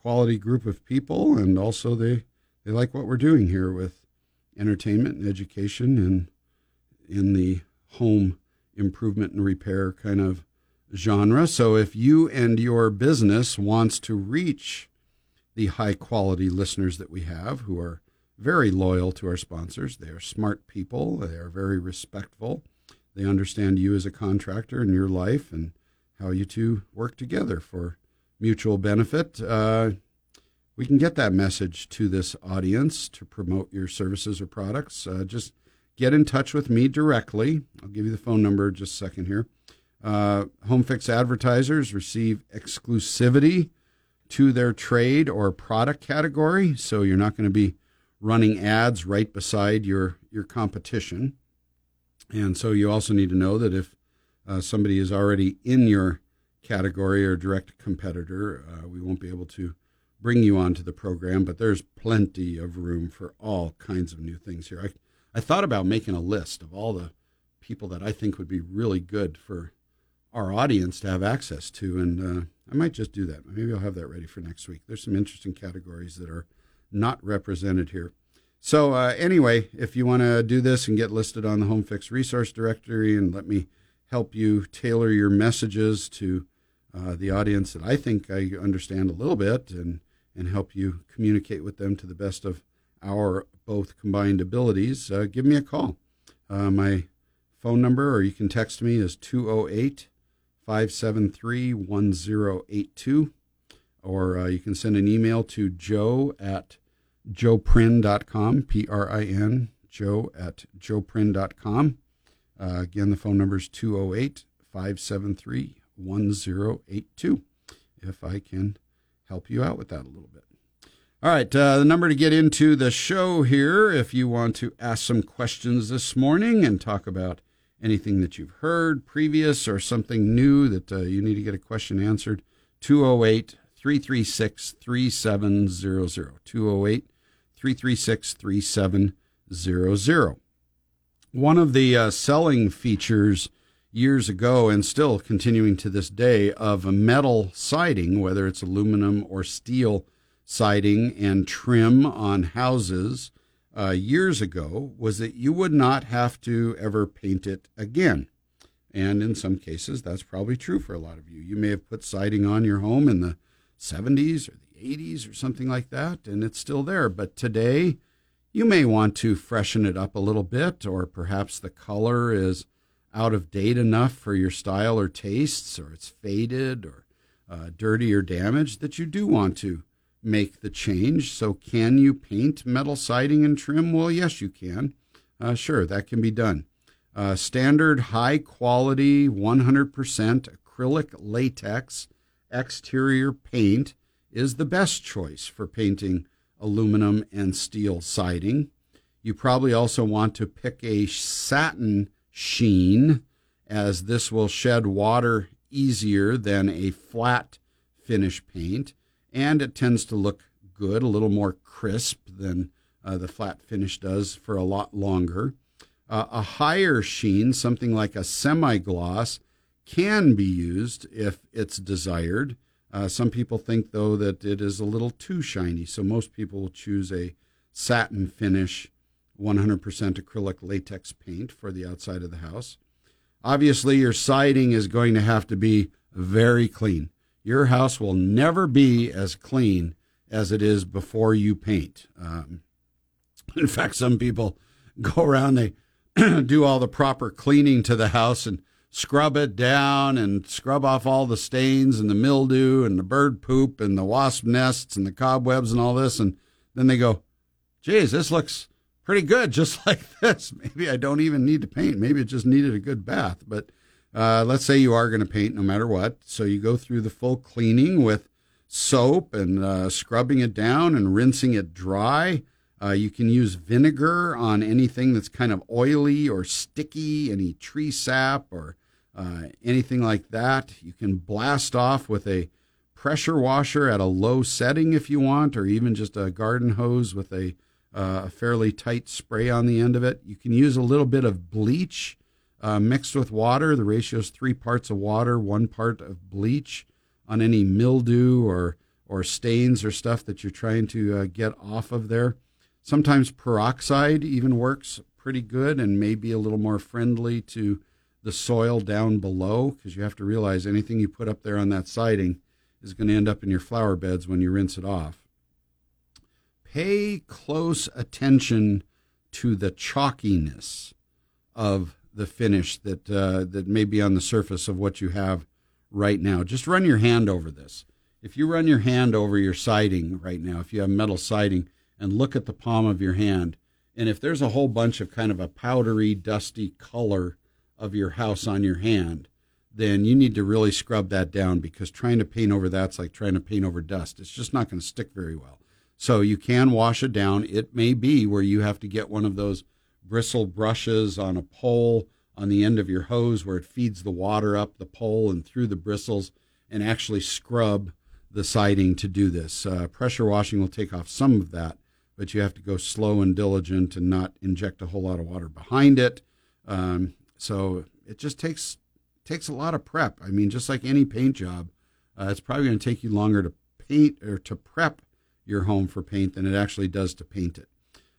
quality group of people, and also they, they like what we're doing here with entertainment and education and in the home improvement and repair kind of genre. So if you and your business wants to reach the high quality listeners that we have who are very loyal to our sponsors. They are smart people, they are very respectful. They understand you as a contractor and your life and how you two work together for mutual benefit. Uh, we can get that message to this audience to promote your services or products. Uh, just get in touch with me directly. I'll give you the phone number just a second here. Uh, Home Fix advertisers receive exclusivity to their trade or product category, so you're not going to be running ads right beside your your competition. And so you also need to know that if uh, somebody is already in your category or direct competitor, uh, we won't be able to bring you onto the program. But there's plenty of room for all kinds of new things here. I, I thought about making a list of all the people that I think would be really good for our audience to have access to, and uh, I might just do that. Maybe I'll have that ready for next week. There's some interesting categories that are not represented here. So, uh, anyway, if you want to do this and get listed on the Home Fix Resource Directory and let me help you tailor your messages to uh, the audience that I think I understand a little bit and, and help you communicate with them to the best of our both combined abilities, uh, give me a call. Uh, my phone number, or you can text me, is 208 573 1082. Or uh, you can send an email to joe at joeprin.com, P R I N, joe at joeprin.com. Uh, again, the phone number is 208 573 1082. If I can help you out with that a little bit. All right, uh, the number to get into the show here, if you want to ask some questions this morning and talk about anything that you've heard previous or something new that uh, you need to get a question answered, 208 336 3700. 208 336 3700. One of the uh, selling features years ago and still continuing to this day of a metal siding, whether it's aluminum or steel siding and trim on houses uh, years ago, was that you would not have to ever paint it again. And in some cases, that's probably true for a lot of you. You may have put siding on your home in the 70s or the 80s or something like that, and it's still there. But today, you may want to freshen it up a little bit, or perhaps the color is out of date enough for your style or tastes, or it's faded or uh, dirty or damaged that you do want to make the change. So, can you paint metal siding and trim? Well, yes, you can. Uh, sure, that can be done. Uh, standard high quality 100% acrylic latex exterior paint is the best choice for painting aluminum and steel siding. You probably also want to pick a satin sheen, as this will shed water easier than a flat finish paint, and it tends to look good, a little more crisp than uh, the flat finish does for a lot longer. Uh, a higher sheen, something like a semi gloss, can be used if it's desired. Uh, some people think, though, that it is a little too shiny, so most people will choose a satin finish, 100% acrylic latex paint for the outside of the house. Obviously, your siding is going to have to be very clean. Your house will never be as clean as it is before you paint. Um, in fact, some people go around, they <clears throat> do all the proper cleaning to the house and scrub it down and scrub off all the stains and the mildew and the bird poop and the wasp nests and the cobwebs and all this. And then they go, geez, this looks pretty good, <laughs> just like this. Maybe I don't even need to paint. Maybe it just needed a good bath. But uh, let's say you are going to paint no matter what. So you go through the full cleaning with soap and uh, scrubbing it down and rinsing it dry. Uh, you can use vinegar on anything that's kind of oily or sticky, any tree sap or uh, anything like that. You can blast off with a pressure washer at a low setting if you want, or even just a garden hose with a, uh, a fairly tight spray on the end of it. You can use a little bit of bleach uh, mixed with water. The ratio is three parts of water, one part of bleach on any mildew or or stains or stuff that you're trying to uh, get off of there. Sometimes peroxide even works pretty good and may be a little more friendly to the soil down below because you have to realize anything you put up there on that siding is going to end up in your flower beds when you rinse it off. Pay close attention to the chalkiness of the finish that uh, that may be on the surface of what you have right now. Just run your hand over this. If you run your hand over your siding right now, if you have metal siding, and look at the palm of your hand. And if there's a whole bunch of kind of a powdery, dusty color of your house on your hand, then you need to really scrub that down because trying to paint over that's like trying to paint over dust. It's just not going to stick very well. So you can wash it down. It may be where you have to get one of those bristle brushes on a pole on the end of your hose where it feeds the water up the pole and through the bristles and actually scrub the siding to do this. Uh, pressure washing will take off some of that, but you have to go slow and diligent and not inject a whole lot of water behind it. Um, so it just takes takes a lot of prep. I mean, just like any paint job, uh, it's probably going to take you longer to paint or to prep your home for paint than it actually does to paint it.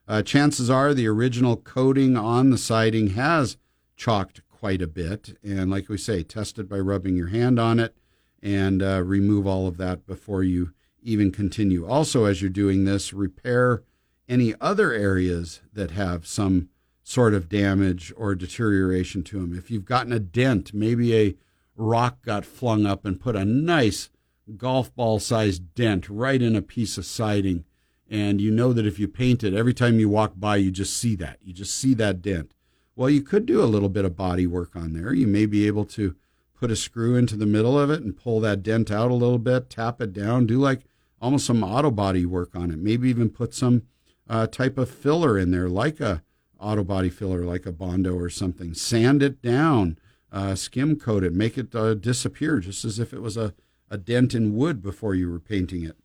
Uh, chances are the original coating on the siding has chalked quite a bit, and like we say, test it by rubbing your hand on it and uh, remove all of that before you even continue. Also, as you're doing this, repair any other areas that have some sort of damage or deterioration to them. If you've gotten a dent, maybe a rock got flung up and put a nice golf ball sized dent right in a piece of siding. And you know that if you paint it, every time you walk by, you just see that. You just see that dent. Well, you could do a little bit of body work on there. You may be able to put a screw into the middle of it and pull that dent out a little bit, tap it down, do like almost some auto body work on it. Maybe even put some uh, type of filler in there, like a auto body filler, like a Bondo or something. Sand it down, uh, skim coat it, make it uh, disappear, just as if it was a, a dent in wood before you were painting it.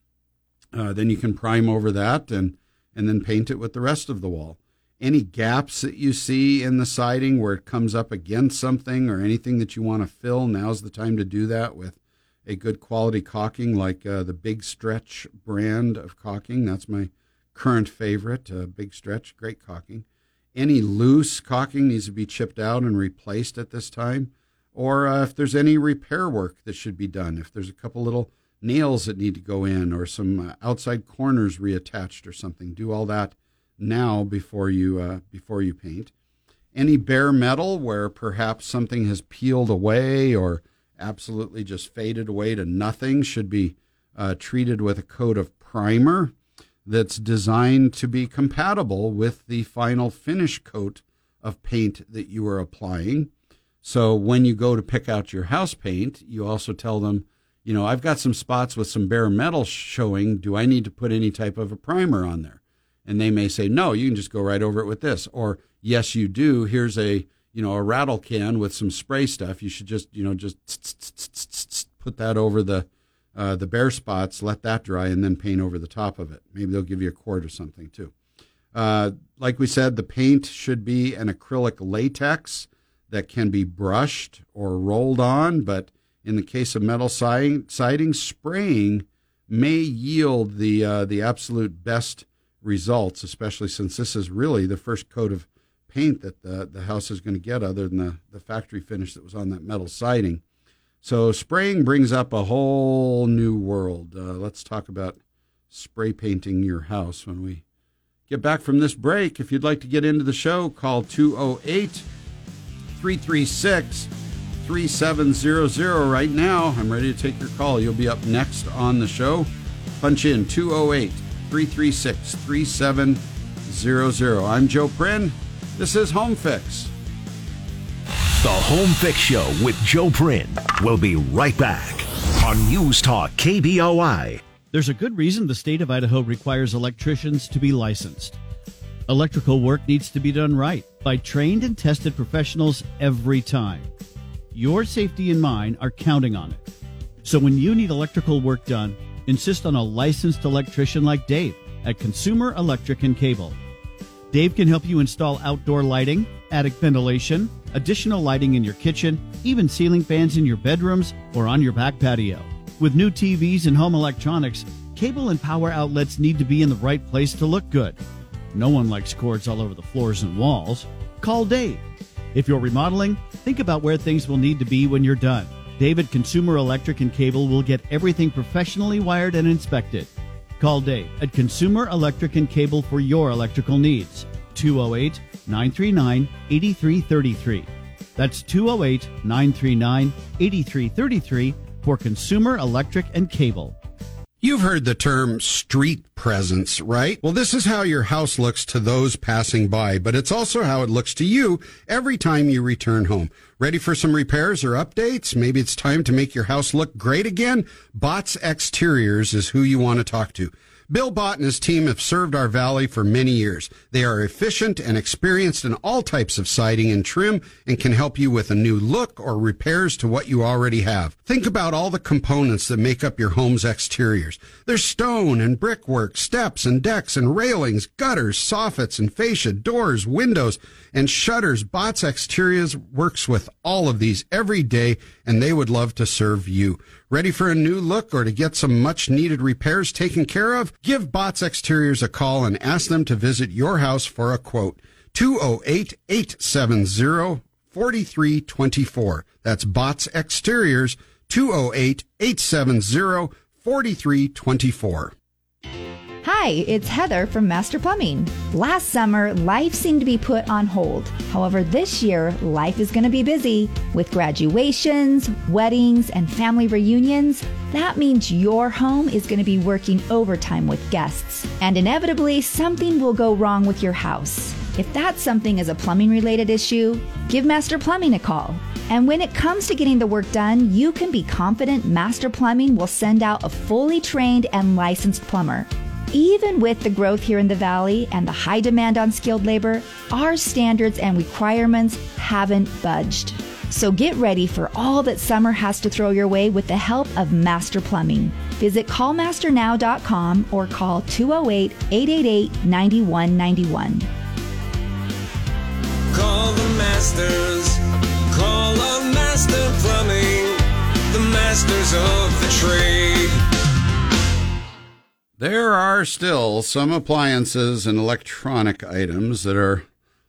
Uh, then you can prime over that and and then paint it with the rest of the wall. Any gaps that you see in the siding where it comes up against something or anything that you want to fill, now's the time to do that with a good quality caulking like uh, the Big Stretch brand of caulking. That's my current favorite. Uh, Big Stretch, great caulking. Any loose caulking needs to be chipped out and replaced at this time. Or uh, if there's any repair work that should be done, if there's a couple little nails that need to go in or some uh, outside corners reattached or something, do all that now before you uh, before you paint. Any bare metal where perhaps something has peeled away or absolutely just faded away to nothing should be uh, treated with a coat of primer that's designed to be compatible with the final finish coat of paint that you are applying. So when you go to pick out your house paint, you also tell them, you know, I've got some spots with some bare metal showing. Do I need to put any type of a primer on there? And they may say, no, you can just go right over it with this. Or, yes, you do. Here's a, you know, a rattle can with some spray stuff. You should just, you know, just put that over the, uh, the bare spots, let that dry, and then paint over the top of it. Maybe they'll give you a quart or something too. Uh, like we said, the paint should be an acrylic latex that can be brushed or rolled on, but in the case of metal siding, spraying may yield the uh, the absolute best results, especially since this is really the first coat of paint that the, the house is going to get, other than the, the factory finish that was on that metal siding. So spraying brings up a whole new world. Uh, let's talk about spray painting your house when we get back from this break. If you'd like to get into the show, call 208 336 3700 right now. I'm ready to take your call. You'll be up next on the show. Punch in 208 336 3700 I'm Joe Prin. This is Home Fix. The Home Fix Show with Joe Prin will be right back on News Talk KBOI. There's a good reason the state of Idaho requires electricians to be licensed. Electrical work needs to be done right by trained and tested professionals every time. Your safety and mine are counting on it. So when you need electrical work done, insist on a licensed electrician like Dave at Consumer Electric and Cable. Dave can help you install outdoor lighting, attic ventilation, additional lighting in your kitchen, even ceiling fans in your bedrooms or on your back patio. With new TVs and home electronics, cable and power outlets need to be in the right place to look good. No one likes cords all over the floors and walls. Call Dave. If you're remodeling, think about where things will need to be when you're done. David Consumer Electric and Cable will get everything professionally wired and inspected. Call Dave at Consumer Electric and Cable for your electrical needs. 208 939 8333. That's 208 939 8333 for Consumer Electric and Cable. You've heard the term street presence, right? Well, this is how your house looks to those passing by, but it's also how it looks to you every time you return home. Ready for some repairs or updates? Maybe it's time to make your house look great again? Bots Exteriors is who you want to talk to. Bill Bott and his team have served our valley for many years. They are efficient and experienced in all types of siding and trim and can help you with a new look or repairs to what you already have. Think about all the components that make up your home's exteriors. There's stone and brickwork, steps and decks and railings, gutters, soffits and fascia, doors, windows, and shutters. Bott's Exteriors works with all of these every day and they would love to serve you. Ready for a new look or to get some much needed repairs taken care of? Give Bott's Exteriors a call and ask them to visit your house for a quote. 208 870 4324. That's Bott's Exteriors 208 870 4324. Hi, it's Heather from Master Plumbing. Last summer, life seemed to be put on hold. However, this year, life is going to be busy with graduations, weddings, and family reunions. That means your home is going to be working overtime with guests, and inevitably, something will go wrong with your house. If that something is a plumbing related issue, give Master Plumbing a call. And when it comes to getting the work done, you can be confident Master Plumbing will send out a fully trained and licensed plumber. Even with the growth here in the Valley and the high demand on skilled labor, our standards and requirements haven't budged. So get ready for all that summer has to throw your way with the help of Master Plumbing. Visit callmasternow.com or call 208 888 9191. Call the masters. Call on Master Plumbing. The masters of the trade. There are still some appliances and electronic items that are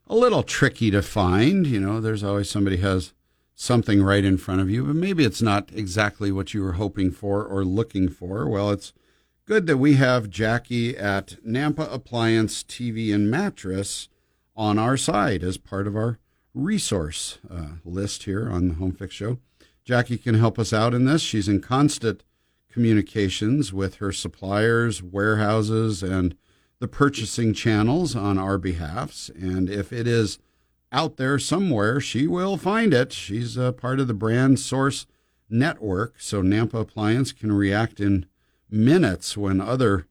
a little tricky to find. You know, there's always somebody has something right in front of you, but maybe it's not exactly what you were hoping for or looking for. Well, it's good that we have Jackie at Nampa Appliance TV and Mattress on our side as part of our resource uh, list here on the Home Fix Show. Jackie can help us out in this. She's in constant communications with her suppliers, warehouses, and the purchasing channels on our behalfs. And if it is out there somewhere, she will find it. She's a part of the brand source network, so Nampa Appliance can react in minutes when other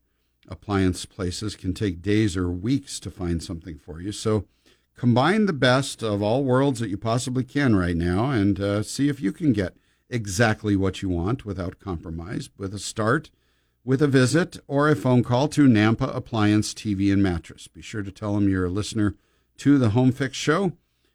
appliance places can take days or weeks to find something for you. So combine the best of all worlds that you possibly can right now and uh, see if you can get exactly what you want without compromise with a start with a visit or a phone call to Nampa Appliance TV and Mattress. Be sure to tell them you're a listener to the Home Fix Show.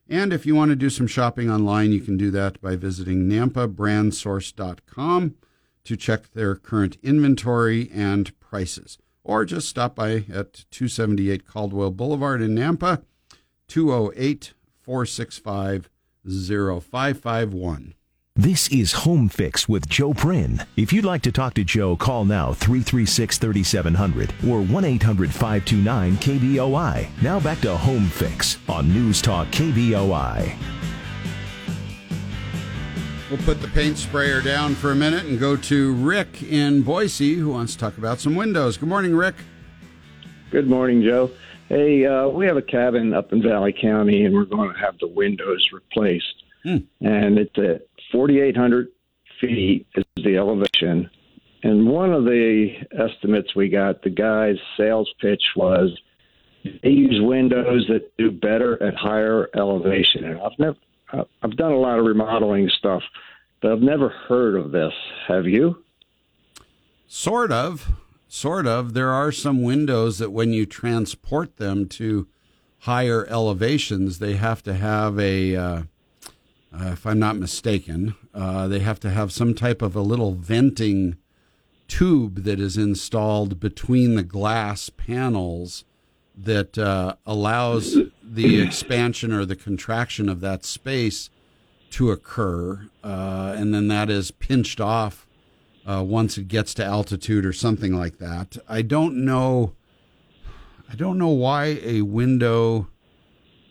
And if you want to do some shopping online, you can do that by visiting nampabrandsource.com to check their current inventory and prices. Or just stop by at 278 Caldwell Boulevard in Nampa, 208 465 0551. This is Home Fix with Joe Prin. If you'd like to talk to Joe, call now 336 3700 or 1 800 529 KBOI. Now back to Home Fix on News Talk KBOI. We'll put the paint sprayer down for a minute and go to Rick in Boise who wants to talk about some windows. Good morning, Rick. Good morning, Joe. Hey, uh, we have a cabin up in Valley County, and we're going to have the windows replaced. Hmm. And it's at 4,800 feet is the elevation. And one of the estimates we got, the guy's sales pitch was they use windows that do better at higher elevation. And I've never, I've done a lot of remodeling stuff, but I've never heard of this. Have you? Sort of. Sort of. There are some windows that when you transport them to higher elevations, they have to have a, uh, uh, if I'm not mistaken, uh, they have to have some type of a little venting tube that is installed between the glass panels that uh, allows the <coughs> expansion or the contraction of that space to occur. Uh, and then that is pinched off uh, once it gets to altitude or something like that. I don't know. I don't know why a window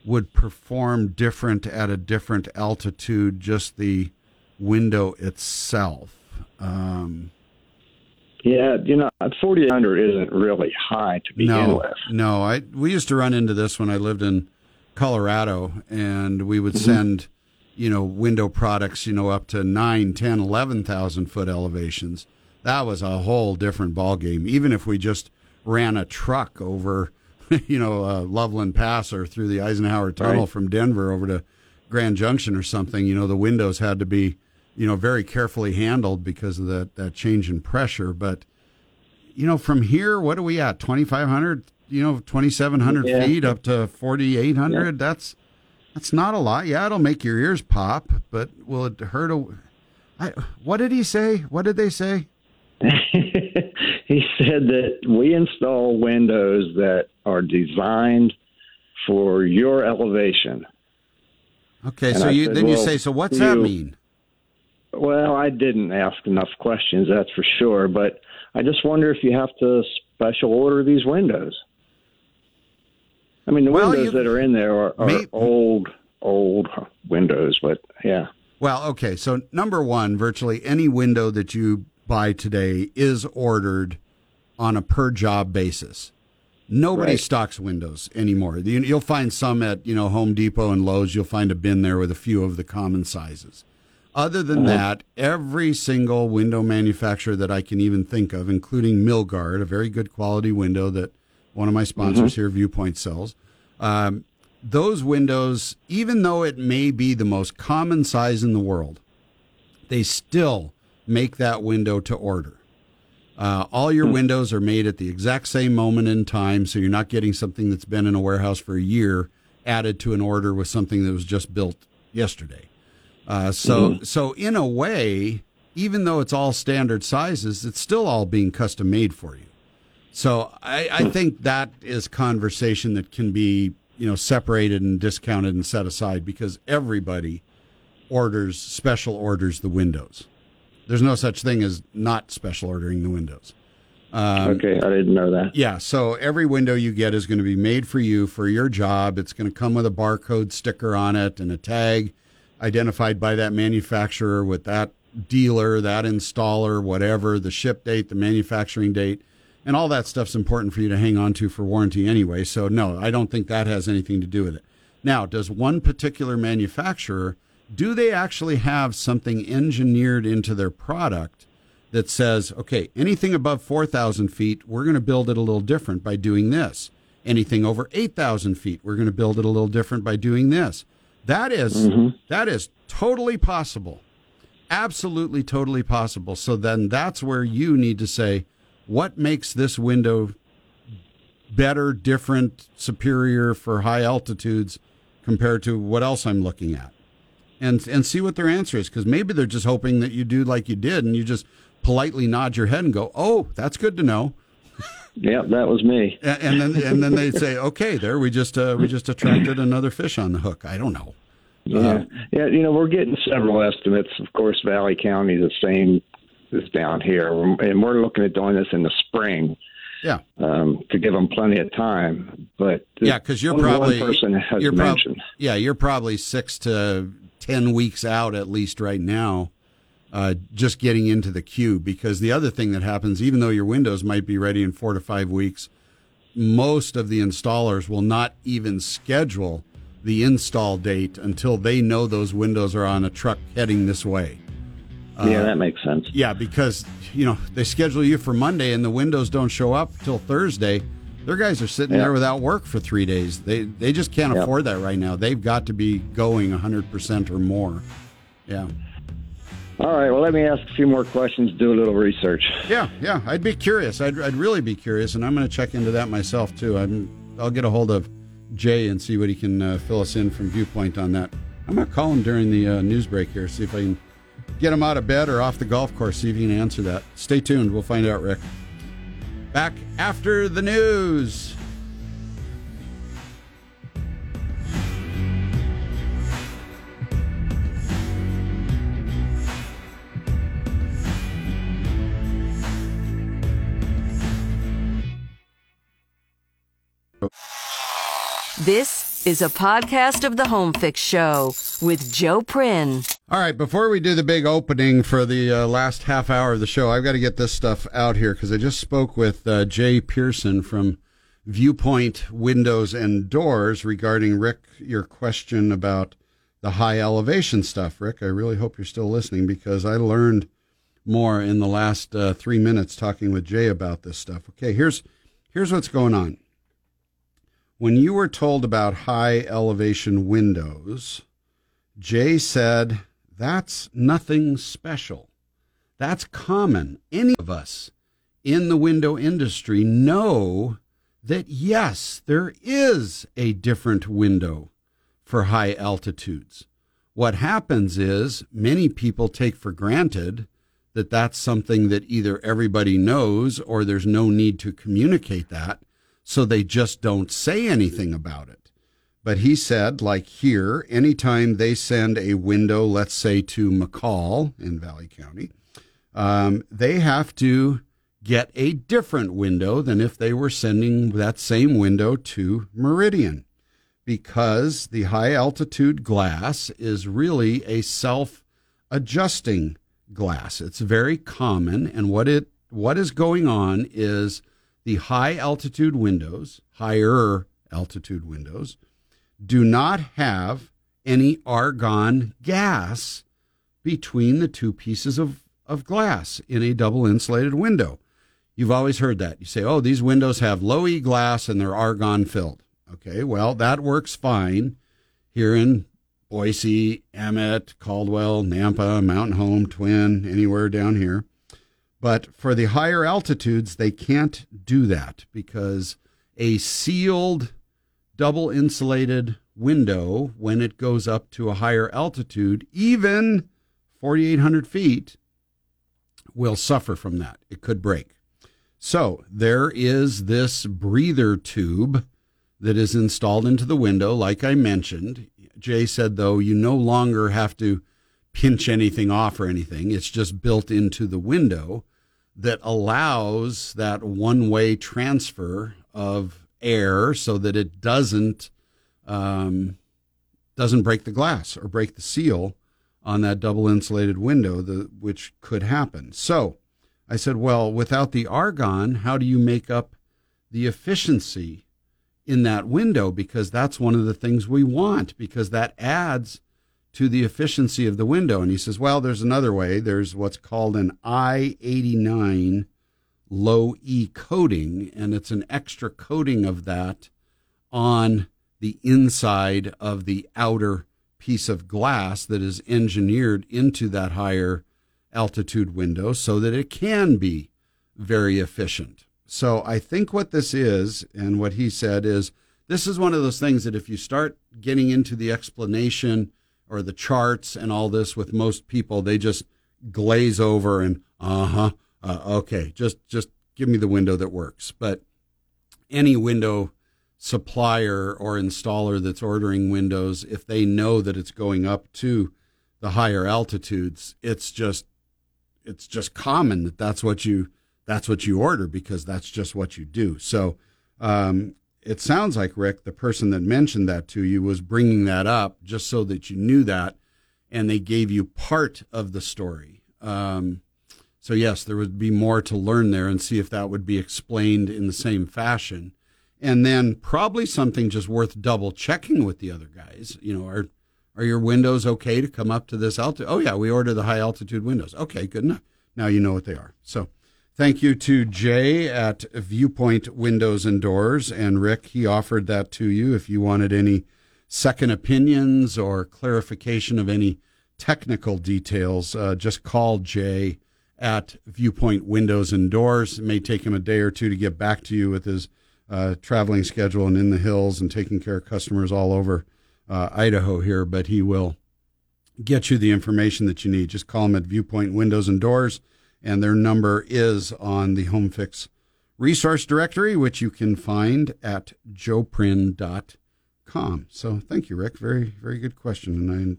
would perform different at a different altitude. Just the window itself. Um, Yeah, you know, 4,800 isn't really high to begin no, with. no. I we used to run into this when I lived in Colorado, and we would send, you know, window products, you know, up to nine, ten, eleven thousand foot elevations. That was a whole different ball game. Even if we just ran a truck over, <laughs> you know, uh, Loveland Pass or through the Eisenhower Tunnel Right. from Denver over to Grand Junction or something, you know, the windows had to be, you know, very carefully handled because of that that change in pressure. But you know, from here, what are we at? Twenty five hundred, you know, twenty seven hundred Yeah. feet up to forty eight hundred. That's that's not a lot. Yeah, it'll make your ears pop, but will it hurt? A, I, what did he say? What did they say? <laughs> he <laughs> said that we install windows that are designed for your elevation. Okay, And so I you said, then you say, so what's that mean? Well, I didn't ask enough questions, that's for sure. But I just wonder if you have to special order these windows. I mean, the Well, windows you- that are in there are, are May- old, old windows, but yeah. Well, okay. So number one, virtually any window that you buy today is ordered on a per job basis. Nobody Right. stocks windows anymore. You- You'll find some at you know Home Depot and Lowe's. You'll find a bin there with a few of the common sizes. Other than that, every single window manufacturer that I can even think of, including Milgard, a very good quality window that one of my sponsors here, Viewpoint, sells, um, those windows, even though it may be the most common size in the world, they still make that window to order. Uh, all your windows are made at the exact same moment in time, so you're not getting something that's been in a warehouse for a year added to an order with something that was just built yesterday. Uh, so, so in a way, even though it's all standard sizes, it's still all being custom made for you. So I, I think that is conversation that can be, you know, separated and discounted and set aside because everybody orders special orders the windows. There's no such thing as not special ordering the windows. Um, okay, I didn't know that. Yeah, so every window you get is going to be made for you for your job. It's going to come with a barcode sticker on it and a tag identified by that manufacturer with that dealer, that installer, whatever, the ship date, the manufacturing date, and all that stuff's important for you to hang on to for warranty anyway. So no, I don't think that has anything to do with it. Now, does one particular manufacturer do they actually have something engineered into their product that says, okay, anything above 4,000 feet, we're going to build it a little different by doing this. Anything over 8,000 feet, we're going to build it a little different by doing this. That is- mm-hmm. that is totally possible. Absolutely, totally possible. So then that's where you need to say, what makes this window better, different, superior for high altitudes compared to what else I'm looking at? And and see what their answer is because maybe they're just hoping that you do like you did and you just politely nod your head and go, "Oh, that's good to know." Yeah, that was me. And, and then and then they say, "Okay, there we just uh, we just attracted another fish on the hook." I don't know. Yeah, yeah. You know, we're getting several estimates. Of course, Valley County the same as down here, and we're looking at doing this in the spring. Yeah. Um, to give them plenty of time, but Yeah, because you're probably person has you're prob- mentioned. yeah, you're probably six to ten weeks out at least right now, uh, just getting into the queue. Because the other thing that happens, even though your windows might be ready in four to five weeks, most of the installers will not even schedule the install date until they know those windows are on a truck heading this way. yeah, that makes sense. Yeah, because you know they schedule you for Monday and the windows don't show up till Thursday. Their guys are sitting Yeah. there without work for three days. They they just can't Yeah. afford that right now. They've got to be going hundred percent or more. Yeah, All right, well, let me ask a few more questions, do a little research. yeah, yeah. I'd be curious. I'd I'd really be curious, and I'm going to check into that myself too. I'm I'll get a hold of Jay and see what he can uh, fill us in from viewpoint on that. I'm going to call him during the uh, news break here, see if I can get him out of bed or off the golf course, see if he can answer that. Stay tuned. We'll find out, Rick. Back after the news. This is a podcast of the Home Fix Show with Joe Prin. All right, before we do the big opening for the uh, last half hour of the show, I've got to get this stuff out here because I just spoke with uh, Jay Pearson from Viewpoint Windows and Doors regarding Rick, your question about the high elevation stuff. Rick, I really hope you're still listening because I learned more in the last uh, three minutes talking with Jay about this stuff. Okay, here's here's what's going on. When you were told about high elevation windows, Jay said, That's nothing special. That's common. Any of us in the window industry know that, yes, there is a different window for high altitudes. What happens is many people take for granted that that's something that either everybody knows or there's no need to communicate that, so they just don't say anything about it. But he said, like here, anytime they send a window, let's say to McCall in Valley County, um, they have to get a different window than if they were sending that same window to Meridian because the high altitude glass is really a self adjusting glass. It's very common and what it what is going on is the high altitude windows, higher altitude windows do not have any argon gas between the two pieces of, of glass in a double insulated window. You've always heard that. You say, oh, these windows have low E glass and they're argon filled. Okay, well, that works fine here in Boise, Emmett, Caldwell, Nampa, Mountain Home, Twin, anywhere down here. But for the higher altitudes, they can't do that because a sealed double insulated window, when it goes up to a higher altitude, even 4,800 feet, will suffer from that. It could break. So there is this breather tube that is installed into the window, like I mentioned. Jay said, though, you no longer have to pinch anything off or anything. It's just built into the window that allows that one way transfer of air so that it doesn't um, doesn't break the glass or break the seal on that double insulated window, the, which could happen. So I said, well, without the argon, how do you make up the efficiency in that window? Because that's one of the things we want, because that adds to the efficiency of the window. And he says, well, there's another way. There's what's called an I 89 low E coating, and it's an extra coating of that on the inside of the outer piece of glass that is engineered into that higher altitude window so that it can be very efficient. So I think what this is, and what he said is, this is one of those things that if you start getting into the explanation or the charts and all this with most people, they just glaze over and uh-huh, uh, okay, just just give me the window that works. But any window supplier or installer that's ordering windows, if they know that it's going up to the higher altitudes, it's just it's just common that that's what you that's what you order because that's just what you do. So um, it sounds like Rick, the person that mentioned that to you, was bringing that up just so that you knew that, and they gave you part of the story. Um, so yes, there would be more to learn there, and see if that would be explained in the same fashion. And then probably something just worth double checking with the other guys. You know, are are your windows okay to come up to this altitude? Oh yeah, we order the high altitude windows. Okay, good enough. Now you know what they are. So thank you to Jay at Viewpoint Windows and Doors and Rick. He offered that to you if you wanted any second opinions or clarification of any technical details. Uh, just call Jay at Viewpoint Windows and Doors. It may take him a day or two to get back to you with his uh, traveling schedule and in the hills and taking care of customers all over uh, Idaho here, but he will get you the information that you need. Just call him at Viewpoint Windows and Doors, and their number is on the Home Fix resource directory, which you can find at joeprin.com. So thank you, Rick. Very, very good question, and I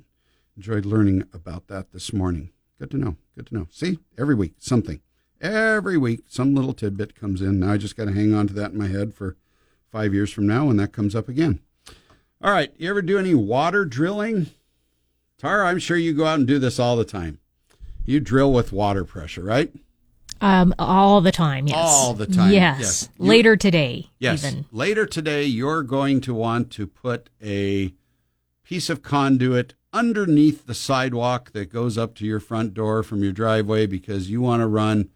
enjoyed learning about that this morning. Good to know. Good to know. See, every week, something. Every week, some little tidbit comes in. Now I just got to hang on to that in my head for five years from now when that comes up again. All right. You ever do any water drilling? Tara, I'm sure you go out and do this all the time. You drill with water pressure, right? Um, all the time, yes. All the time. Yes. Yes. You- Later today, Yes. even. Later today, you're going to want to put a piece of conduit underneath the sidewalk that goes up to your front door from your driveway because you want to run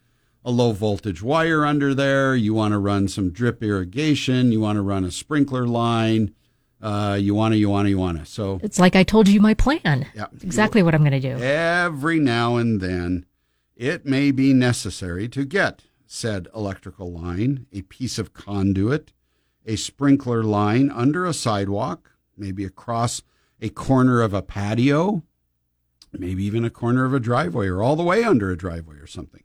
a low voltage wire under there. You want to run some drip irrigation. You want to run a sprinkler line. Uh, you want to, you want to, you want to. So It's like I told you my plan. Yeah. It's exactly what I'm going to do. every now and then it may be necessary to get said electrical line, a piece of conduit, a sprinkler line under a sidewalk, maybe across a corner of a patio, maybe even a corner of a driveway or all the way under a driveway or something.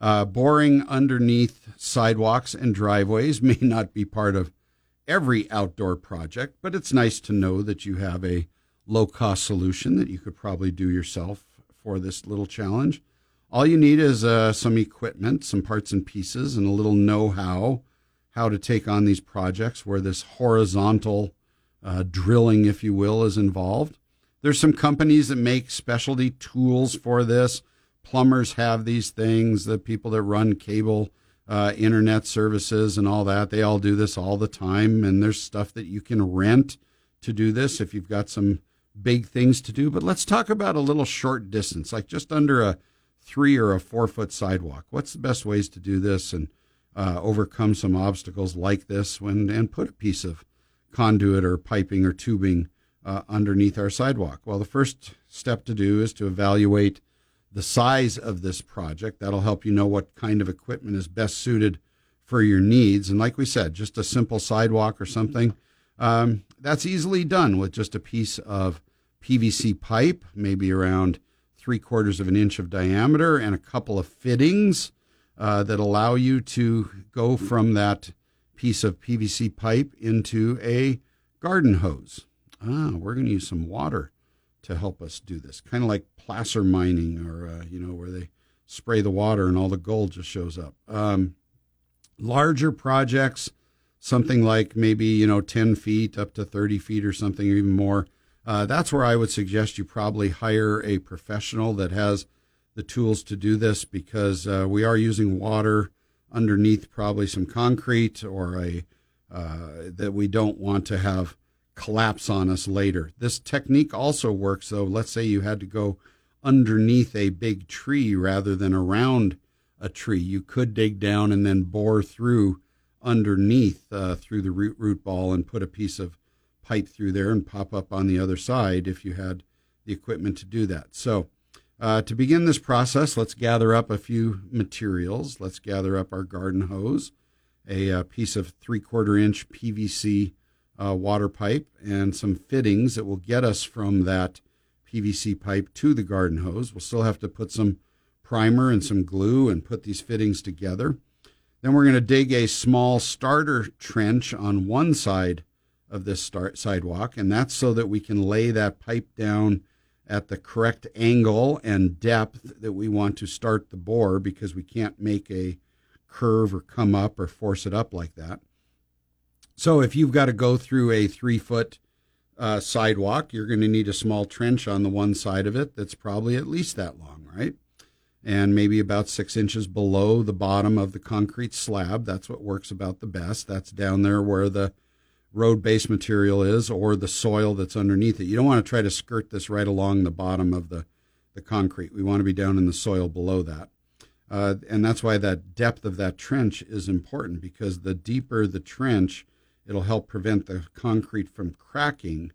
Uh, boring underneath sidewalks and driveways <laughs> may not be part of every outdoor project, but it's nice to know that you have a low cost solution that you could probably do yourself for this little challenge. All you need is uh, some equipment, some parts and pieces, and a little know how how to take on these projects where this horizontal uh, drilling, if you will, is involved. There's some companies that make specialty tools for this. Plumbers have these things. The people that run cable uh, internet services and all that, they all do this all the time. And there's stuff that you can rent to do this if you've got some big things to do. But let's talk about a little short distance, like just under a three or a four foot sidewalk. What's the best ways to do this and uh, overcome some obstacles like this when and put a piece of conduit or piping or tubing uh, underneath our sidewalk? Well, the first step to do is to evaluate the size of this project. That'll help you know what kind of equipment is best suited for your needs. And like we said, just a simple sidewalk or something, um, that's easily done with just a piece of PVC pipe, maybe around three quarters of an inch of diameter, and a couple of fittings uh, that allow you to go from that piece of PVC pipe into a garden hose. Ah, we're going to use some water to help us do this, kind of like placer mining, or uh, you know, where they spray the water and all the gold just shows up. Um, larger projects, something like maybe you know 10 feet up to 30 feet or something, or even more. Uh, that's where I would suggest you probably hire a professional that has the tools to do this because uh, we are using water underneath probably some concrete or a uh, that we don't want to have collapse on us later. This technique also works though. Let's say you had to go underneath a big tree rather than around a tree. You could dig down and then bore through underneath uh, through the root root ball and put a piece of pipe through there and pop up on the other side if you had the equipment to do that. So, uh, to begin this process, let's gather up a few materials. Let's gather up our garden hose, a, uh piece of three quarter inch PVC uh, water pipe, and some fittings that will get us from that PVC pipe to the garden hose. We'll still have to put some primer and some glue and put these fittings together. Then we're going to dig a small starter trench on one side of this start sidewalk, and that's so that we can lay that pipe down at the correct angle and depth that we want to start the bore because we can't make a curve or come up or force it up like that. So if you've got to go through a three foot uh, sidewalk, you're going to need a small trench on the one side of it that's probably at least that long, right? and maybe about six inches below the bottom of the concrete slab. That's what works about the best. That's down there where the road base material is or the soil that's underneath it. You don't want to try to skirt this right along the bottom of the, the concrete. We want to be down in the soil below that. Uh, and that's why that depth of that trench is important because the deeper the trench, it'll help prevent the concrete from cracking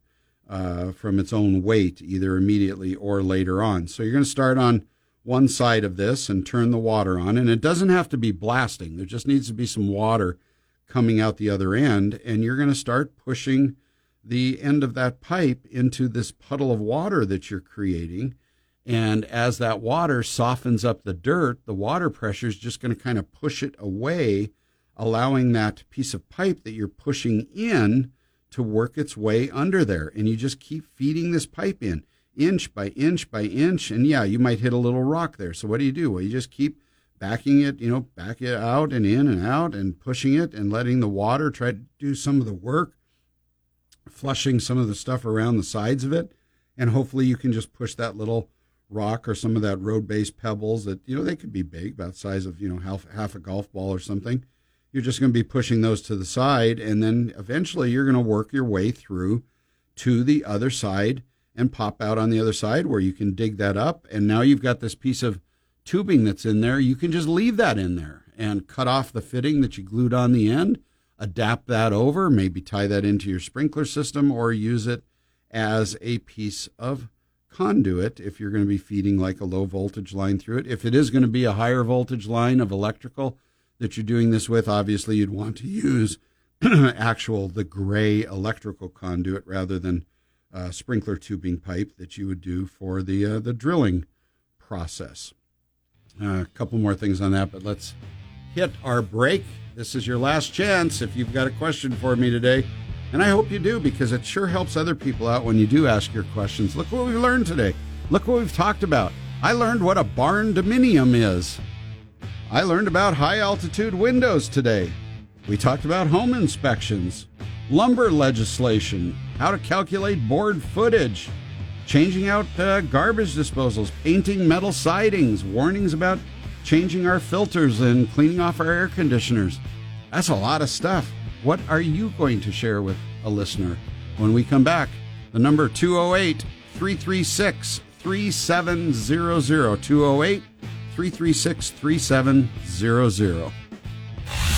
uh, from its own weight, either immediately or later on. So you're going to start on one side of this and turn the water on. And it doesn't have to be blasting, there just needs to be some water coming out the other end. And you're going to start pushing the end of that pipe into this puddle of water that you're creating. And as that water softens up the dirt, the water pressure is just going to kind of push it away, allowing that piece of pipe that you're pushing in to work its way under there. And you just keep feeding this pipe in inch by inch by inch. And yeah, you might hit a little rock there. So what do you do? Well, you just keep backing it, you know, back it out and in and out and pushing it and letting the water try to do some of the work, flushing some of the stuff around the sides of it. And hopefully you can just push that little rock or some of that road based pebbles that, you know, they could be big, about the size of, you know, half, half a golf ball or something. You're just going to be pushing those to the side. And then eventually you're going to work your way through to the other side and pop out on the other side where you can dig that up. And now you've got this piece of tubing that's in there. You can just leave that in there and cut off the fitting that you glued on the end, adapt that over, maybe tie that into your sprinkler system or use it as a piece of conduit if you're going to be feeding like a low voltage line through it. If it is going to be a higher voltage line of electrical that you're doing this with, obviously you'd want to use <clears throat> actual the gray electrical conduit rather than uh, sprinkler tubing pipe that you would do for the uh, the drilling process. Uh, a couple more things on that, but let's hit our break. This is your last chance if you've got a question for me today. And I hope you do because it sure helps other people out when you do ask your questions. Look what we've learned today. Look what we've talked about. I learned what a barndominium is. I learned about high altitude windows today. We talked about home inspections, lumber legislation, how to calculate board footage, changing out uh, garbage disposals, painting metal sidings, warnings about changing our filters and cleaning off our air conditioners. That's a lot of stuff. What are you going to share with a listener when we come back? The number 208 336 3700. 208 336 3700.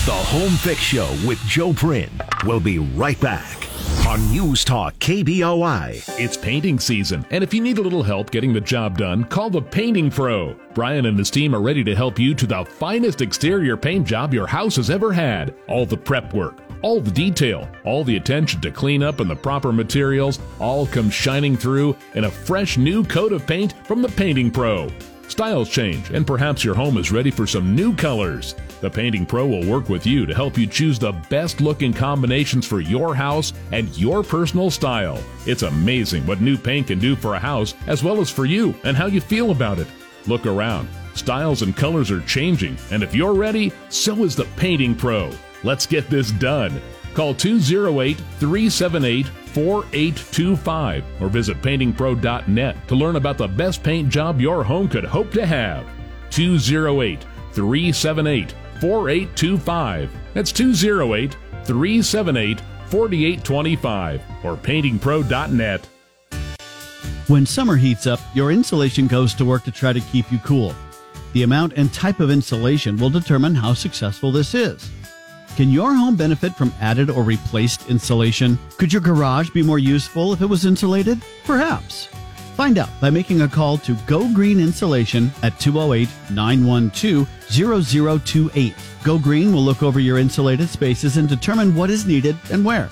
The Home Fix Show with Joe Prin. We'll be right back on News Talk KBOI. It's painting season, and if you need a little help getting the job done, call the Painting Pro. Brian and his team are ready to help you to the finest exterior paint job your house has ever had. All the prep work, all the detail, all the attention to clean up and the proper materials, all come shining through in a fresh new coat of paint from the Painting Pro. Styles change, and perhaps your home is ready for some new colors. The Painting Pro will work with you to help you choose the best looking combinations for your house and your personal style. It's amazing what new paint can do for a house as well as for you and how you feel about it. Look around. Styles and colors are changing, and if you're ready, so is the Painting Pro. Let's get this done. Call 208 378 4825 or visit paintingpro.net to learn about the best paint job your home could hope to have. 208 378 4825. That's 208 378 4825 or paintingpro.net. When summer heats up, your insulation goes to work to try to keep you cool. The amount and type of insulation will determine how successful this is. Can your home benefit from added or replaced insulation? Could your garage be more useful if it was insulated? Perhaps. Find out by making a call to Go Green Insulation at 208 912 0028. Go Green will look over your insulated spaces and determine what is needed and where.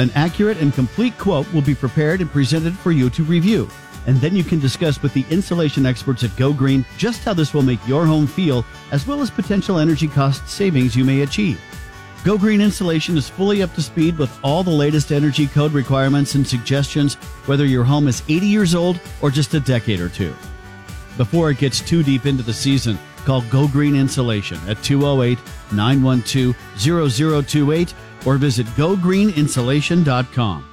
An accurate and complete quote will be prepared and presented for you to review. And then you can discuss with the insulation experts at Go Green just how this will make your home feel, as well as potential energy cost savings you may achieve. Go Green Insulation is fully up to speed with all the latest energy code requirements and suggestions, whether your home is 80 years old or just a decade or two. Before it gets too deep into the season, call Go Green Insulation at 208 912 0028 or visit gogreeninsulation.com.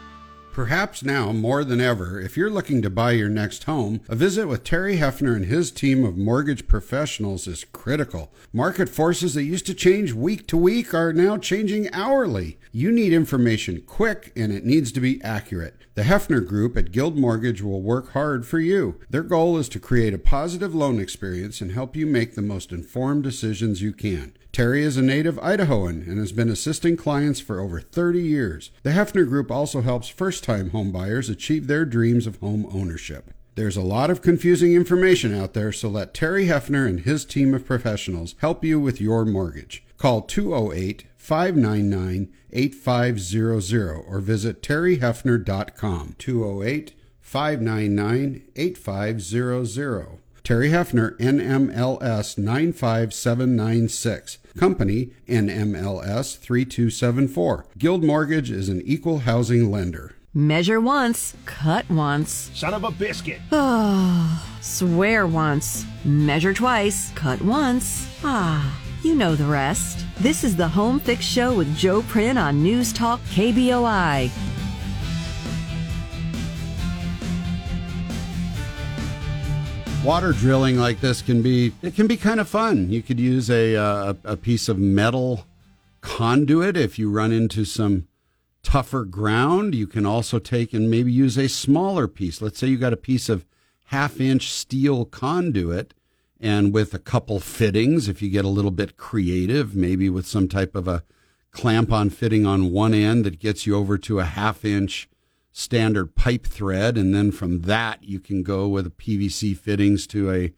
Perhaps now more than ever, if you're looking to buy your next home, a visit with Terry Hefner and his team of mortgage professionals is critical. Market forces that used to change week to week are now changing hourly. You need information quick and it needs to be accurate. The Hefner Group at Guild Mortgage will work hard for you. Their goal is to create a positive loan experience and help you make the most informed decisions you can. Terry is a native Idahoan and has been assisting clients for over 30 years. The Hefner Group also helps first time homebuyers achieve their dreams of home ownership. There's a lot of confusing information out there, so let Terry Hefner and his team of professionals help you with your mortgage. Call 208 599 8500 or visit terryhefner.com. 208 599 8500. Terry Hefner, NMLS 95796. Company, NMLS 3274. Guild Mortgage is an equal housing lender. Measure once, cut once. Son of a biscuit. Ah, <sighs> swear once, measure twice, cut once. Ah, you know the rest. This is the Home Fix Show with Joe Prin on News Talk KBOI. Water drilling like this can be it can be kind of fun. You could use a uh, a piece of metal conduit if you run into some tougher ground. You can also take and maybe use a smaller piece. Let's say you got a piece of half inch steel conduit and with a couple fittings if you get a little bit creative, maybe with some type of a clamp on fitting on one end that gets you over to a half inch standard pipe thread, and then from that you can go with a PVC fittings to a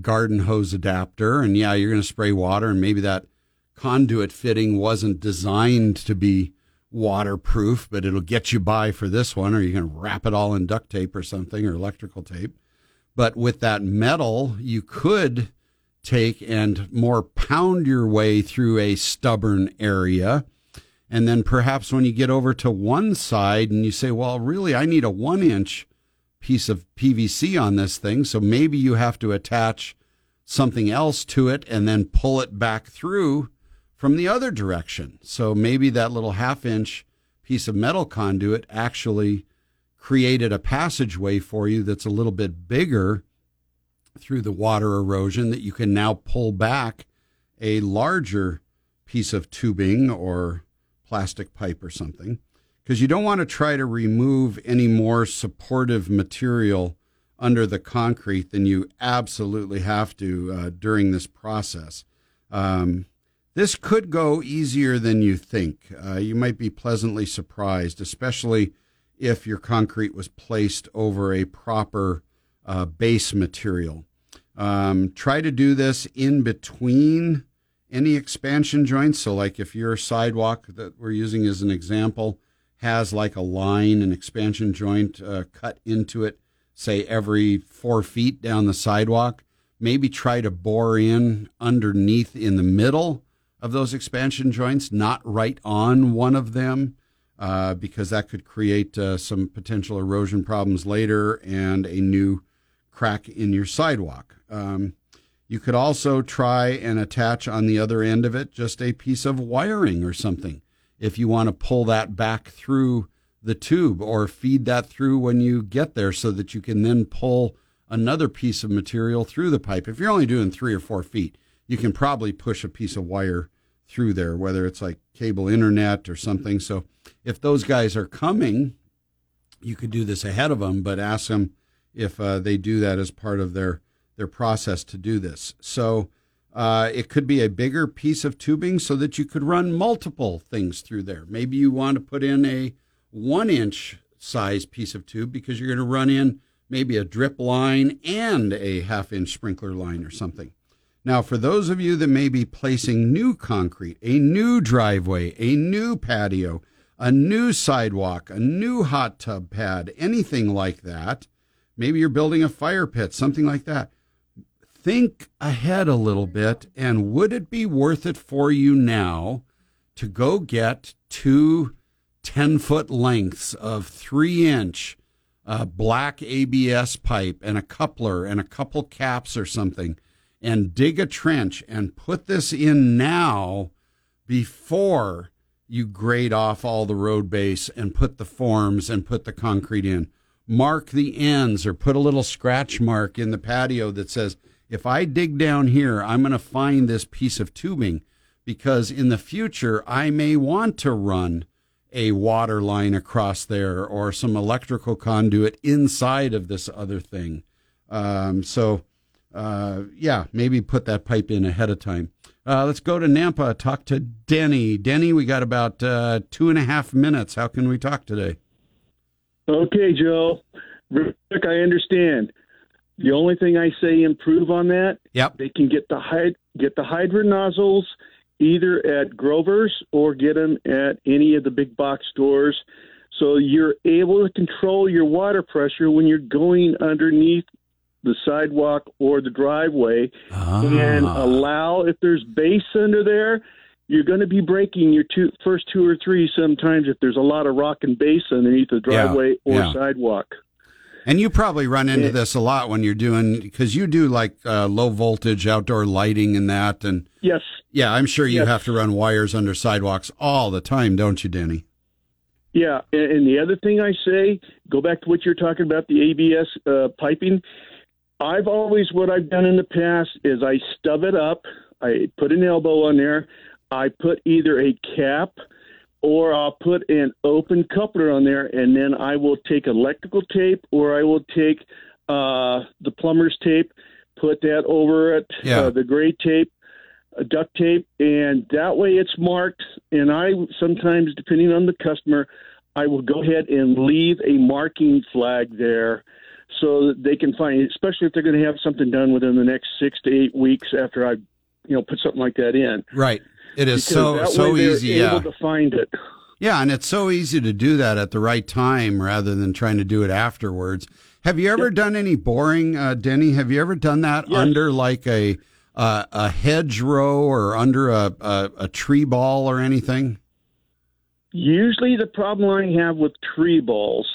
garden hose adapter. And yeah, you're going to spray water, and maybe that conduit fitting wasn't designed to be waterproof, but it'll get you by for this one, or you can wrap it all in duct tape or something or electrical tape. But with that metal, you could take and more pound your way through a stubborn area and then perhaps when you get over to one side and you say, well, really, I need a one inch piece of PVC on this thing. So maybe you have to attach something else to it and then pull it back through from the other direction. So maybe that little half inch piece of metal conduit actually created a passageway for you that's a little bit bigger through the water erosion that you can now pull back a larger piece of tubing or plastic pipe or something, because you don't want to try to remove any more supportive material under the concrete than you absolutely have to uh, during this process. Um, this could go easier than you think. Uh, you might be pleasantly surprised, especially if your concrete was placed over a proper uh, base material. Um, try to do this in between any expansion joints. So, like if your sidewalk that we're using as an example has like a line, an expansion joint uh, cut into it, say every four feet down the sidewalk, maybe try to bore in underneath in the middle of those expansion joints, not right on one of them. Uh, because that could create uh, some potential erosion problems later and a new crack in your sidewalk. Um, you could also try and attach on the other end of it just a piece of wiring or something if you want to pull that back through the tube or feed that through when you get there so that you can then pull another piece of material through the pipe. If you're only doing three or four feet, you can probably push a piece of wire through there, whether it's like cable internet or something. So if those guys are coming, you could do this ahead of them, but ask them if uh, they do that as part of their their process to do this. So uh, it could be a bigger piece of tubing so that you could run multiple things through there. Maybe you want to put in a one inch size piece of tube because you're going to run in maybe a drip line and a half inch sprinkler line or something. Now, for those of you that may be placing new concrete, a new driveway, a new patio, a new sidewalk, a new hot tub pad, anything like that, maybe you're building a fire pit, something like that think ahead a little bit and would it be worth it for you now to go get two 10 foot lengths of three inch uh, black ABS pipe and a coupler and a couple caps or something and dig a trench and put this in now before you grade off all the road base and put the forms and put the concrete in. Mark the ends or put a little scratch mark in the patio that says, if I dig down here, I'm going to find this piece of tubing because in the future I may want to run a water line across there or some electrical conduit inside of this other thing. Um, so, uh, yeah, maybe put that pipe in ahead of time. Uh, let's go to Nampa, talk to Denny. Denny, we got about uh, two and a half minutes. How can we talk today? Okay, Joe. Rick, I understand. The only thing I say improve on that. Yep. They can get the hyd- get the hydrant nozzles either at Grover's or get them at any of the big box stores. So you're able to control your water pressure when you're going underneath the sidewalk or the driveway and ah. allow if there's base under there you're going to be breaking your two first two or three sometimes if there's a lot of rock and base underneath the Yeah, driveway or yeah. sidewalk And you probably run into this a lot when you're doing because you do like uh, low voltage outdoor lighting and that. And yes yeah, I'm sure you Yes. have to run wires under sidewalks all the time, don't you, Denny? Yeah, and, and the other thing I say, go back to what you're talking about the ABS uh, piping. I've always what I've done in the past is I stub it up, I put an elbow on there, I put either a cap or I'll put an open coupler on there, and then I will take electrical tape or I will take uh, the plumber's tape, put that over it, Yeah. uh, the gray tape, uh, duct tape, and that way it's marked. And I sometimes, depending on the customer, I will go ahead and leave a marking flag there so that they can find, especially if they're going to have something done within the next six to eight weeks after I, you know, put something like that in. Right. It is so so easy. Yeah. to find it. Yeah, and it's so easy to do that at the right time rather than trying to do it afterwards. Have you ever done any boring, uh, Denny? Have you ever done that under like a uh, a hedgerow or under a, a a tree ball or anything? Usually, the problem I have with tree balls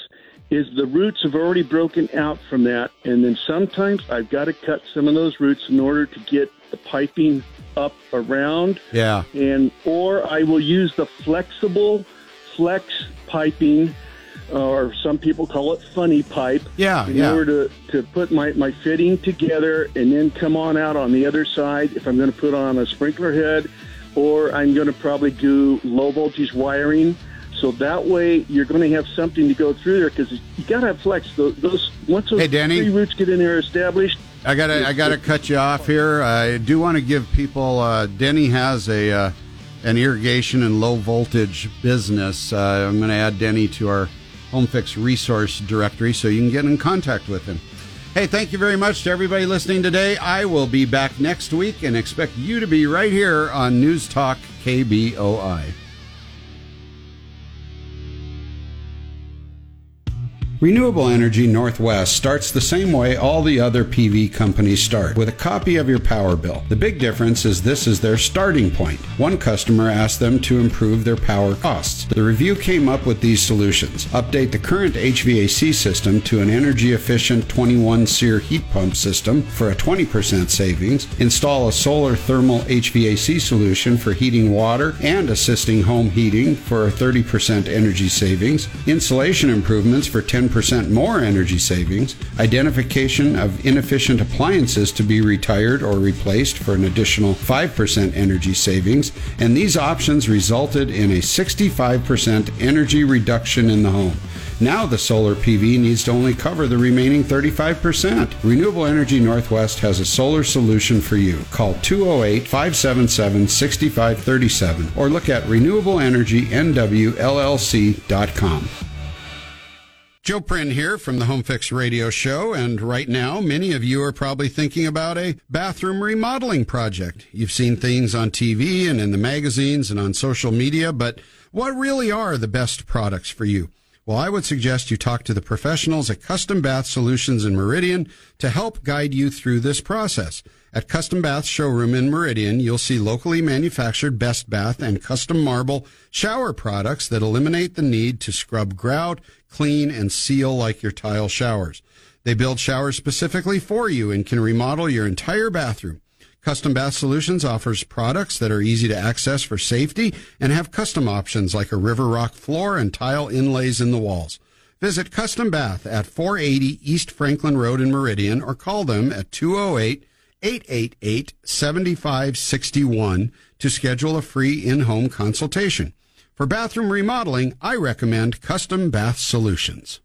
is the roots have already broken out from that, and then sometimes I've got to cut some of those roots in order to get the piping up around, Yeah. and or I will use the flexible flex piping, or some people call it funny pipe. Yeah, in yeah. order to, to put my, my fitting together and then come on out on the other side if I'm going to put on a sprinkler head or I'm going to probably do low voltage wiring. So that way you're going to have something to go through there because you got to have flex. Those, those once those Hey, Danny. three roots get in there established. I gotta I gotta cut you off here. I do want to give people. Uh, Denny has a uh, an irrigation and low voltage business. Uh, I'm going to add Denny to our Home Fix resource directory so you can get in contact with him. Hey, thank you very much to everybody listening today. I will be back next week and expect you to be right here on News Talk KBOI. Renewable Energy Northwest starts the same way all the other PV companies start, with a copy of your power bill. The big difference is this is their starting point. One customer asked them to improve their power costs. The review came up with these solutions. Update the current HVAC system to an energy efficient 21 SEER heat pump system for a 20% savings. Install a solar thermal HVAC solution for heating water and assisting home heating for a 30% energy savings. Insulation improvements for 10% more energy savings. Identification of inefficient appliances to be retired or replaced for an additional 5% energy savings. And these options resulted in a 65% energy reduction in the home. Now the solar PV needs to only cover the remaining 35%. Renewable Energy Northwest has a solar solution for you. Call 208 577 6537 or look at renewableenergynwllc.com. Joe Prin here from the Home Fix Radio Show, and right now, many of you are probably thinking about a bathroom remodeling project. You've seen things on TV and in the magazines and on social media, but what really are the best products for you? Well, I would suggest you talk to the professionals at Custom Bath Solutions in Meridian to help guide you through this process. At Custom Bath Showroom in Meridian, you'll see locally manufactured Best Bath and custom marble shower products that eliminate the need to scrub grout, clean, and seal like your tile showers. They build showers specifically for you and can remodel your entire bathroom. Custom Bath Solutions offers products that are easy to access for safety and have custom options like a river rock floor and tile inlays in the walls. Visit Custom Bath at 480 East Franklin Road in Meridian or call them at 208 888 7561 to schedule a free in home consultation. For bathroom remodeling, I recommend Custom Bath Solutions.